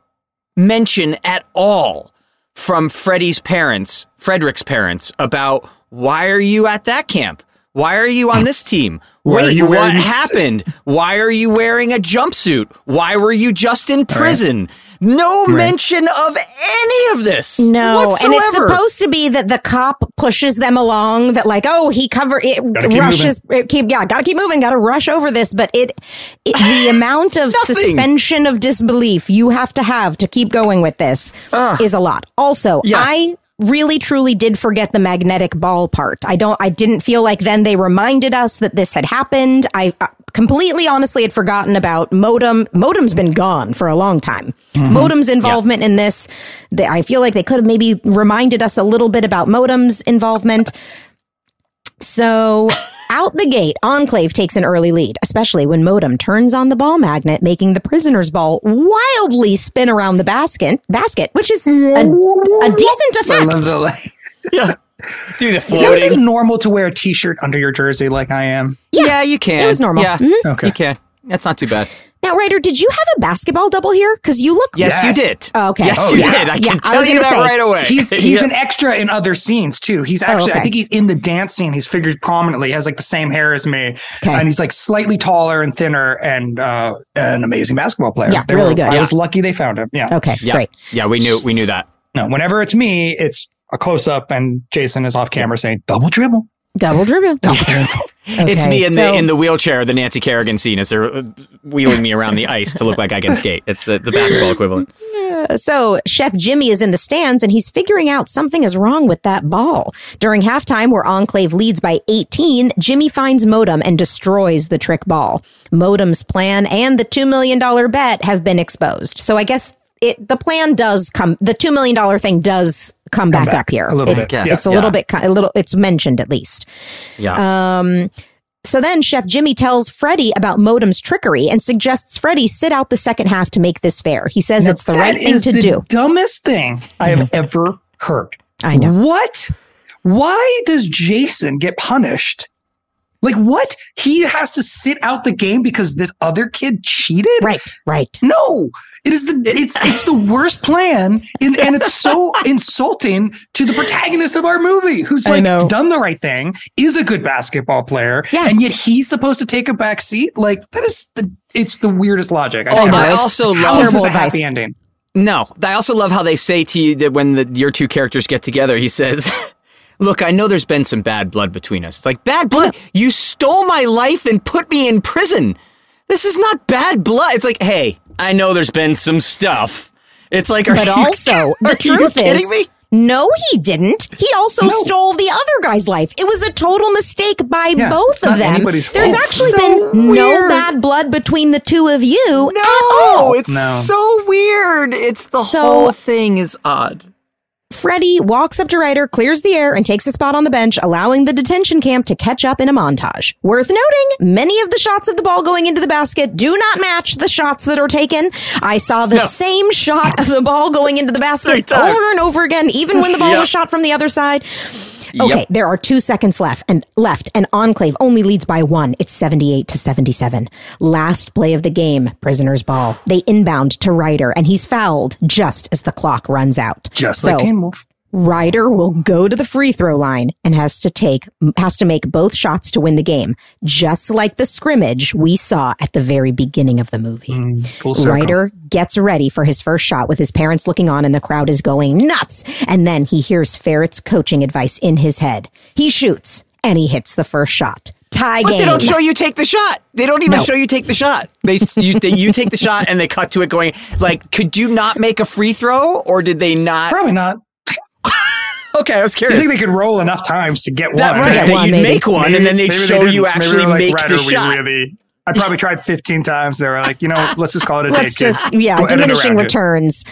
mention at all from Freddie's parents, Frederick's parents about why are you at that camp? Why are you on this team? Wait, you what wearing happened? Why are you wearing a jumpsuit? Why were you just in prison? No mention of any of this. No, whatsoever. and it's supposed to be that the cop pushes them along. That like, oh, he cover it keep rushes. It keep yeah, gotta keep moving, gotta rush over this. But it, it the [sighs] amount of suspension of disbelief you have to have to keep going with this is a lot. Also, Yeah. I really truly did forget the magnetic ball part. I don't. I didn't feel like then they reminded us that this had happened. I uh, completely, honestly, had forgotten about modem. Modem's been gone for a long time. Modem's involvement in this. They, I feel like they could have maybe reminded us a little bit about Modem's involvement. So. Out the gate, Enclave takes an early lead, especially when Modem turns on the ball magnet, making the prisoner's ball wildly spin around the basket, basket, which is a, a decent I effect. love the like. do the Is it normal to wear a T-shirt under your jersey like I am? Yeah, you can. It was normal. Yeah, Mhm. Okay. you can. That's not too bad. Now, Rider, did you have a basketball double here? Because you look. Yes, Yes. you did. Oh, okay. Yes, Oh, you yeah. did. I Yeah, can I tell was you that say, right away. He's [laughs] he's Yeah. an extra in other scenes too. He's actually okay. I think he's in the dance scene. He's figured prominently. He has like the same hair as me, Okay. and he's like slightly taller and thinner and uh, an amazing basketball player. Yeah, They really were- good. I Yeah. was lucky they found him. Yeah. Okay, Yeah, great. yeah, we knew we knew that. No, whenever it's me, it's a close up, and Jason is off camera saying double dribble. Double dribble. [laughs] it's Okay, me in so- the in the wheelchair, the Nancy Kerrigan scene, as they're uh, wheeling me around the [laughs] ice to look like I can skate. It's the, the basketball equivalent. So Chef Jimmy is in the stands and he's figuring out something is wrong with that ball. During halftime, where Enclave leads by 18, Jimmy finds Modem and destroys the trick ball. Modem's plan and the $2 million bet have been exposed. So I guess it, the plan does come, the $2 million thing does come, back, back up here. a little It- bit, Yes. It's a yeah. little bit, a little, it's mentioned at least. Yeah. Um, so then Chef Jimmy tells Freddie about Modem's trickery and suggests Freddie sit out the second half to make this fair. He says it's the right thing to the do. Dumbest thing I have ever heard. I know. What? Why does Jason get punished? Like what? He has to sit out the game because this other kid cheated? Right, right. No. It is the it's it's the worst plan and, and it's so [laughs] insulting to the protagonist of our movie who's like know. done the right thing, is a good basketball player, Yeah. and yet he's supposed to take a back seat. Like that is the it's the weirdest logic. Oh, ever I also How love- is this a happy ending? No, I also love how they say to you that when the, your two characters get together, he says, "Look, I know there's been some bad blood between us. It's like bad blood. You stole my life and put me in prison. This is not bad blood. It's like, hey, I know there's been some stuff. It's like, are But you- also, the are you truth kidding is, me? no, he didn't. He also stole the other guy's life. It was a total mistake by Yeah, both of them. There's fault. actually So been no bad blood between the two of you at No, all. it's No. so weird. It's the So- whole thing is odd. Freddie walks up to Rider, clears the air, and takes a spot on the bench, allowing the detention camp to catch up in a montage. Worth noting, many of the shots of the ball going into the basket do not match the shots that are taken. I saw the same shot of the ball going into the basket over and over again, even when the ball [laughs] Yep. was shot from the other side. Okay, Yep. there are two seconds left, and left, and Enclave only leads by one. It's seventy-eight to seventy-seven. Last play of the game, prisoners' ball. They inbound to Rider, and he's fouled just as the clock runs out. Just So, like Teen Wolf. Rider will go to the free throw line and has to take has to make both shots to win the game, just like the scrimmage we saw at the very beginning of the movie. Mm, full circle. Rider gets ready for his first shot with his parents looking on and the crowd is going nuts. And then he hears Ferret's coaching advice in his head. He shoots and he hits the first shot. Tie But game. they don't show you take the shot. They don't even No. show you take the shot. They you they, you take the shot and they cut to it going like, could you not make a free throw or did they not? Probably not. [laughs] Okay, I was curious. I curious. think they could roll enough times to get That- one. right, get that one, you'd maybe. make one and then they'd maybe they show you actually like, make the shot. Really, I probably tried 15 times. They were like, you know, [laughs] let's just call it a Let's day. kid. just yeah, We'll diminishing returns.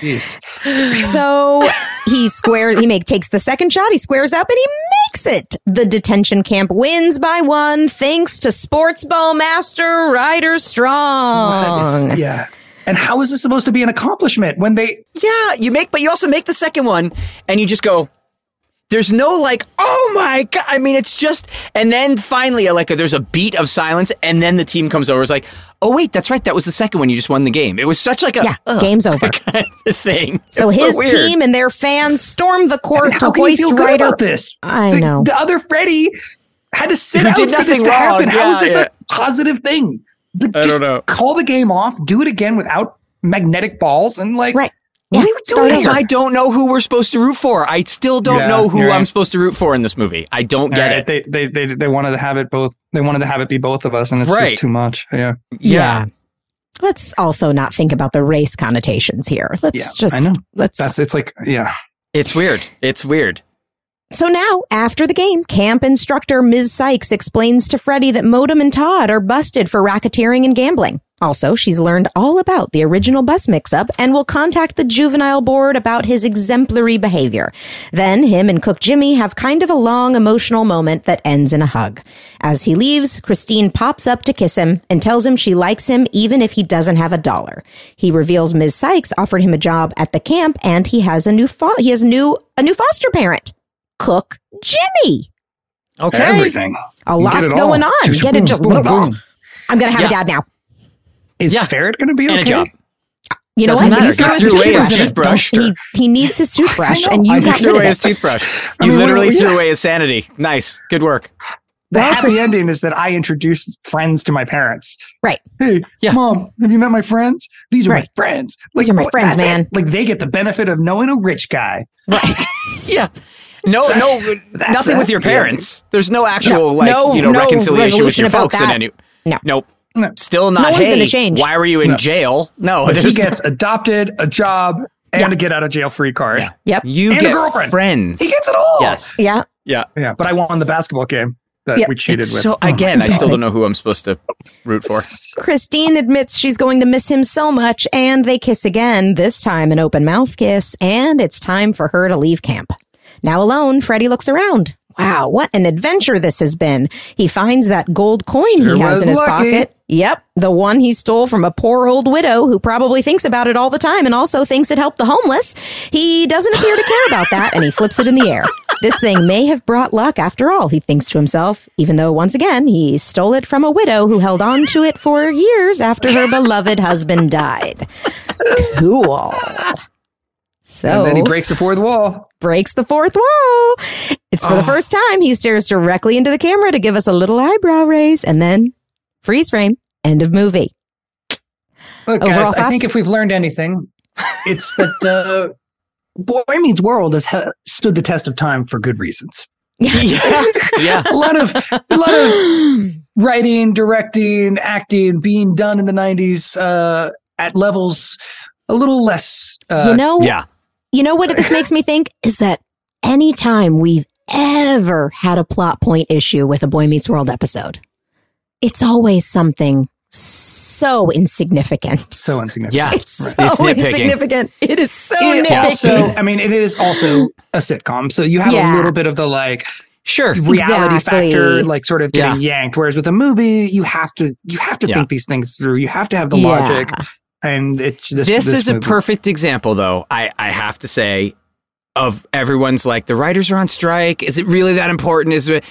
So he squares, he make, takes the second shot, he squares up and he makes it. The detention camp wins by one thanks to sports ball master Rider Strong. is- yeah. And how is this supposed to be an accomplishment when they Yeah, you make, but you also make the second one, and you just go. There's no like, oh my god! I mean, it's just, and then finally, like, there's a beat of silence, and then the team comes over. It's like, oh wait, that's right, that was the second one. You just won the game. It was such like a Yeah, ugh, game's over. kind of thing. [laughs] So It's his weird. team and their fans storm the court And to how can you hoist feel good Rider. about this? I the, know. The other Freddie had to sit Who out did for this to wrong. happen. How is this yeah. a positive thing? The- I don't know. Call the game off. Do it again without magnetic balls and like. Right. What Yeah, are we doing here? I don't know who we're supposed to root for. I still don't Yeah, know who you're I'm supposed to root for in this movie. I don't All get right, it. They, they they they wanted to have it both. They wanted to have it be both of us, and it's Right. just too much. Yeah. yeah. Let's also not think about the race connotations here. Let's Yeah, just I know. let's That's it's like yeah. It's weird. It's weird. So now, after the game, camp instructor Ms. Sykes explains to Freddie that Modem and Todd are busted for racketeering and gambling. Also, she's learned all about the original bus mix-up and will contact the juvenile board about his exemplary behavior. Then him and Cook Jimmy have kind of a long emotional moment that ends in a hug. As he leaves, Christine pops up to kiss him and tells him she likes him even if he doesn't have a dollar. He reveals Ms. Sykes offered him a job at the camp and he has a new fo- he has new a new foster parent. Cook Jimmy. Okay. Everything. A You get lot's going on. Just Get it just boom, boom. I'm gonna have Yeah. a dad now. Is Yeah. Ferret going to be okay? And a job. You know Doesn't what? matter. You threw He his threw away his toothbrush. toothbrush. He, he needs his [laughs] toothbrush, and you I got threw away his toothbrush. I You mean, literally what- threw yeah. away his sanity. Nice. Good work. The Well, happy Chris- ending is that I introduced friends to my parents. Right. Hey, Yeah. mom, have you met my friends? These are Right. my friends. These are my friends, that's it. man. Like they get the benefit of knowing a rich guy. Right. [laughs] Yeah. No, no, nothing the with your happy ending. parents. There's no actual No, like no- you know no reconciliation with resolution your about folks in that. any. No. Nope. No. Still not. No one's hey, gonna change. Why were you in No. jail? No, But he there's gets [laughs] adopted, a job, and Yeah. a get out of jail free card. Yep. you and a get girlfriend. friends. He gets it all. Yes. Yeah. Yeah. Yeah. But I won the basketball game that Yep. we cheated It's with. so Oh, again, I still don't know who I'm supposed to root for. Christine admits she's going to miss him so much, and they kiss again, this time an open mouth kiss, and it's time for her to leave camp. Now alone, Freddie looks around. Wow, what an adventure this has been. He finds that gold coin Sure he has in his lucky. pocket. Yep, the one he stole from a poor old widow who probably thinks about it all the time and also thinks it helped the homeless. He doesn't appear to care about that and he flips it in the air. This thing may have brought luck after all, he thinks to himself, even though once again he stole it from a widow who held on to it for years after her beloved husband died. Cool. So And then he breaks the fourth wall. breaks the fourth wall. It's for the first time he stares directly into the camera to give us a little eyebrow raise and then freeze frame. End of movie. Look, Overall guys, I think if we've learned anything, it's that uh, Boy Meets World has ha- stood the test of time for good reasons. [laughs] yeah. Yeah. [laughs] A lot of a lot of [gasps] writing, directing, acting being done in the '90s uh, at levels a little less. Uh, you know, Yeah. You know what this makes me think [laughs] is that anytime we've ever had a plot point issue with a Boy Meets World episode, it's always something so insignificant. so insignificant. Yeah. It's so It's insignificant. It is so It nitpicky. also, I mean, it is also a sitcom, so you have Yeah. a little bit of the like Sure. reality Exactly. factor, like sort of getting yanked. Whereas with a movie, you have to you have to Yeah. think these things through. You have to have the Yeah. logic, and it's this. This, is a perfect example, though. I, I have to say, of everyone's like the writers are on strike. Is it really that important? Is it?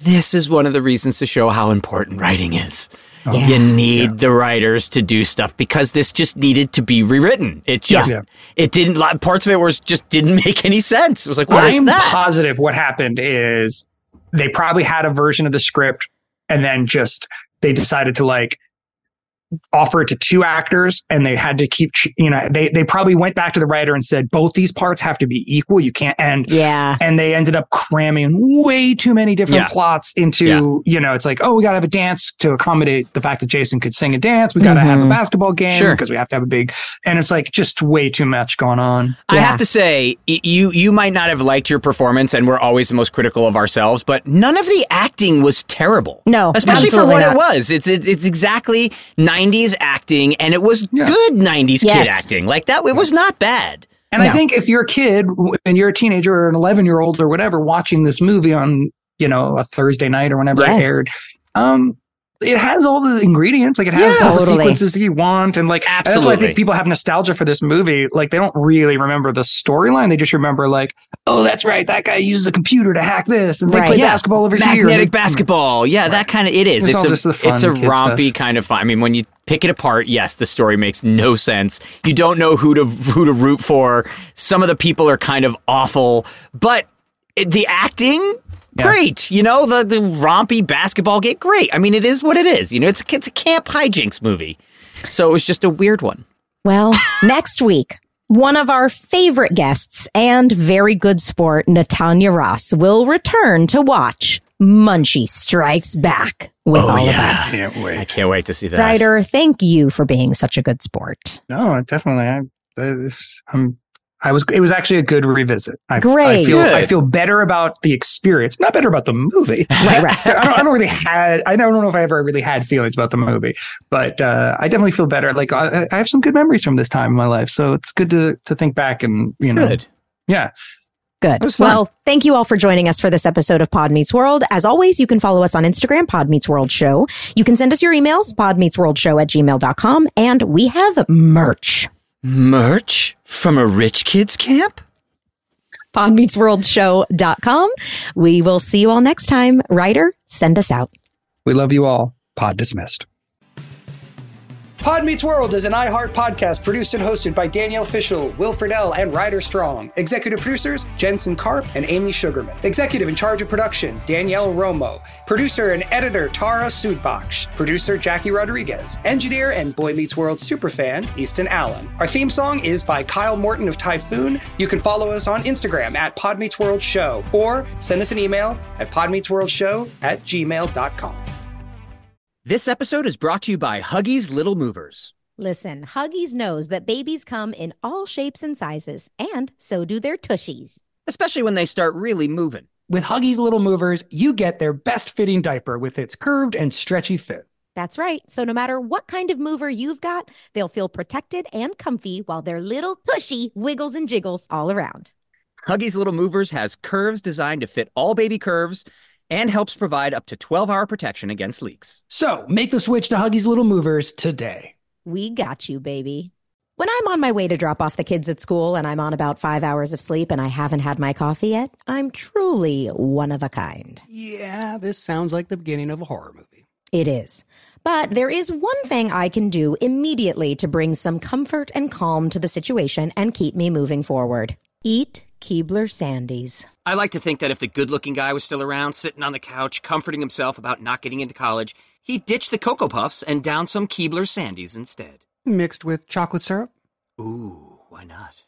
This is one of the reasons to show how important writing is. Oh, you need the writers to do stuff because this just needed to be rewritten. It just Yeah. it didn't li- parts of it was just didn't [laughs] make any sense. It was like what is I'm that? positive what happened is they probably had a version of the script and then just they decided to like offer it to two actors and they had to keep you know they they probably went back to the writer and said both these parts have to be equal you can't and Yeah. and they ended up cramming way too many different Yeah. plots into you know it's like oh we got to have a dance to accommodate the fact that Jason could sing and dance we got to have a Mhm. basketball game Sure. because we have to have a big and it's like just way too much going on I have to say, you you might not have liked your performance, and we're always the most critical of ourselves. But none of the acting was terrible. No, especially for what not. it was. It's it, it's exactly '90s acting, and it was Yeah. good '90s Yes. kid acting. Like that, it was not bad. And I think if you're a kid and you're a teenager or an 11 year old or whatever watching this movie on, you know, a Thursday night or whenever Yes. it aired, um, it has all the ingredients. Like it has Yeah. all the sequences that you want. And like, that's why I think people have nostalgia for this movie. Like they don't really remember the storyline. They just remember like, oh, that's right. That guy uses a computer to hack this and they Right. play Yeah. basketball over here. Magnetic hmm. basketball, yeah, that kind of it is. It's It's, all a just the fun it's a rompy stuff. kind of fun. I mean, when you pick it apart, yes, the story makes no sense. You don't know who to who to root for. Some of the people are kind of awful, but the acting. Yeah. Great, you know the the rompy basketball game. Great, I mean it is what it is. You know it's it's a camp hijinks movie, so it was just a weird one. Well, [laughs] next week, one of our favorite guests and very good sport, Natanya Ross, will return to watch Munchie Strikes Back with Oh, all yeah. of us. I Can't wait. I can't wait to see that. Rider, thank you for being such a good sport. No, definitely. I, it's- I'm, I was. It was actually a good revisit. I, I Great. feel. I feel better about the experience. Not better about the movie. [laughs] Right, right. I, don't, I don't really had. I don't know if I ever really had feelings about the movie, but uh, I definitely feel better. Like I, I have some good memories from this time in my life, so it's good to to think back and you know. Good. Yeah. Good. was fun. Well, thank you all for joining us for this episode of Pod Meets World. As always, you can follow us on Instagram, Pod Meets World Show. You can send us your emails, podmeetsworldshow at gmail.com. And we have merch. Merch from a rich kids camp. podmeetsworldshow.com. We will see you all next time. Rider, send us out. We love you all. Pod dismissed. Pod Meets World is an iHeart podcast produced and hosted by Danielle Fishel, Will Friedle, and Rider Strong. Executive producers Jensen Karp and Amy Sugarman. Executive in charge of production Danielle Romo. Producer and editor Tara Sudbach. Producer Jackie Rodriguez. Engineer and Boy Meets World superfan Easton Allen. Our theme song is by Kyle Morton of Typhoon. You can follow us on Instagram at Pod Meets World Show or send us an email at podmeetsworldshow at gmail.com. This episode is brought to you by Huggies Little Movers. Listen, Huggies knows that babies come in all shapes and sizes, and so do their tushies. especially when they start really moving. With Huggies Little Movers, you get their best fitting diaper with its curved and stretchy fit. That's right. So no matter what kind of mover you've got, they'll feel protected and comfy while their little tushy wiggles and jiggles all around. Huggies Little Movers has curves designed to fit all baby curves and helps provide up to 12 hour protection against leaks. So make the switch to Huggies Little Movers today. We got you, baby. When I'm on my way to drop off the kids at school and I'm on about five hours of sleep and I haven't had my coffee yet, I'm truly one of a kind. Yeah, this sounds like the beginning of a horror movie. It is. But there is one thing I can do immediately to bring some comfort and calm to the situation and keep me moving forward. Eat Keebler Sandies. I like to think that if the good looking guy was still around, sitting on the couch, comforting himself about not getting into college, he'd ditch the Cocoa Puffs and down some Keebler Sandies instead. Mixed with chocolate syrup? Ooh, why not?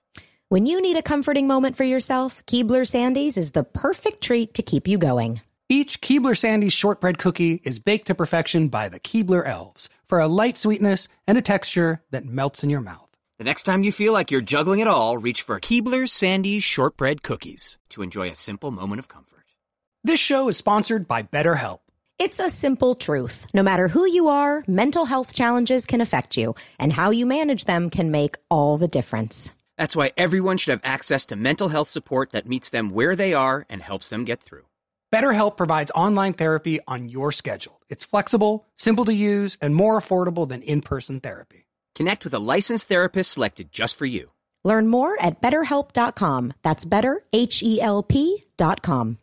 When you need a comforting moment for yourself, Keebler Sandies is the perfect treat to keep you going. Each Keebler Sandies shortbread cookie is baked to perfection by the Keebler elves for a light sweetness and a texture that melts in your mouth. The next time you feel like you're juggling it all, reach for Keebler Sandies shortbread cookies to enjoy a simple moment of comfort. This show is sponsored by BetterHelp. It's a simple truth. No matter who you are, mental health challenges can affect you, and how you manage them can make all the difference. That's why everyone should have access to mental health support that meets them where they are and helps them get through. BetterHelp provides online therapy on your schedule. It's flexible, simple to use, and more affordable than in person therapy. Connect with a licensed therapist selected just for you. Learn more at betterhelp.com. That's better, H E L P.com.